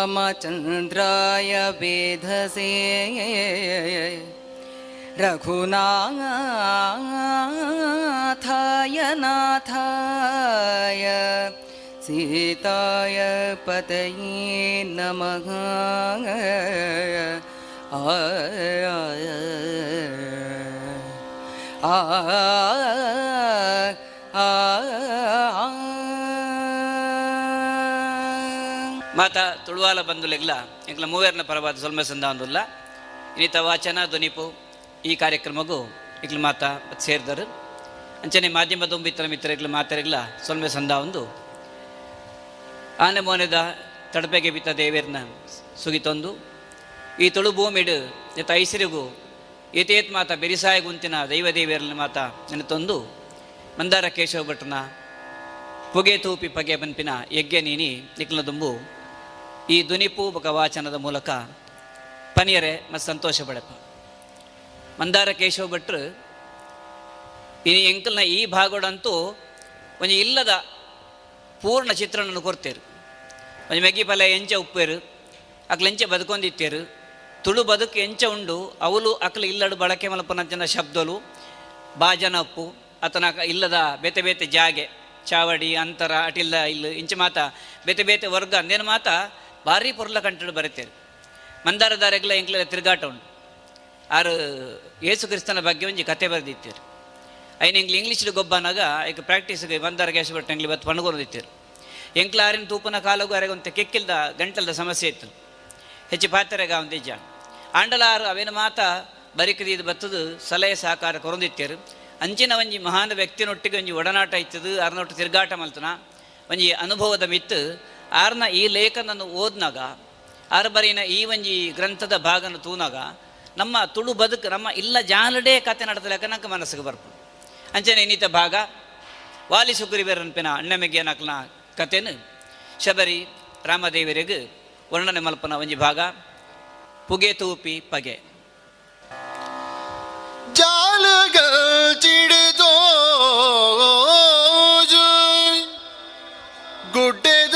रामचन्द्राय वेधसे रघुनाथाय नाथाय सीताय पतये नमः आ ಮಾತ ತುಳುವಾಲ ಬಂದುಲೆಗ್ಲ ಎಂಕ್ಲ ಮೂವೇರ್ನ ಪರವಾದ ಸೊಲ್ಮೆ ಸಂದಾಂದುಲ್ಲ ಇನ್ನಿತ ವಾಚನ ಧ್ವನಿಪು ಈ ಕಾರ್ಯಕ್ರಮಗೂ ಇಕ್ಲು ಮಾತ ಸೇರಿದರು. ಅಂಚನೆ ಮಾಧ್ಯಮ ಮಿತ್ರ ಮಿತ್ರಗಳು ಮಾತರೆಗ್ಲ ಸೊಲ್ಮೆ ಸಂದ ಒಂದು ಆನೆ ಮೋನೆದ ತಡಪೆಗೆ ಬಿತ್ತ ದೇವೇರ್ನ ಸುಗಿತೊಂದು. ಈ ತುಳು ಭೂಮಿಡು ಎತ್ತ ಐಸಿರಿಗೂ ಏತೇತ್ ಮಾತ ಬೆರಿಸಾಯ ಗುಂತಿನ ದೈವ ದೇವಿಯರ್ನ ಮಾತ ನೆನತೊಂದು. ಮಂದಾರ ಕೇಶವ ಭಟ್ರನ ಪುಗೆ ತೂಪಿ ಪಗೆ ಬನ್ಪಿನ ಯಜ್ಞ ನೀನಿ ನಿಕ್ಲ ದುಂಬು ಈ ದುನಿಪು ವಾಚನದ ಮೂಲಕ ಪನಿಯರೆ ಮತ್ತು ಸಂತೋಷ ಪಡೆಪ ಮಂದಾರ ಕೇಶವ ಭಟ್ರು ಇನಿ ಎಂಕಲ್ನ ಈ ಭಾಗೋಡಂತೂ ಒಂದು ಇಲ್ಲದ ಪೂರ್ಣ ಚಿತ್ರಣವನ್ನು ಕೊರ್ತೇರು ಒಂದು ಮೆಗ್ಗಿ ಪಲ್ಯ ಎಂಚ ಉಪ್ಪೇರು, ಅಕ್ಲು ಎಂಚ ಬದುಕೊಂದಿತ್ತೇರು. ತುಳು ಬದುಕು ಎಂಚ ಉಂಡು, ಅವಲು ಅಕ್ಲು ಇಲ್ಲಡು ಬಳಕೆ ಜನ ಶಬ್ದಲು, ಬಾಜನ ಉಪ್ಪು ಆತನ ಇಲ್ಲದ ಬೇತೆ ಬೇತೆ ಜಾಗೆ, ಚಾವಡಿ, ಅಂತರ ಅಟಿಲ್ಲ ಇಲ್ಲ, ಇಂಚ ಮಾತ, ಬೇತೆ ಬೇತೆ ವರ್ಗ, ಅಂದೇನು ಮಾತ, ಭಾರಿ ಪೊರ್ಲ ಕಂಟಡು ಬರುತ್ತೇವೆ. ಮಂದಾರ ದಾರೆಗ್ಲ ಎಂಕ್ಲ ತಿರುಗಾಟ ಉಂಟು. ಆರು ಯೇಸು ಕ್ರಿಸ್ತನ ಬಗ್ಗೆ ಒಂಜಿ ಕತೆ ಬರೆದಿತ್ತೀರಿ. ಐನ ಎಂಗ್ಲಿ ಇಂಗ್ಲೀಷ್ ಗೊಬ್ಬನಾಗ ಈಗ ಪ್ರಾಕ್ಟೀಸ್ಗೆ ಮಂದಾರ ಗ್ಯಾಸ್ ಬಿಟ್ಟು ಎಂಗ್ಲಿ ಬತ್ತು ಪಣ್ಕೊದಿತ್ತೇರು ಎಂಕ್ಲ ಆರಿನ ತೂಪನ ಕಾಲಗು ಅರೆಗೊಂತ ಕೆಕ್ಕಿಲ್ದ ಗಂಟಲ್ದ ಸಮಸ್ಯೆ ಇತ್ತು. ಹೆಚ್ಚು ಪಾತ್ರೆಗ ಒಂದಿಜ್ಜ ಆಂಡಲಾರು ಅವೇನು ಮಾತ ಬರಿಕದಿದ್ದು ಬತ್ತದು ಸಲಹೆ ಸಹಕಾರ ಕೊರೊಂದಿತ್ತೇರು. ಅಂಚಿನ ಒಂಜಿ ಮಹಾನ್ ವ್ಯಕ್ತಿನೊಟ್ಟಿಗೆ ಒಂಜಿ ಒಡನಾಟ ಇತ್ತದು ಅರ್ನೊಟ್ಟು ತಿರುಗಾಟ ಮಲ್ತನ. ಒಂಜಿ ಅನುಭವದ ಮಿತ್ತು, ಆರ್ನ ಈ ಲೇಖನನ್ನು ಓದ್ನಾಗ, ಆರು ಬರೀನ ಈ ಒಂಜಿ ಗ್ರಂಥದ ಭಾಗನ ತೂನಾಗ, ನಮ್ಮ ತುಳು ಬದುಕು, ನಮ್ಮ ಇಲ್ಲ ಜಾಲಡೇ ಕತೆ ನಡೆದ ಲೆಕ್ಕ ನಂಗೆ ಮನಸ್ಸಿಗೆ ಬರ್ಪು ಅಂಚನೆ ಇನ್ನಿತ ಭಾಗ, ವಾಲಿ ಸುಗ್ರೀವರನ್ಪಿನ ಅಣ್ಣಮೆಗೆ ನಕ್ಲನ ಕತೆನು. ಶಬರಿ ರಾಮದೇವರಿಗೆ ವರ್ಣನೆ ಮಲ್ಪನ ಒಂಜಿ ಭಾಗ, ಪುಗೆ ತೂಪಿ ಪಗೆ. ಜಾಲಗ ಚಿಡಿದೋ ಗುಡ್ಡೆದಾಗ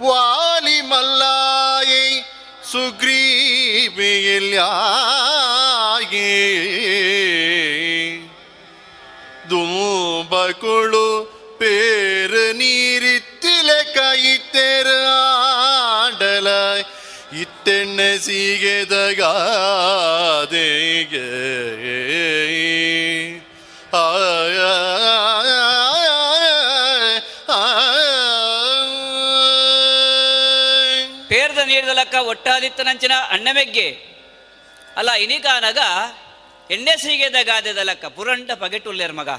വാലി മല്ലായി സുഗ്രീവിയില്ല ദൂമ്പകുളു പേര് നീരിത്തിലെ കൈത്തെരാടല ഇത്തെണ്ണ സീകതകാതേ ಮೂಲಕ ಒಟ್ಟಾದಿತ್ತನಂಚಿನ ಅಣ್ಣಮೆಗ್ಗೆ. ಅಲ್ಲ ಇನಿಕಾನಗ ಎಣ್ಣೆ ಸೀಗೆದ ಗಾದೆದಲಕ್ಕ ಪುರಂಡ ಪಗೆಟುಲ್ಲೇರ್ ಮಗ.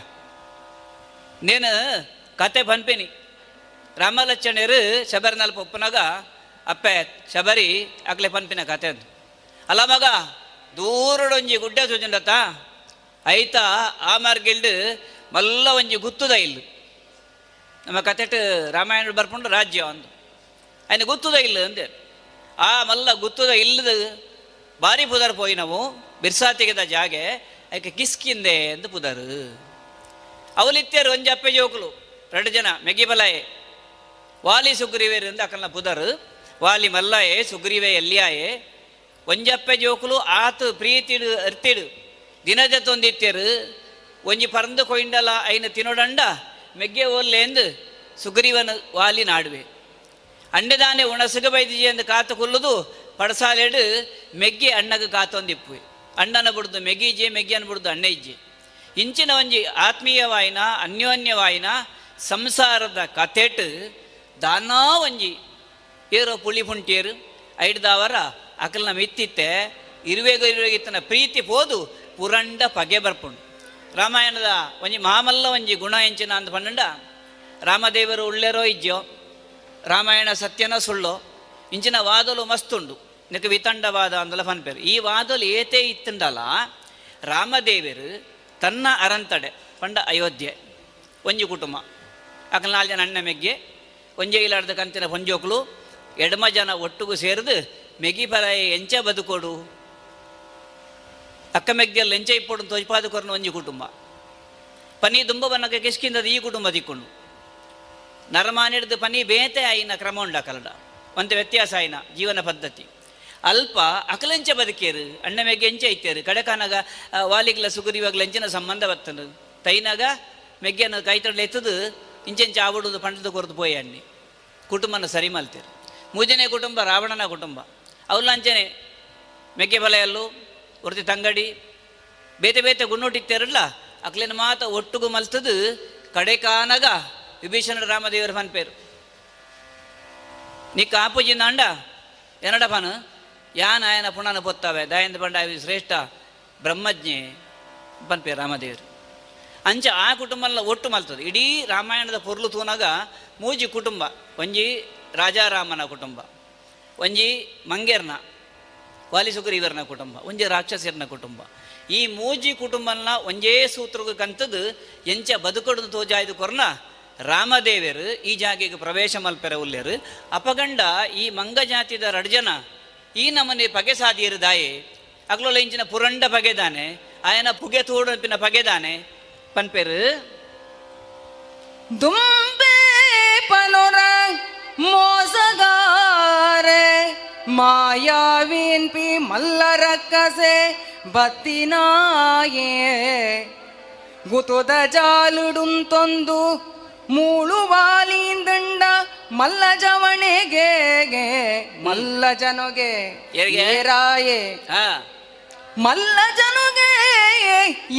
ನೇನು ಕತೆ ಪನ್ಪಿನಿ ರಾಮಲಚ್ಚಣರು ಶಬರಿನಲ್ಪ ಒಪ್ಪನಾಗ, ಅಪ್ಪೆ ಶಬರಿ ಆಗ್ಲೆ ಪನ್ಪಿನ ಕತೆ ಅಲ್ಲ ಮಗ ದೂರಡೊಂಜಿ ಗುಡ್ಡೆ ಸುಜಂಡತ ಐತ ಆ ಮಾರ್ಗಿಲ್ಡ್ ಮಲ್ಲ ಒಂಜಿ ಗುತ್ತುದ ಇಲ್ಲ. ನಮ್ಮ ಕತೆಟ್ ರಾಮಾಯಣ ಬರ್ಕೊಂಡು ರಾಜ್ಯ ಒಂದು. ಅಯ್ನ ಗೊತ್ತದ ಇಲ್ಲ ಅಂದೆ. ಆ ಮಲ್ಲ ಗುತ್ತುದ ಇಲ್ಲದ ಬಾರಿ ಪುದರ್ ಪೋಯಿನವು ಬಿರ್ಸಾ ತೆಗೆದ ಜಾಗೆ ಅದಕ್ಕೆ ಕಿಸ್ಕಿಂದೆ ಅಂತ ಪುದರ್. ಅವಲಿತ್ಯರು ಒಂಜಿ ಅಪ್ಪೆ ಜೋಕುಲು, ಎರಡು ಜನ ಮೆಗಿಬಲಾಯೆ ವಾಲಿ ಸುಗ್ರೀವೇರಿಂದ ಅಕಲ್ನ ಪುದರ್. ವಾಲಿ ಮಲ್ಲಾಯೆ, ಸುಗ್ರೀವೆ ಎಲ್ಲಿಯಾಯೆ. ಒಂಜಪ್ಪೆ ಜೋಕುಲು, ಆತು ಪ್ರೀತಿಡು, ಅರ್ತಿಡು. ದಿನದ ತೊಂದಿತ್ಯರು, ಒಂಜಿ ಪರಂದು ಕೊಯ್ಂಡಲ, ಐನ ತಿನ್ನೋಡಂಡ ಮೆಗ್ಗೆ ಓಲ್ಲೆಂದು ಸುಗ್ರೀವನ ವಾಲಿ ನಾಡುವೆ. ಅಂಡೆದಾನೆ ಉಣಸುಗ ಬೈದಿಜಿ ಎಂದು ಕಾತು ಕೊಲ್ಲುದು ಪಡಸಾಲೆಡು ಮೆಗ್ಗಿ ಅಣ್ಣಗ ಕಾತೊಂದಿಪ್ಪು ಅಣ್ಣನ ಬಿಡ್ದು ಮೆಗೀಜೆ ಮೆಗ್ಗಿ ಅನ್ಬಿಡ್ದು ಅಣ್ಣ ಇಜ್ಜೆ ಇಂಚಿನ ಒಂಜಿ ಆತ್ಮೀಯವಾಯಿನ, ಅನ್ಯೋನ್ಯವಾಯಿನ, ಸಂಸಾರದ ಕಥೆಟ್ ದಾನಾ ಒಂಜಿ ಏರೋ ಪುಳಿ ಪುಂಟಿಯರು, ಐಡ್ದಾವರ ಅಕಲ್ನ ಮಿತ್ತಿತ್ತೆ, ಇರುವೆಗ ಇರುವೆಗಿತ್ತನ ಪ್ರೀತಿ ಪೋದು ಪುರಂಡ ಪಗೆ ಬರ್ಪುಂಡು. ರಾಮಾಯಣದ ಒಂಜಿ ಮಾಮಲ್ಲ ಒಂಜಿ ಗುಣ ಎಂಚಿನ ಅಂತ ಪನ್ನಂಡ, ರಾಮದೇವರು ಉಳ್ಳೆರೋ ಇಜ್ಜೋ. ರಾಮಾಯಣ ಸತ್ಯನ ಸುಳ್ಳು? ಇಂಚಿನ ವಾದಲು ಮಸ್ತುಂಡು. ನಿನಗೆ ವಿತಂಡವಾದ ಅಂದಲ ಪನ್ಪೇರು ಈ ವಾದಲು ಏತೇ ಇತ್ತುಂಡಲ ರಾಮದೇವರು ತನ್ನ ಅರಂತಡೆ, ಪಂಡ ಅಯೋಧ್ಯೆ, ಒಂಜಿ ಕುಟುಂಬ. ಅಕಲ್ ನಾಲ್ಕು ಜನ ಅಣ್ಣ ಮೆಗ್ಗೆ, ಒಂಜೆ ಇಲ್ಲಾಡ್ದ ಕಂತಿನ ಹೊಂಜೋಕ್ಲು ಎಡಮ ಜನ ಒಟ್ಟಿಗೂ ಸೇರಿದು, ಮೆಗಿ ಪರಾಯ ಎಂಚ ಬದುಕೋಡು. ಅಕ್ಕ ಮೆಗ್ಗೆಲ್ಲ ಎಂಚ ಇಪ್ಪೋಡು ತೋಜ್ಪಾದು ಒಂಜಿ ಕುಟುಂಬ. ಪನಿ ದುಂಬ ಬನ್ನಕ್ಕೆ ಕಿಸ್ಕಿಂದದ ಈ ಕುಟುಂಬ ದಿಕ್ಕೊಂಡು ನರಮಾನಿಡ್ದು ಪನಿ ಬೇತೆ ಆಯಿನ ಕ್ರಮ ಉಂಡ ಕಲಡ. ಒಂತೆ ವ್ಯತ್ಯಾಸ ಆಯ್ನ ಜೀವನ ಪದ್ಧತಿ. ಅಲ್ಪ ಅಕಲೆಂಚ ಬದುಕೇರು ಅಣ್ಣ ಮೆಗ್ಗೆ ಎಂಚ ಐತೇರು ಕಡೆಕಾನಾಗ ವಾಲಿಗ್ಲ ಸುಗುರಿವಾಗ್ಲ ಎಂಚಿನ ಸಂಬಂಧ ಬರ್ತನು ತೈನಾಗ ಮೆಗ್ಗೆನ ಕೈತಡ್ಲು ಎತ್ತದು, ಇಂಚೆಂಚ ಆಬಿಡುದು ಪಂಡದು ಕೊರದು ಪೋಯಿ ಅಣ್ಣಿ ಕುಟುಂಬನ ಸರಿ ಮಲ್ತೇರು. ಮೂಜನೆ ಕುಟುಂಬ, ರಾವಣನ ಕುಟುಂಬ. ಅಂಚನೆ ಮೆಗ್ಗೆ ಬಲೆಯಲ್ಲು ಒರ್ತಿ ತಂಗಡಿ, ಬೇತೆ ಬೇತೆ ಗುನ್ನೋಟಿತ್ತೇರಲ್ಲ ಅಕ್ಲಿನ ಮಾತ ಒಟ್ಟುಗು ಮಲ್ತದು, ಕಡೆಕಾನಗ ವಿಭೀಷಣ ರಾಮದೇವರ ಫನ್ ಪೇರು. ನೀ ಕಾಪುಜಿನ ಅಂಡ ಏನಡ ಪನ್ ಯಾನ ಆಯನ ಪುಣನ ಪೊತ್ತವೆ, ದಯಂದ ಪಂಡ ಶ್ರೇಷ್ಠ ಬ್ರಹ್ಮಜ್ಞೆ ಬನ್ ಪೇರು ರಾಮದೇವರು. ಅಂಚ ಆ ಕುಟುಂಬಲ್ಲ ಒಟ್ಟು ಮಲ್ತದೆ. ಇಡೀ ರಾಮಾಯಣದ ಪೊರ್ಲು ತೂನಾಗ ಮೂಜಿ ಕುಟುಂಬ, ಒಂಜಿ ರಾಜಾರಾಮನ ಕುಟುಂಬ, ಒಂಜಿ ಮಂಗೇರ್ನ ವಾಲಿಸುಗ್ರೀವರನ ಕುಟುಂಬ, ಒಂಜಿ ರಾಕ್ಷಸರ್ನ ಕುಟುಂಬ. ಈ ಮೂಜಿ ಕುಟುಂಬನ ಒಂಜೇ ಸೂತ್ರಗ ಕಂತದ್ದು ಎಂಚ ಬದುಕಡು ತೋಜಾಯ್ದು ಕೊರ್ನ ರಾಮದೇವರು, ಈ ಜಾಗೆಗೆ ಪ್ರವೇಶ ಮಲ್ಪೆರ ಉಲ್ಲೇರು, ಅಪಗಂಡ ಈ ಮಂಗ ಜಾತಿದ ರಡ್ಜನ, ಈ ನಮನೆ ಪಗೆ ಸಾದಿಯರು ದಾಯೆ. ಅಗ್ಲೊಲ ಇಂಚಿನ ಪುರಂಡ ಪಗೆದಾನೆ ಆಯನ ಪುಗೆ ತೋಡಪಿನ ಪಗೆದಾನೆ ಪನ್ಪೆರು. ದುಂಬೆ ಪನೊರ ಮೋಸಗಾರೆ ಮಾಯಾವೀನ್ ಪಿ ಮಲ್ಲರಕ್ಕಸೆ ಬತ್ತಿನಾಯೇ. ಗುತುದ ಜಾಲುಡುಂ ತೊಂದು ಮೂಳು ವಾಲಿಂದಂಡ ಮಲ್ಲ ಜವಣೆಗೆ ಮಲ್ಲ ಜನಗೆ ಏರಾಯೇ. ಏರಾಯೆ ಹಾ. ಮಲ್ಲ ಜನಗೆ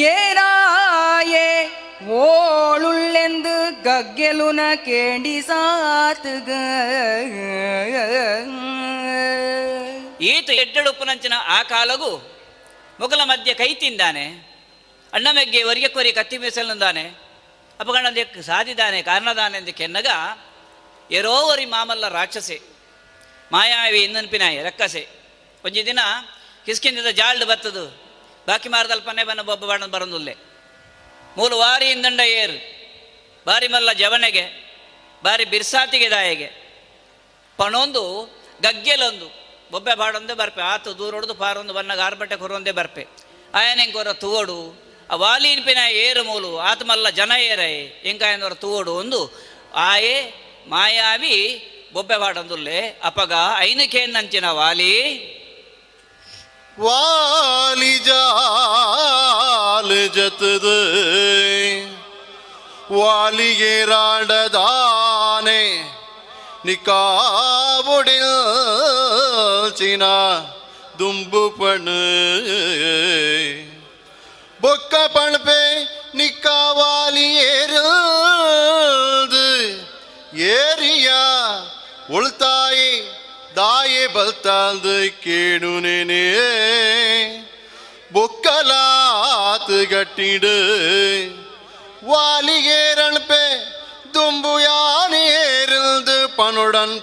ಏರಾಯೆ. ಓಳುಳ್ಳೆಂದು ಗಗ್ಗೆಲುನ ಕೇಂಡಿ ಸಾತುಗ. ಈತ ಎಡ್ಡಡುಪ್ಪುನಂಚಿನ ಆ ಕಾಲಗು ಮೊಗಲ ಮಧ್ಯೆ ಕೈ ತಿಂದಾನೆ ಅಣ್ಣ ಮೆಗ್ಗೆ ಒರಿಗೆ ಕೊರಿ ಕತ್ತಿ ಮೀಸಲಂದಾನೆ ಅಪಗಣದಕ್ಕೆ ಸಾಧಿದಾನೆ, ಕಾರಣದಾನೆ ಎಂದು ಕೆನ್ನಗ ಎರೋವರಿ ಮಾಮಲ್ಲ ರಾಕ್ಷಸೆ, ಮಾಯಾವಿ ಇನ್ನನ್ಪಿನಾಯಿ ರಕ್ಕಸೆ. ಒಂಜಿ ದಿನ ಕಿಸ್ಕಿಂದ ಜಾಲ್ಡ್ ಬತ್ತದು, ಬಾಕಿ ಮಾರದಲ್ಪನೆ ಬನ್ನ ಬೊಬ್ಬ ಬಣ್ಣ ಬರಂದುಲ್ಲೆ. ಮೂಲ ವಾರಿ ಇಂದಂಡ ಏರು, ಬಾರಿ ಮಲ್ಲ ಜವಣೆಗೆ ಬಾರಿ ಬಿರ್ಸಾತಿಗೆ ದಾಯಿಗೆ. ಪಣೊಂದು, ಗಗ್ಗೆಲೊಂದು, ಬೊಬ್ಬೆ ಬಾಡೊಂದೇ ಬರ್ಪೆ, ಆತು ದೂರ ದೂರೊಡ್ದು ಪಾರೊಂದು ಬನ್ನಾಗ ಆರ್ಬಟ್ಟೆ ಕೊರೊಂದೇ ಬರ್ಪೆ. ಆಯನೆಂಗೆ ಕೊರ ಏರು ಮೂಲು ಆತ ಮಲ್ಲ ಜನ ಏರೈ ಎಂಕಾಯನವರ ತೂವಡು ಒಂದು, ಆಯೆ ಮಾಯಾವಿ ಬೊಬ್ಬೆ ಬಾಡೊಂದುಲ್ಲೆ, ಅಪಗ ಐನಕೇನ್ನಂಚಿನ ವಾಲಿ. ವಾಲಿ ಜಾಲ ಜತದ ವಾಲಿಗೆ ರಾಡದಾನೆ ಪಣ. బొక్క పణపే నిక్కావాలి ఏరుదు ఏరియా ಉಳ್ತಾಯಿ ದಾಯಿ ಬಲ್ತಾಂದ ಕೇಣು ನೆನೆ ಬೊಕ್ಕಲಾತು ಗಟ್ಟಿಡು வாலிகேரன்பே தும்புயானேருந்து பனுடன்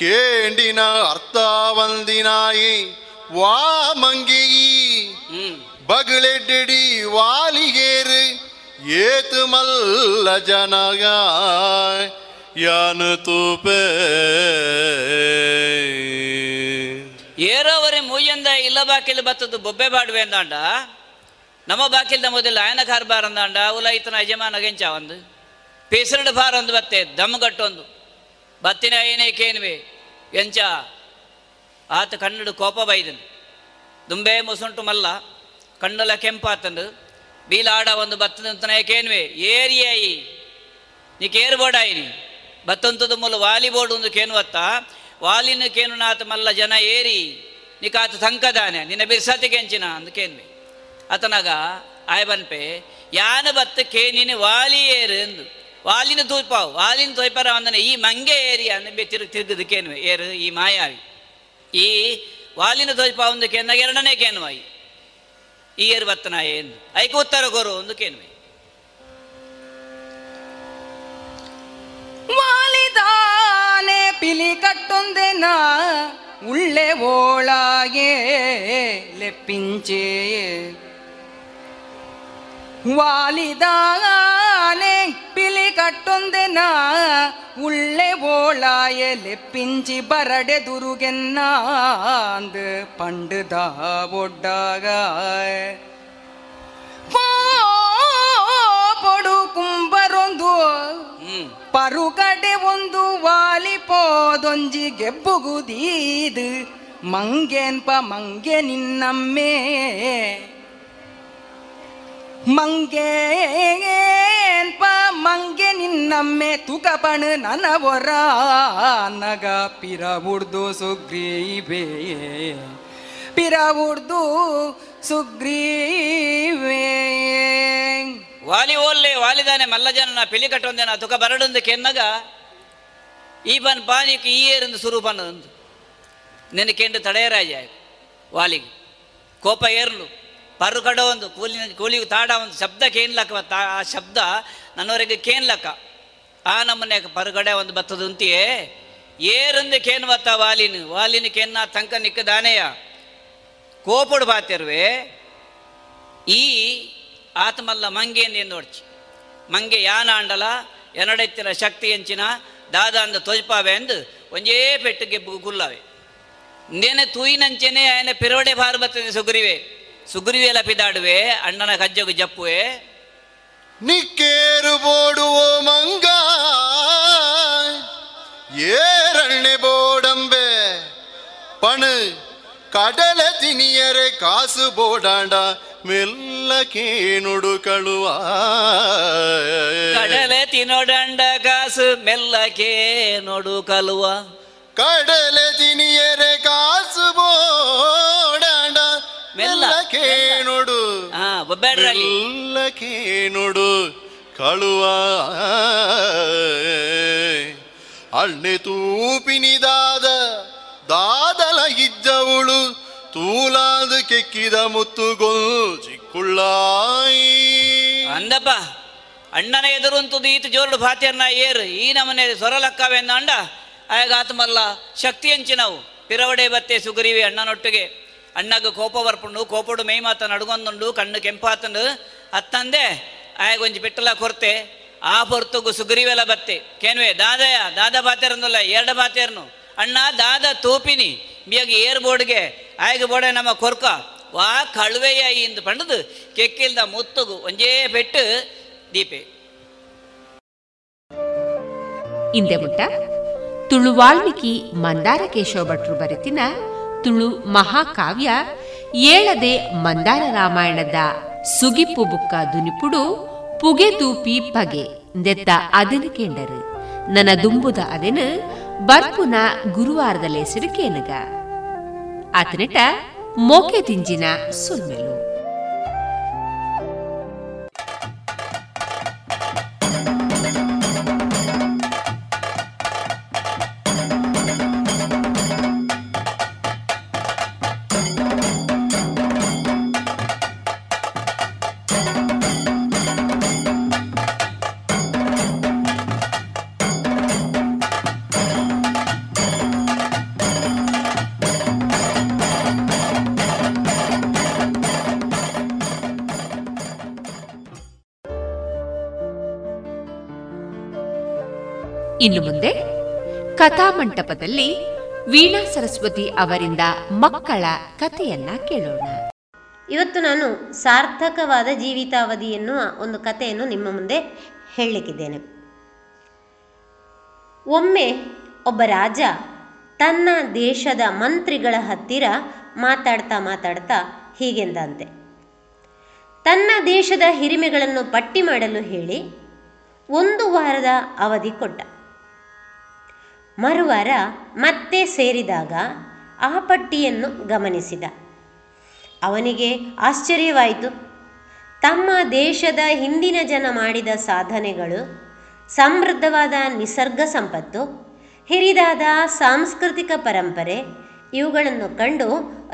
கேண்டின அர்த்தா வந்தினாயே ಮಂಗೆಯಿ ಬಗಳೆಡ್ಡಿ ವಾಲಿಗೇರ್, ಏತು ಮಲ್ಲ ಜನಗ, ಯಾನು ತೂಪೆ. ಏರೋವರೆ ಮೂಯಂದ ಇಲ್ಲ ಬಾಕಿಲ್ ಬತ್ತದು ಬೊಬ್ಬೆ ಬಾಡುವೆ ಅಂದಾಂಡ. ನಮ್ಮ ಬಾಕಿಲ್ ನಮ್ಮದಿಲ್ಲ ಆಯನ ಕಾರ್ಬಾರ್ ಅಂದಾಂಡ. ಉಲ ಇತನ ಯಜಮಾನ ಗೆಂಚ ಒಂದು. ಪೇಸರಡ್ ಬಾರ್ ಅಂದ್ ಬತ್ತೆ ದಮ್ಮಗಟ್ಟೊಂದು ಬತ್ತಿನ ಏನೇ ಕೇನ್ವೆ ಎಂಚ ಆತ ಕನ್ನಡ ಕೋಪ ಬೈದನು. ದುಂಬೆ ಮುಸುಂಟು ಮಲ್ಲ, ಕಣ್ಣಲ ಕೆಂಪಾತಂದು, ಬೀಲಾಡ ಒಂದು ಬತ್ತದಂತನ ಕೇನ್ವೆ ಏರಿಯಾಯಿ ನೀ ಕೇರು ಬೋಡಾಯಿನಿ ಬತ್ತಂತದ ಮೂಲ ವಾಲಿ ಬೋರ್ಡ್ ಒಂದು ಕೇನುವತ್ತ, ವಾಲಿನ ಕೇನು ನಾತ ಮಲ್ಲ ಜನ ಏರಿ ನಿಕಾತ ಸಂಕದಾನೆ, ನಿನ್ನ ಬಿರ್ಸತಿ ಕೆಂಚಿನ ಅಂದು ಕೇನ್ವೆ. ಅತನಗ ಆಯ್ಬನ್ಪೆ ಯಾನ ಬತ್ತ ಕೇನಿನ ವಾಲಿ ಏರು ಎಂದು ವಾಲಿನ ತೂಪಾವು ವಾಲಿನ ತೋಯ್ಪರ ಅಂದನೆ, ಈ ಮಂಗೆ ಏರಿ ಅಂದ ತಿರುಗಿ ತಿರುಗದು ಕೇನ್ವೆ, ಏರು ಈ ಮಾಯಾವಿ. ಈ ವಾಲಿನ ಧ್ವಜಪ ಒಂದು ಕೇಂದ್ರ ಎರಡನೇ ಕೇನ್ವಾಯಿ ಈ ಏರು ಏನು? ಐಕ ಉತ್ತರ ಗೊರು, ಒಂದು ಕೇನ್ವಾಯಿ ವಾಲಿದಾನೆ ಪಿಲಿ ಕಟ್ಟೊಂದೆನ, ಉಳ್ಳೆ ಓಳಾಗೆ ಲೆಪ್ಪಿಂಚೆ తానే పిలి కట్టుందెనా ఉళ్ళె ఓళాయలెప్పించి బరడెదురుగెన్నాందు పండుదా ఒడ్డాగా పొడు కుంబరొందు ಪರುಗಡೆ ಒಂದು ವಾಲಿಪೋದೊಂಜಿ ಗೆಬ್ಬುಗುದೀದು ಮಂಗೇನ್ಪ ಮಂಗೆ ನಿನ್ನಮ್ಮೆ ಮಂಗೇನ್ಪ ಮಂಗೆ ನಿನ್ನಮ್ಮೆ ತುಕಪಣು ನನ ಒರ ನಗ. ಪಿರ ಉಡ್ದು ಸುಗ್ರೀವೇ. ಪಿರ ಉಡ್ದು ಸುಗ್ರೀವೇ. ವಾಲಿ ಓಲ್ಲೆ, ವಾಲಿದಾನೆ ಮಲ್ಲಜನ ಪಿಲಿ ಕಟ್ಟೊಂದೇನ ತುಕ ಬರಡೊಂದು ಕೆನ್ನಗ. ಈ ಬನ್ ಪಾನಿಕ್ ಈ ಏರಿಂದ ಸುರೂಪನದಂದು ನೆನಕೆಂಡು ತಡೆಯರಾಜ ವಾಲಿಗೆ. ಕೋಪ ಏರ್ಲು. ಪರು ಕಡ ಒಂದು ಕೂಲಿ ತಾಡ ಒಂದು ಶಬ್ದ ಕೇನ್ ಲಕ್ಕ ಆ ಶಬ್ದ ನನ್ನವರೆಗೆ ಕೇನ್ಲಕ್ಕ ಆ ನಮ್ಮನೆ ಪರುಗಡೆ ಒಂದು ಬತ್ತದುಂತಿಯೇ ಏರಂದು ಕೇನ್ ಬತ್ತ ವಾಲಿನ. ವಾಲಿನ ಕೆನ್ನ ತಂಕ ನಿಕ್ಕದಾನೆಯ. ಕೋಪುಡು ಬಾತಿರ್ವೆ, ಈ ಆತ್ಮಲ್ಲ ಮಂಗೆ ಎಂದೋಡ್ಚಿ. ಮಂಗೆ ಯಾನ ಅಂಡಲ ಎನಡೆತ್ತಿನ ಶಕ್ತಿ ಹೆಂಚಿನ ದಾದ ಅಂದ ತೊಜ್ಪಾವೆ ಅಂದು ಒಂಜೇ ಪೆಟ್ಟು ಗೆಬ್ಬು ಕುಲ್ಲವೆ ನೆನೆ ತೂಯಿನಂಚೆನೆ ಆಯ್ನ ಪಿರೋಡೆ ಭಾರ ಬತ್ತದೆ ಸುಗ್ರಿವೆ ಪಿದಾಡುವೆ ಅಣ್ಣನ ಕಜ್ಜಗು ಜಪ್ಪುವೆ. ನಿಕ್ಕೇರು ಬೋಡುವೋ ಮಂಗ ಏರಣ್ಣೆ ಬೋಡಂಬೆ. ಪಣ ಕಡಲ ತಿನಿಯರೆ ಕಾಸು ಬೋಡಾಂಡ ಮೆಲ್ಲ ಕೇನುಡು ಕಳುವ. ಕಡಲೆ ತಿನ್ನೋಡಂಡ ಕಾಸು ಮೆಲ್ಲಕೆ ನೋಡು ಕಲುವ ಕಡಲೆ ತಿನಿಯರೆ ಕಾಸು ಬೋಡಾಂಡ ಮೆಲ್ಲ. ಕೇಣುಡು ಹಾ ಮೆಲ್ಲ ಕೇಣುಡು ಕಳುವ ಅಣ್ಣೆ ತೂಪಿನಿದಾದ ದಾದಲ ಇದ್ದವಳು ತೂಲಾದ ಕೆಕ್ಕಿದ ಮುತ್ತುಗೊಲ್ ಚಿಕ್ಕುಳ್ಳಾಯಿ. ಅಂದಪ್ಪ ಅಣ್ಣನ ಎದುರುಂತದು ಈತ ಜೋರುಡು ಭಾತಿಯನ್ನ ಏರು. ಈ ನಮನೆ ಸೊರಲಕ್ಕವೆಂದ ಅಂಡ. ಆಗ ಆತ್ಮಲ್ಲ ಶಕ್ತಿ ನಾವು ಪಿರವಡೆ ಬತ್ತೆ ಸುಗ್ರೀವಿ ಅಣ್ಣನೊಟ್ಟಿಗೆ ಅಣ್ಣಗ ಕೋಪ ಬರ್ಪುಂಡು, ಕೋಪಡು ಮೇಯ್ ಮಾತ ನಡುಗೊಂದುಂಡು ಕಣ್ಣು ಕೆಂಪಾತನು ಅತ್ತಂದೆ ಆಯ್ಗೊಂಜಿ ಪೆಟ್ಟಲ ಕೊರ್ತೆ, ಆ ಹೊರ್ತುಗು ಸುಗ್ರೀವೆಲ ಬತ್ತೆ. ಕೇನ್ವೆ ದಾದಯ ದಾದ ಬಾತೇರಂದಲ್ಲ ಎರಡು ಬಾತೇರ್ನು. ಅಣ್ಣ, ದಾದ ತೂಪಿನಿ ಬಿಯಾಗಿ ಏರ್ ಬೋಡ್ಗೆ, ಆಯ್ಗ ಬೋಡೆ ನಮ್ಮ ಕೊರ್ಕ. ವಾ ಕಳುವೆಯ ಇಂದು ಪಂಡದು, ಕೆಕ್ಕಿಲ್ದ ಮುತ್ತುಗು ಒಂಜೇ ಪೆಟ್ಟು ದೀಪೆ. ಇಂದೆ ಮುಟ್ಟ ವಾಲ್ಮೀಕಿ ಮಂದಾರ ಕೇಶವ ಭಟ್ರು ಬರೆತಿನ ತುಳು ಮಹಾಕಾವ್ಯ ಏಳದೆ ಮಂದಾರ ರಾಮಾಯಣದ ಸುಗಿಪ್ಪು ಬುಕ್ಕ ದುನಿಪುಡು ಪುಗೆ ತೂಪಿ ಪಗೆ ನೆತ್ತ ಅದನು ಕೇಂಡರು. ನನ್ನ ದುಂಬುದ ಅದೆನು ಬರ್ಪುನ ಗುರುವಾರದ ಲೇಸಿಡು ಕೇನಗ ಆತನಟ ಮೋಕೆ ತಿಂಜಿನ ಸುಲ್ಮೆಲು ಇನ್ನು ಮುಂದೆ ಕಥಾಮಂಟಪದಲ್ಲಿ ವೀಣಾ ಸರಸ್ವತಿ ಅವರಿಂದ ಮಕ್ಕಳ ಕಥೆಯನ್ನ ಕೇಳೋಣ. ಇವತ್ತು ನಾನು ಸಾರ್ಥಕವಾದ ಜೀವಿತಾವಧಿ ಎನ್ನುವ ಒಂದು ಕಥೆಯನ್ನು ನಿಮ್ಮ ಮುಂದೆ ಹೇಳಲಿಕ್ಕಿದ್ದೇನೆ. ಒಮ್ಮೆ ಒಬ್ಬ ರಾಜ ತನ್ನ ದೇಶದ ಮಂತ್ರಿಗಳ ಹತ್ತಿರ ಮಾತಾಡ್ತಾ ಮಾತಾಡ್ತಾ ಹೀಗೆಂದಂತೆ. ತನ್ನ ದೇಶದ ಹಿರಿಮೆಗಳನ್ನು ಪಟ್ಟಿ ಮಾಡಲು ಹೇಳಿ ಒಂದು ವಾರದ ಅವಧಿ ಕೊಟ್ಟ. ಮರುವಾರ ಮತ್ತೆ ಸೇರಿದಾಗ ಆ ಪಟ್ಟಿಯನ್ನು ಗಮನಿಸಿದ. ಅವನಿಗೆ ಆಶ್ಚರ್ಯವಾಯಿತು. ತಮ್ಮ ದೇಶದ ಹಿಂದಿನ ಜನ ಮಾಡಿದ ಸಾಧನೆಗಳು, ಸಮೃದ್ಧವಾದ ನಿಸರ್ಗ ಸಂಪತ್ತು, ಹಿರಿದಾದ ಸಾಂಸ್ಕೃತಿಕ ಪರಂಪರೆ, ಇವುಗಳನ್ನು ಕಂಡು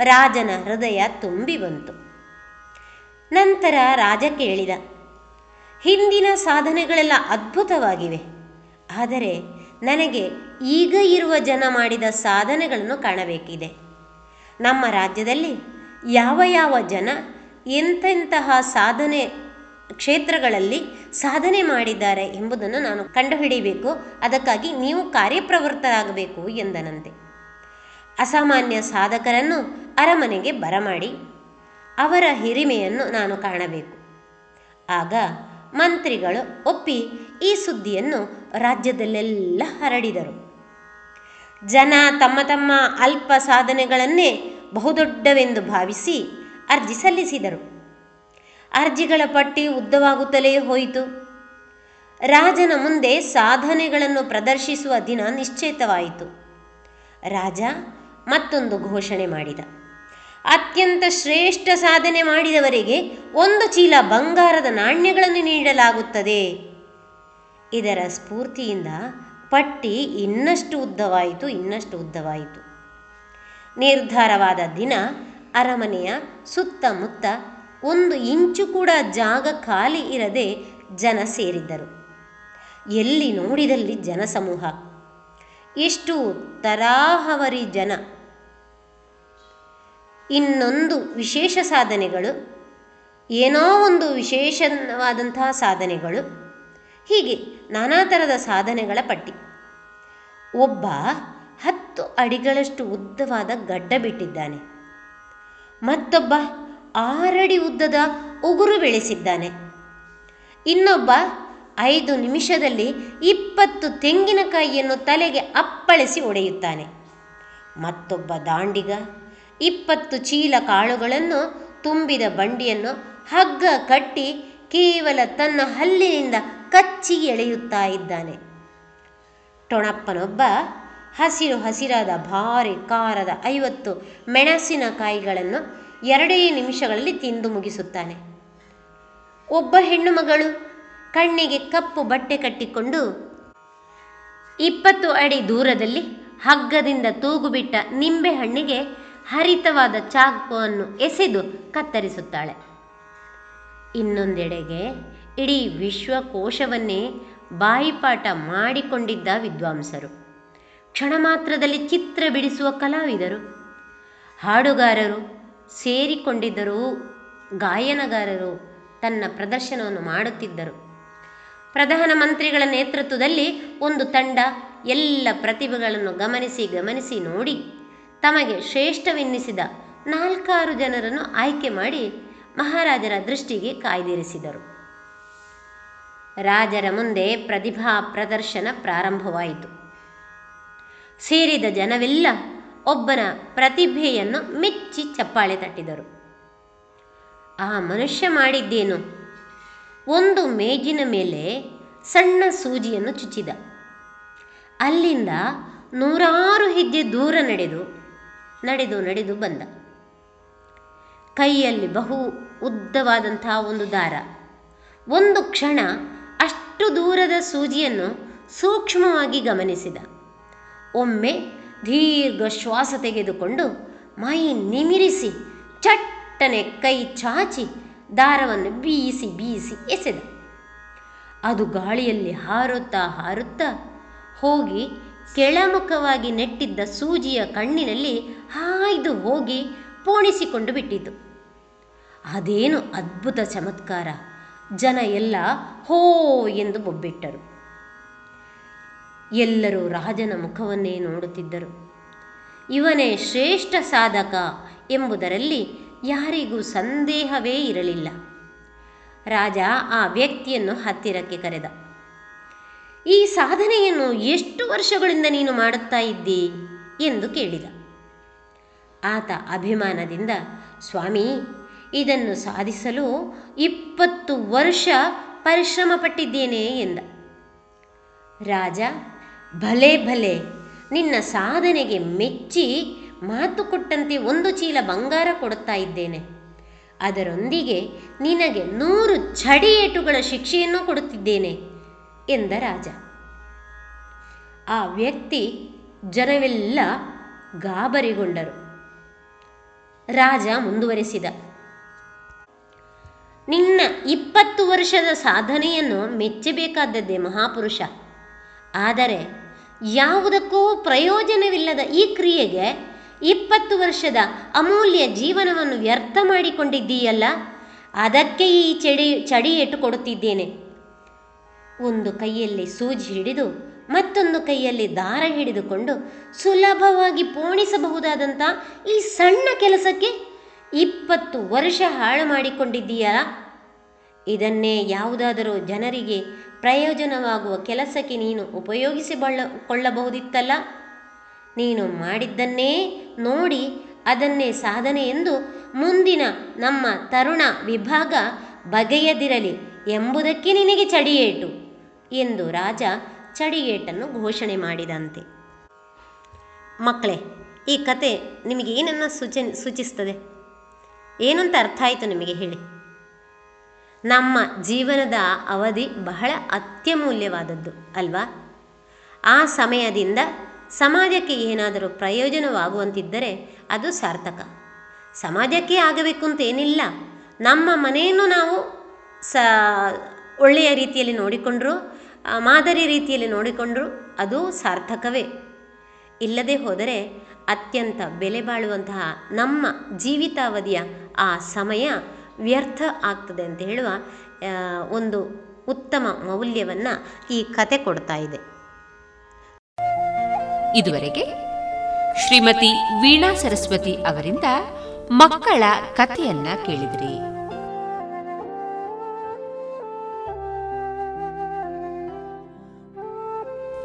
ರಾಜನ ಹೃದಯ ತುಂಬಿ ಬಂತು. ನಂತರ ರಾಜ ಕೇಳಿದ, ಹಿಂದಿನ ಸಾಧನೆಗಳೆಲ್ಲ ಅದ್ಭುತವಾಗಿವೆ. ಆದರೆ ನನಗೆ ಈಗ ಇರುವ ಜನ ಮಾಡಿದ ಸಾಧನೆಗಳನ್ನು ಕಾಣಬೇಕಿದೆ. ನಮ್ಮ ರಾಜ್ಯದಲ್ಲಿ ಯಾವ ಯಾವ ಜನ ಎಂತೆಂತಹ ಸಾಧನೆ ಕ್ಷೇತ್ರಗಳಲ್ಲಿ ಸಾಧನೆ ಮಾಡಿದ್ದಾರೆ ಎಂಬುದನ್ನು ನಾನು ಕಂಡುಹಿಡಿಯಬೇಕು ಅದಕ್ಕಾಗಿ ನೀವು ಕಾರ್ಯಪ್ರವೃತ್ತರಾಗಬೇಕು ಎಂದನಂತೆ. ಅಸಾಮಾನ್ಯ ಸಾಧಕರನ್ನು ಅರಮನೆಗೆ ಬರಮಾಡಿ ಅವರ ಹಿರಿಮೆಯನ್ನು ನಾನು ಕಾಣಬೇಕು. ಆಗ ಮಂತ್ರಿಗಳು ಒಪ್ಪಿ ಈ ಸುದ್ದಿಯನ್ನು ರಾಜ್ಯದಲ್ಲೆಲ್ಲ ಹರಡಿದರು. ಜನ ತಮ್ಮ ತಮ್ಮ ಅಲ್ಪ ಸಾಧನೆಗಳನ್ನೇ ಬಹುದೊಡ್ಡವೆಂದು ಭಾವಿಸಿ ಅರ್ಜಿ ಸಲ್ಲಿಸಿದರು. ಅರ್ಜಿಗಳ ಪಟ್ಟಿ ಉದ್ದವಾಗುತ್ತಲೇ ಹೋಯಿತು. ರಾಜನ ಮುಂದೆ ಸಾಧನೆಗಳನ್ನು ಪ್ರದರ್ಶಿಸುವ ದಿನ ನಿಶ್ಚೇತವಾಯಿತು. ರಾಜ ಮತ್ತೊಂದು ಘೋಷಣೆ ಮಾಡಿದ. ಅತ್ಯಂತ ಶ್ರೇಷ್ಠ ಸಾಧನೆ ಮಾಡಿದವರಿಗೆ ಒಂದು ಚೀಲ ಬಂಗಾರದ ನಾಣ್ಯಗಳನ್ನು ನೀಡಲಾಗುತ್ತದೆ. ಇದರ ಸ್ಫೂರ್ತಿಯಿಂದ ಪಟ್ಟಿ ಇನ್ನಷ್ಟು ಉದ್ದವಾಯಿತು ಇನ್ನಷ್ಟು ಉದ್ದವಾಯಿತು. ನಿರ್ಧಾರವಾದ ದಿನ ಅರಮನೆಯ ಸುತ್ತಮುತ್ತ ಒಂದು ಇಂಚು ಕೂಡ ಜಾಗ ಖಾಲಿ ಇರದೆ ಜನ ಸೇರಿದ್ದರು. ಎಲ್ಲಿ ನೋಡಿದಲ್ಲಿ ಜನಸಮೂಹ. ಎಷ್ಟು ತರಾಹವರಿ ಜನ. ಇನ್ನೊಂದು ವಿಶೇಷ ಸಾಧನೆಗಳು, ಏನೋ ಒಂದು ವಿಶೇಷವಾದಂತಹ ಸಾಧನೆಗಳು, ಹೀಗೆ ನಾನಾ ಥರದ ಸಾಧನೆಗಳ ಪಟ್ಟಿ. ಒಬ್ಬ ಹತ್ತು ಅಡಿಗಳಷ್ಟು ಉದ್ದವಾದ ಗಡ್ಡ ಬಿಟ್ಟಿದ್ದಾನೆ. ಮತ್ತೊಬ್ಬ ಆರಡಿ ಉದ್ದದ ಉಗುರು ಬೆಳೆಸಿದ್ದಾನೆ. ಇನ್ನೊಬ್ಬ ಐದು ನಿಮಿಷದಲ್ಲಿ ಇಪ್ಪತ್ತು ತೆಂಗಿನಕಾಯಿಯನ್ನು ತಲೆಗೆ ಅಪ್ಪಳಿಸಿ ಒಡೆಯುತ್ತಾನೆ. ಮತ್ತೊಬ್ಬ ದಾಂಡಿಗ ಇಪ್ಪತ್ತು ಚೀಲ ಕಾಳುಗಳನ್ನು ತುಂಬಿದ ಬಂಡಿಯನ್ನು ಹಗ್ಗ ಕಟ್ಟಿ ಕೇವಲ ತನ್ನ ಹಲ್ಲಿನಿಂದ ಕಚ್ಚಿ ಎಳೆಯುತ್ತಾ ಇದ್ದಾನೆ. ಟೊಣಪ್ಪನೊಬ್ಬ ಹಸಿರು ಹಸಿರಾದ ಭಾರಿ ಕಾರದ ಐವತ್ತು ಮೆಣಸಿನಕಾಯಿಗಳನ್ನು ಎರಡೇ ನಿಮಿಷಗಳಲ್ಲಿ ತಿಂದು ಮುಗಿಸುತ್ತಾನೆ. ಒಬ್ಬ ಹೆಣ್ಣು ಮಗಳು ಕಣ್ಣಿಗೆ ಕಪ್ಪು ಬಟ್ಟೆ ಕಟ್ಟಿಕೊಂಡು ಇಪ್ಪತ್ತು ಅಡಿ ದೂರದಲ್ಲಿ ಹಗ್ಗದಿಂದ ತೂಗುಬಿಟ್ಟ ನಿಂಬೆಹಣ್ಣಿಗೆ ಹರಿತವಾದ ಚಾಕುವನ್ನು ಎಸೆದು ಕತ್ತರಿಸುತ್ತಾಳೆ. ಇನ್ನೊಂದೆಡೆಗೆ ಇಡೀ ವಿಶ್ವಕೋಶವನ್ನೇ ಬಾಯಿಪಾಠ ಮಾಡಿಕೊಂಡಿದ್ದ ವಿದ್ವಾಂಸರು. ಕ್ಷಣ ಮಾತ್ರದಲ್ಲಿ ಚಿತ್ರ ಬಿಡಿಸುವ ಕಲಾವಿದರು. ಹಾಡುಗಾರರು ಸೇರಿಕೊಂಡಿದ್ದರೂ ಗಾಯನಗಾರರು ತನ್ನ ಪ್ರದರ್ಶನವನ್ನು ಮಾಡುತ್ತಿದ್ದರು. ಪ್ರಧಾನಮಂತ್ರಿಗಳ ನೇತೃತ್ವದಲ್ಲಿ ಒಂದು ತಂಡ ಎಲ್ಲ ಪ್ರತಿಭೆಗಳನ್ನು ಗಮನಿಸಿ ಗಮನಿಸಿ ನೋಡಿ ತಮಗೆ ಶ್ರೇಷ್ಠವೆನ್ನಿಸಿದ ನಾಲ್ಕಾರು ಜನರನ್ನು ಆಯ್ಕೆ ಮಾಡಿ ಮಹಾರಾಜರ ದೃಷ್ಟಿಗೆ ಕಾಯ್ದಿರಿಸಿದರು. ರಾಜರ ಮುಂದೆ ಪ್ರತಿಭಾ ಪ್ರದರ್ಶನ ಪ್ರಾರಂಭವಾಯಿತು. ಸೇರಿದ ಜನವೆಲ್ಲ ಒಬ್ಬನ ಪ್ರತಿಭೆಯನ್ನು ಮೆಚ್ಚಿ ಚಪ್ಪಾಳೆ ತಟ್ಟಿದರು. ಆ ಮನುಷ್ಯ ಮಾಡಿದ್ದೇನು? ಒಂದು ಮೇಜಿನ ಮೇಲೆ ಸಣ್ಣ ಸೂಜಿಯನ್ನು ಚುಚ್ಚಿದ. ಅಲ್ಲಿಂದ ನೂರಾರು ಹೆಜ್ಜೆ ದೂರ ನಡೆದು ನಡೆದು ನಡೆದು ಬಂದ. ಕೈಯಲ್ಲಿ ಬಹು ಉದ್ದವಾದಂತಹ ಒಂದು ದಾರ. ಒಂದು ಕ್ಷಣ ಅಷ್ಟು ದೂರದ ಸೂಜಿಯನ್ನು ಸೂಕ್ಷ್ಮವಾಗಿ ಗಮನಿಸಿದ. ಒಮ್ಮೆ ದೀರ್ಘ ಶ್ವಾಸ ತೆಗೆದುಕೊಂಡು ಮೈ ನಿಮಿರಿಸಿ ಚಟ್ಟನೆ ಕೈ ಚಾಚಿ ದಾರವನ್ನು ಬೀಸಿ ಬೀಸಿ ಎಸೆದ. ಅದು ಗಾಳಿಯಲ್ಲಿ ಹಾರುತ್ತಾ ಹಾರುತ್ತಾ ಹೋಗಿ ಕೆಳಮುಖವಾಗಿ ನೆಟ್ಟಿದ್ದ ಸೂಜಿಯ ಕಣ್ಣಿನಲ್ಲಿ ಹಾಯ್ದು ಹೋಗಿ ಪೋಣಿಸಿಕೊಂಡು ಬಿಟ್ಟಿತು ಅದೇನು ಅದ್ಭುತ ಚಮತ್ಕಾರ. ಜನ ಎಲ್ಲ ಹೋ ಎಂದು ಬೊಬ್ಬಿಟ್ಟರು. ಎಲ್ಲರೂ ರಾಜನ ಮುಖವನ್ನೇ ನೋಡುತ್ತಿದ್ದರು. ಇವನೇ ಶ್ರೇಷ್ಠ ಸಾಧಕ ಎಂಬುದರಲ್ಲಿ ಯಾರಿಗೂ ಸಂದೇಹವೇ ಇರಲಿಲ್ಲ. ರಾಜ ಆ ವ್ಯಕ್ತಿಯನ್ನು ಹತ್ತಿರಕ್ಕೆ ಕರೆದ. ಈ ಸಾಧನೆಯನ್ನು ಎಷ್ಟು ವರ್ಷಗಳಿಂದ ನೀನು ಮಾಡುತ್ತಾ ಇದ್ದಿ? ಎಂದು ಕೇಳಿದ. ಆತ ಅಭಿಮಾನದಿಂದ, ಸ್ವಾಮಿ, ಇದನ್ನು ಸಾಧಿಸಲು ಇಪ್ಪತ್ತು ವರ್ಷ ಪರಿಶ್ರಮ ಪಟ್ಟಿದ್ದೇನೆ ಎಂದ. ರಾಜ, ಭಲೆ ಭಲೆ, ನಿನ್ನ ಸಾಧನೆಗೆ ಮೆಚ್ಚಿ ಮಾತು ಕೊಟ್ಟಂತೆ ಒಂದು ಚೀಲ ಬಂಗಾರ ಕೊಡುತ್ತಾ ಇದ್ದೇನೆ. ಅದರೊಂದಿಗೆ ನಿನಗೆ ನೂರು ಚಡಿಯೇಟುಗಳ ಶಿಕ್ಷೆಯನ್ನು ಕೊಡುತ್ತಿದ್ದೇನೆ. ಎಂದ ರಾಜ. ಆ ವ್ಯಕ್ತಿ ಜನವೆಲ್ಲ ಗಾಬರಿಗೊಂಡರು. ರಾಜ ಮುಂದುವರೆಸಿದ. ನಿನ್ನ ಇಪ್ಪತ್ತು ವರ್ಷದ ಸಾಧನೆಯನ್ನು ಮೆಚ್ಚಬೇಕಾದದ್ದೇ ಮಹಾಪುರುಷ. ಆದರೆ ಯಾವುದಕ್ಕೂ ಪ್ರಯೋಜನವಿಲ್ಲದ ಈ ಕ್ರಿಯೆಗೆ ಇಪ್ಪತ್ತು ವರ್ಷದ ಅಮೂಲ್ಯ ಜೀವನವನ್ನು ವ್ಯರ್ಥ ಮಾಡಿಕೊಂಡಿದ್ದೀಯಲ್ಲ, ಅದಕ್ಕೆ ಈ ಚಡಿ, ಚಡಿಯೇಟು ಕೊಡುತ್ತಿದ್ದೇನೆ. ಒಂದು ಕೈಯಲ್ಲಿ ಸೂಜಿ ಹಿಡಿದು ಮತ್ತೊಂದು ಕೈಯಲ್ಲಿ ದಾರ ಹಿಡಿದುಕೊಂಡು ಸುಲಭವಾಗಿ ಪೋಣಿಸಬಹುದಾದಂಥ ಈ ಸಣ್ಣ ಕೆಲಸಕ್ಕೆ ಇಪ್ಪತ್ತು ವರ್ಷ ಹಾಳು ಮಾಡಿಕೊಂಡಿದ್ದೀಯಾ? ಇದನ್ನೇ ಯಾವುದಾದರೂ ಜನರಿಗೆ ಪ್ರಯೋಜನವಾಗುವ ಕೆಲಸಕ್ಕೆ ನೀನು ಉಪಯೋಗಿಸಿಕೊಳ್ಳ ಕೊಳ್ಳಬಹುದಿತ್ತಲ್ಲ ನೀನು ಮಾಡಿದ್ದನ್ನೇ ನೋಡಿ ಅದನ್ನೇ ಸಾಧನೆ ಎಂದು ಮುಂದಿನ ನಮ್ಮ ತರುಣ ವಿಭಾಗ ಬಗೆಯದಿರಲಿ ಎಂಬುದಕ್ಕೆ ನಿನಗೆ ಚಡಿಯೇಟು. ಎಂದು ರಾಜ ಚಡಿಗೇಟನ್ನು ಘೋಷಣೆ ಮಾಡಿದಂತೆ. ಮಕ್ಕಳೇ, ಈ ಕತೆ ನಿಮಗೆ ಏನನ್ನು ಸೂಚ, ಸೂಚಿಸ್ತದೆ? ಏನಂತ ಅರ್ಥ ಆಯಿತು ನಿಮಗೆ ಹೇಳಿ? ನಮ್ಮ ಜೀವನದ ಅವಧಿ ಬಹಳ ಅತ್ಯಮೂಲ್ಯವಾದದ್ದು, ಅಲ್ವಾ? ಆ ಸಮಯದಿಂದ ಸಮಾಜಕ್ಕೆ ಏನಾದರೂ ಪ್ರಯೋಜನವಾಗುವಂತಿದ್ದರೆ ಅದು ಸಾರ್ಥಕ. ಸಮಾಜಕ್ಕೆ ಆಗಬೇಕು ಅಂತ ಏನಿಲ್ಲ. ನಮ್ಮ ಮನೆಯನ್ನು ನಾವು ಸ, ಒಳ್ಳೆಯ ರೀತಿಯಲ್ಲಿ ನೋಡಿಕೊಂಡ್ರು ಮಾದರಿ ರೀತಿಯಲ್ಲಿ ನೋಡಿಕೊಂಡರೂ ಅದು ಸಾರ್ಥಕವೇ. ಇಲ್ಲದೆ ಹೋದರೆ ಅತ್ಯಂತ ಬೆಲೆ ಬಾಳುವಂತಹ ನಮ್ಮ ಜೀವಿತಾವಧಿಯ ಆ ಸಮಯ ವ್ಯರ್ಥ ಆಗ್ತದೆ ಅಂತ ಹೇಳುವ ಒಂದು ಉತ್ತಮ ಮೌಲ್ಯವನ್ನು ಈ ಕತೆ ಕೊಡ್ತಾ ಇದೆ. ಇದುವರೆಗೆ ಶ್ರೀಮತಿ ವೀಣಾ ಸರಸ್ವತಿ ಅವರಿಂದ ಮಕ್ಕಳ ಕಥೆಯನ್ನ ಕೇಳಿದ್ರಿ.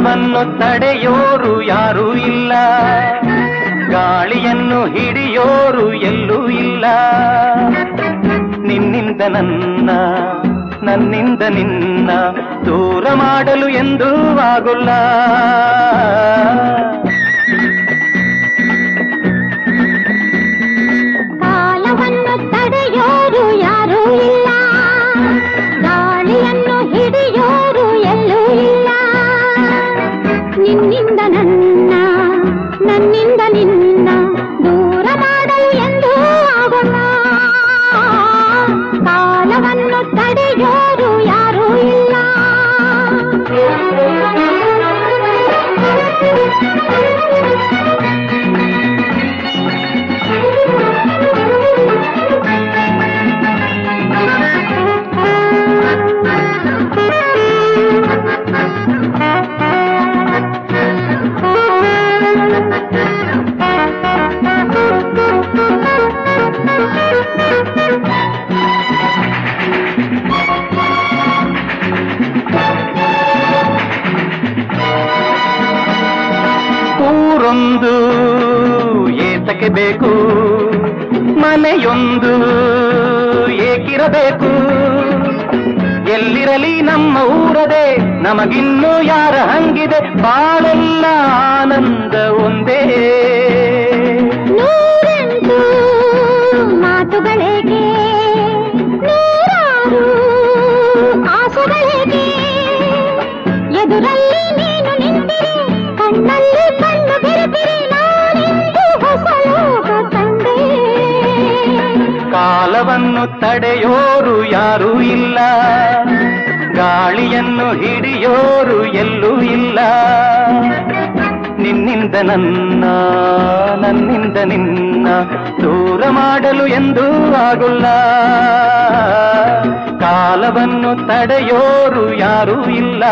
ಕಾಲವನ್ನು ತಡೆಯೋರು ಯಾರೂ ಇಲ್ಲ. ಗಾಳಿಯನ್ನು ಹಿಡಿಯೋರು ಎಲ್ಲೂ ಇಲ್ಲ. ನಿನ್ನಿಂದ ನನ್ನ, ನನ್ನಿಂದ ನಿನ್ನ ದೂರ ಮಾಡಲು ಎಂದೂ ಆಗುಲ್ಲ. ಊರೊಂದು ಏತಕ್ಕೆ ಬೇಕು ಮನೆಯೊಂದು ಏಕಿರಬೇಕು ಎಲ್ಲಿರಲಿ ನಮ್ಮ ಊರದೆ ನಮಗಿನ್ನೂ ಯಾರ ಹಂಗಿದೆ ಬಾಳೆಲ್ಲ ಆನಂದ ಒಂದೇ ನೂರೆಂಟು ಮಾತುಗಳಿಗೆ ನೂರಾರು ಆಸೆಗಳಿಗೆ ಎದುರಲ್ಲಿ ನೀನು ನಿಂತಿರೆ ಕಾಲವನ್ನು ತಡೆಯೋರು ಯಾರೂ ಇಲ್ಲ. ಗಾಳಿಯನ್ನು ಹಿಡಿಯೋರು ಎಲ್ಲೂ ಇಲ್ಲ. ನಿನ್ನಿಂದ ನನ್ನ, ನನ್ನಿಂದ ನಿನ್ನ ದೂರ ಮಾಡಲು ಎಂದೂ ಆಗುಲ್ಲ. ಕಾಲವನ್ನು ತಡೆಯೋರು ಯಾರೂ ಇಲ್ಲ.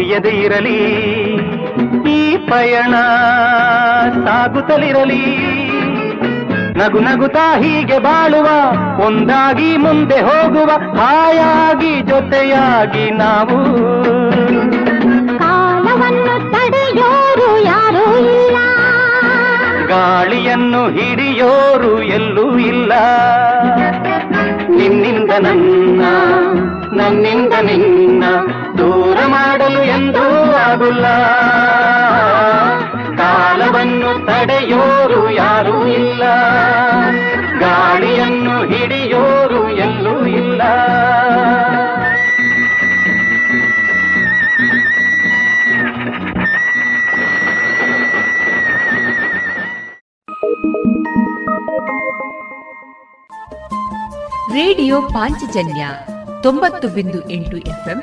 ಮುಗಿಯದೇ ಇರಲಿ. ಈ ಪಯಣ ಸಾಗುತ್ತಲಿರಲಿ. ನಗು ನಗುತ್ತಾ ಹೀಗೆ ಬಾಳುವ ಒಂದಾಗಿ ಮುಂದೆ ಹೋಗುವ ಹಾಯಾಗಿ ಜೊತೆಯಾಗಿ ನಾವು. ಕಾಲವನ್ನು ತಡೆಯೋರು ಯಾರೂ ಇಲ್ಲ. ಗಾಳಿಯನ್ನು ಹಿಡಿಯೋರು ಎಲ್ಲೂ ಇಲ್ಲ. ನಿನ್ನಿಂದ ನನ್ನ ನನ್ನಿಂದ ನಿನ್ನ ಮಾಡಲು ಎಂದೂ ಆಗುಲ್ಲ. ಕಾಲವನ್ನು ತಡೆಯೋರು ಯಾರೂ ಇಲ್ಲ. ಗಾಳಿಯನ್ನು ಹಿಡಿಯೋರು ಎಲ್ಲೂ ಇಲ್ಲ. ರೇಡಿಯೋ ಪಾಂಚಜನ್ಯ ತೊಂಬತ್ತು ಬಿಂದು ಎಂಟು ಎಫ್ಎಂ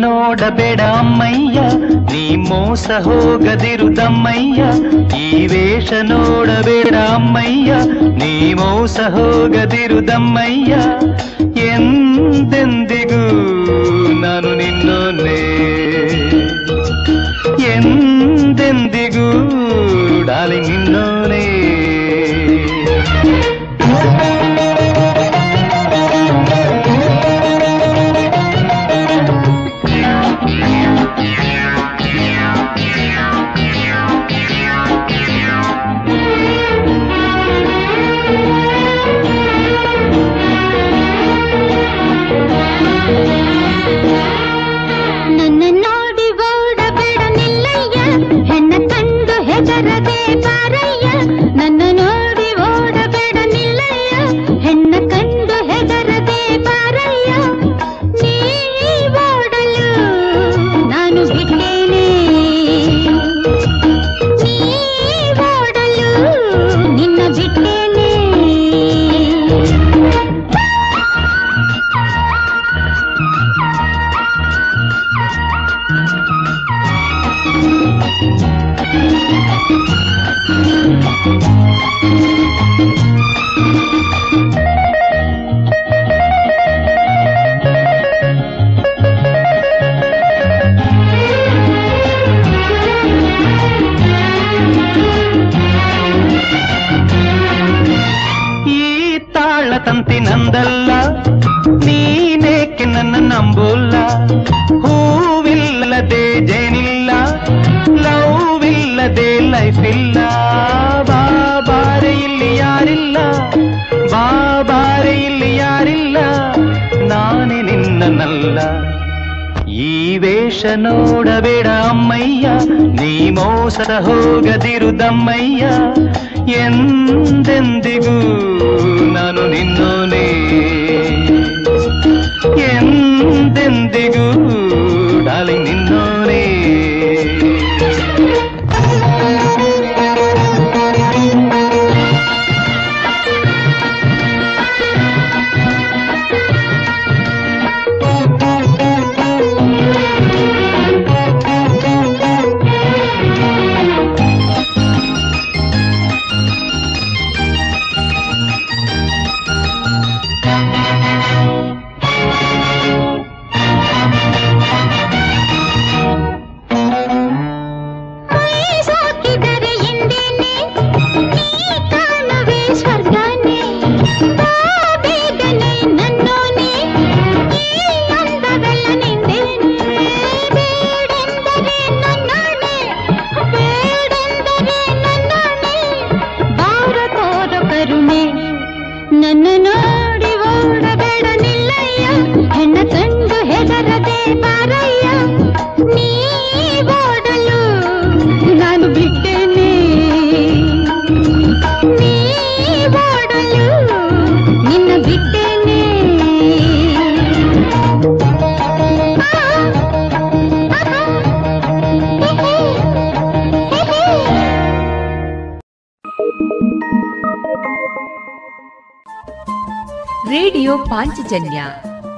ನೋಡಬೇಡ ಅಮ್ಮಯ್ಯ ನೀ ಮೋಸ ಹೋಗದಿರುದಮ್ಮಯ್ಯ ಈ ವೇಷ ನೋಡಬೇಡ ಅಮ್ಮಯ್ಯ ನೀ ಮೋಸ ಹೋಗದಿರುದಮ್ಮಯ್ಯ ಎಂದೆಂದಿಗೂ ಈ ವೇಷ ನೋಡಬೇಡ ಅಮ್ಮಯ್ಯ ನೀ ಮೋಸದ ಹೋಗದಿರುದಮ್ಮಯ್ಯ ಎಂದೆಂದಿಗೂ ನಾನು ನಿನ್ನೋನೇ. ಎಂದೆಂದಿಗೂ ಡಾಲಿಂಗ್ ನಿನ್ನೋ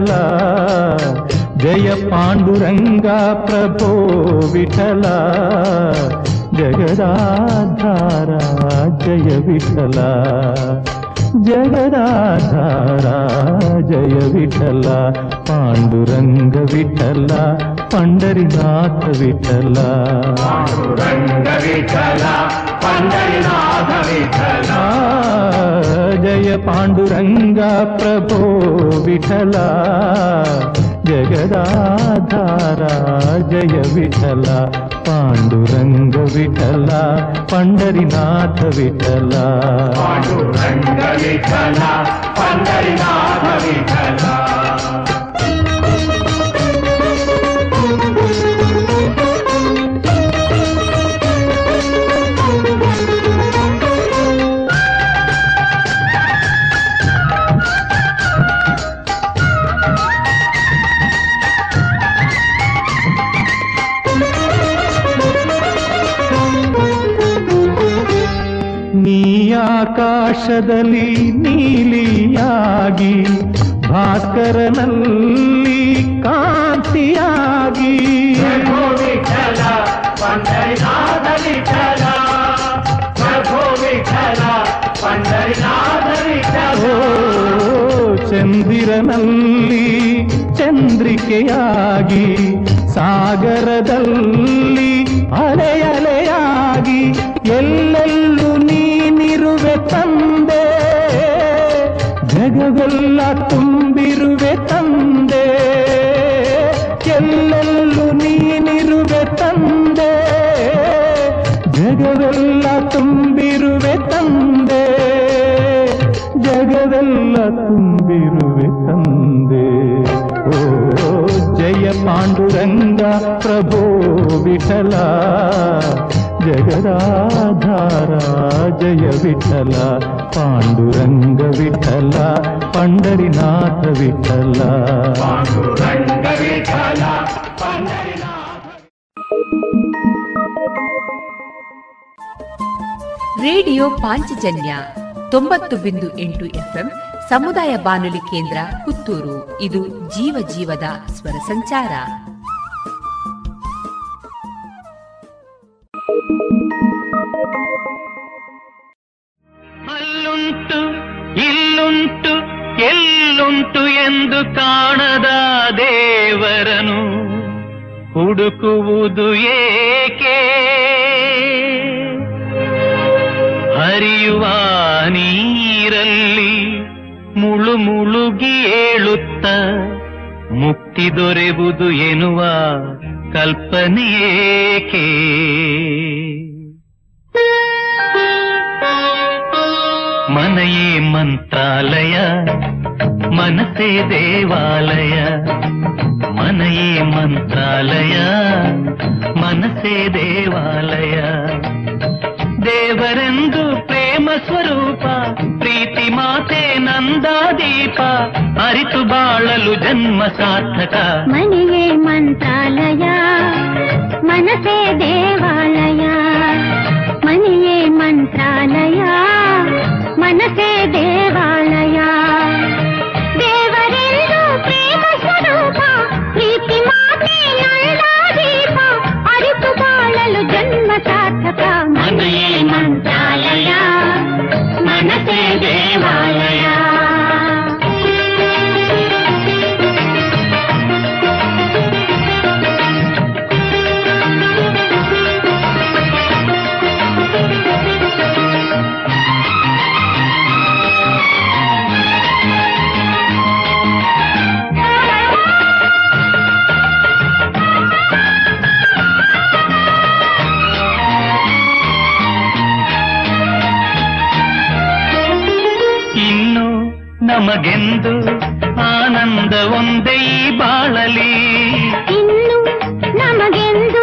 విఠలా జయ పాండురంగా ప్రభో విఠలా జగదాధారా జయ విఠలా జగదాధారా జయ విఠల పాండురంగ విఠల పండరినాథ విఠల పండరినాథ విఠల జయ పాండురంగా ప్రభో విఠలా జగదాధారా జయ విఠల పాండురంగ విఠల పండరినాథ విఠల పండరినాథ విఠల ಆಕಾಶದಲ್ಲಿ ನೀಲಿಯಾಗಿ ಭಾಸ್ಕರನಲ್ಲಿ ಕಾಂತಿಯಾಗಿ ಓ ಚಂದಿರನಲ್ಲಿ ಚಂದ್ರಿಕೆಯಾಗಿ ಸಾಗರದಲ್ಲಿ ಅಲೆ ಅಲೆಯಾಗಿ ಎಲ್ಲೆಲ್ಲೂ ಜಗವೆಲ್ಲ ತುಂಬಿರುವೆ ತಂದೆ ಎಲ್ಲೆಲ್ಲೂ ನೀನಿರುವೆ ತಂದೆ ಜಗವೆಲ್ಲ ತುಂಬಿರುವೆ ತಂದೆ ಜಗವೆಲ್ಲ ತುಂಬಿರುವೆ ತಂದೆ ಓ ಜಯ ಪಾಂಡುರಂಗ ಪ್ರಭೋ ವಿಠಲ ಜಗದಾಧಾರ ಜಯ ವಿಠಲ ಪಾಂಡುರಂಗ ವಿಠಲ ಪಂಡರಿನಾಥ ವಿಠಲ ಪಾಂಡುರಂಗ ವಿಠಲ ರೇಡಿಯೋ ಪಾಂಚಜನ್ಯ ತೊಂಬತ್ತು ಬಿಂದು ಎಂಟು ಎಫ್ಎಂ ಸಮುದಾಯ ಬಾನುಲಿ ಕೇಂದ್ರ ಪುತ್ತೂರು. ಇದು ಜೀವ ಜೀವದ ಸ್ವರ ಸಂಚಾರ. ಅಲ್ಲುಂಟು, ಇಲ್ಲುಂಟು, ಎಲ್ಲುಂಟು ಎಂದು ಕಾಣದ ದೇವರನು ಹುಡುಕುವುದು ಏಕೆ? ಹರಿಯುವ ನೀರಲ್ಲಿ ಮುಳು ಮುಳುಗಿ ಏಳುತ್ತ ಮುಕ್ತಿ ದೊರೆವುದು ಎನ್ನುವ ಕಲ್ಪನೆಯೇಕೆ ಮನೆಯೇ ಮಂತ್ರಾಲಯ ಮನಸೇ ದೇವಾಲಯ ಮನೆಯೇ ಮಂತ್ರಾಲಯ ಮನಸೇ ದೇವಾಲಯ ದೇವರೆಂದು ಪ್ರೇಮ ಸ್ವರೂಪ ಪ್ರೀತಿ ಮಾತೆ ನಂದಾದೀಪ ಅರಿತು ಬಾಳಲು ಜನ್ಮ ಸಾರ್ಥಕ ಮನೆಯೇ ಮಂತ್ರಾಲಯ ಮನಸೇ ದೇವಾಲಯ ಮನೆಯೇ ಮಂತ್ರಾಲಯ ಮನಸೇ ದೇವಾಲಯ ದೇವರೆಂದು ಪ್ರೇಮ ಸ್ವರೂಪ ಪ್ರೀತಿ ಮಾತೆ ನಂದಾದೀಪ मन मनये मन्त्रालया मनसे देवालया। ನಮಗೆಂದು ಆನಂದ ಒಂದೇ ಈ ಬಾಳಲಿ ಇನ್ನು ನಮಗೆಂದು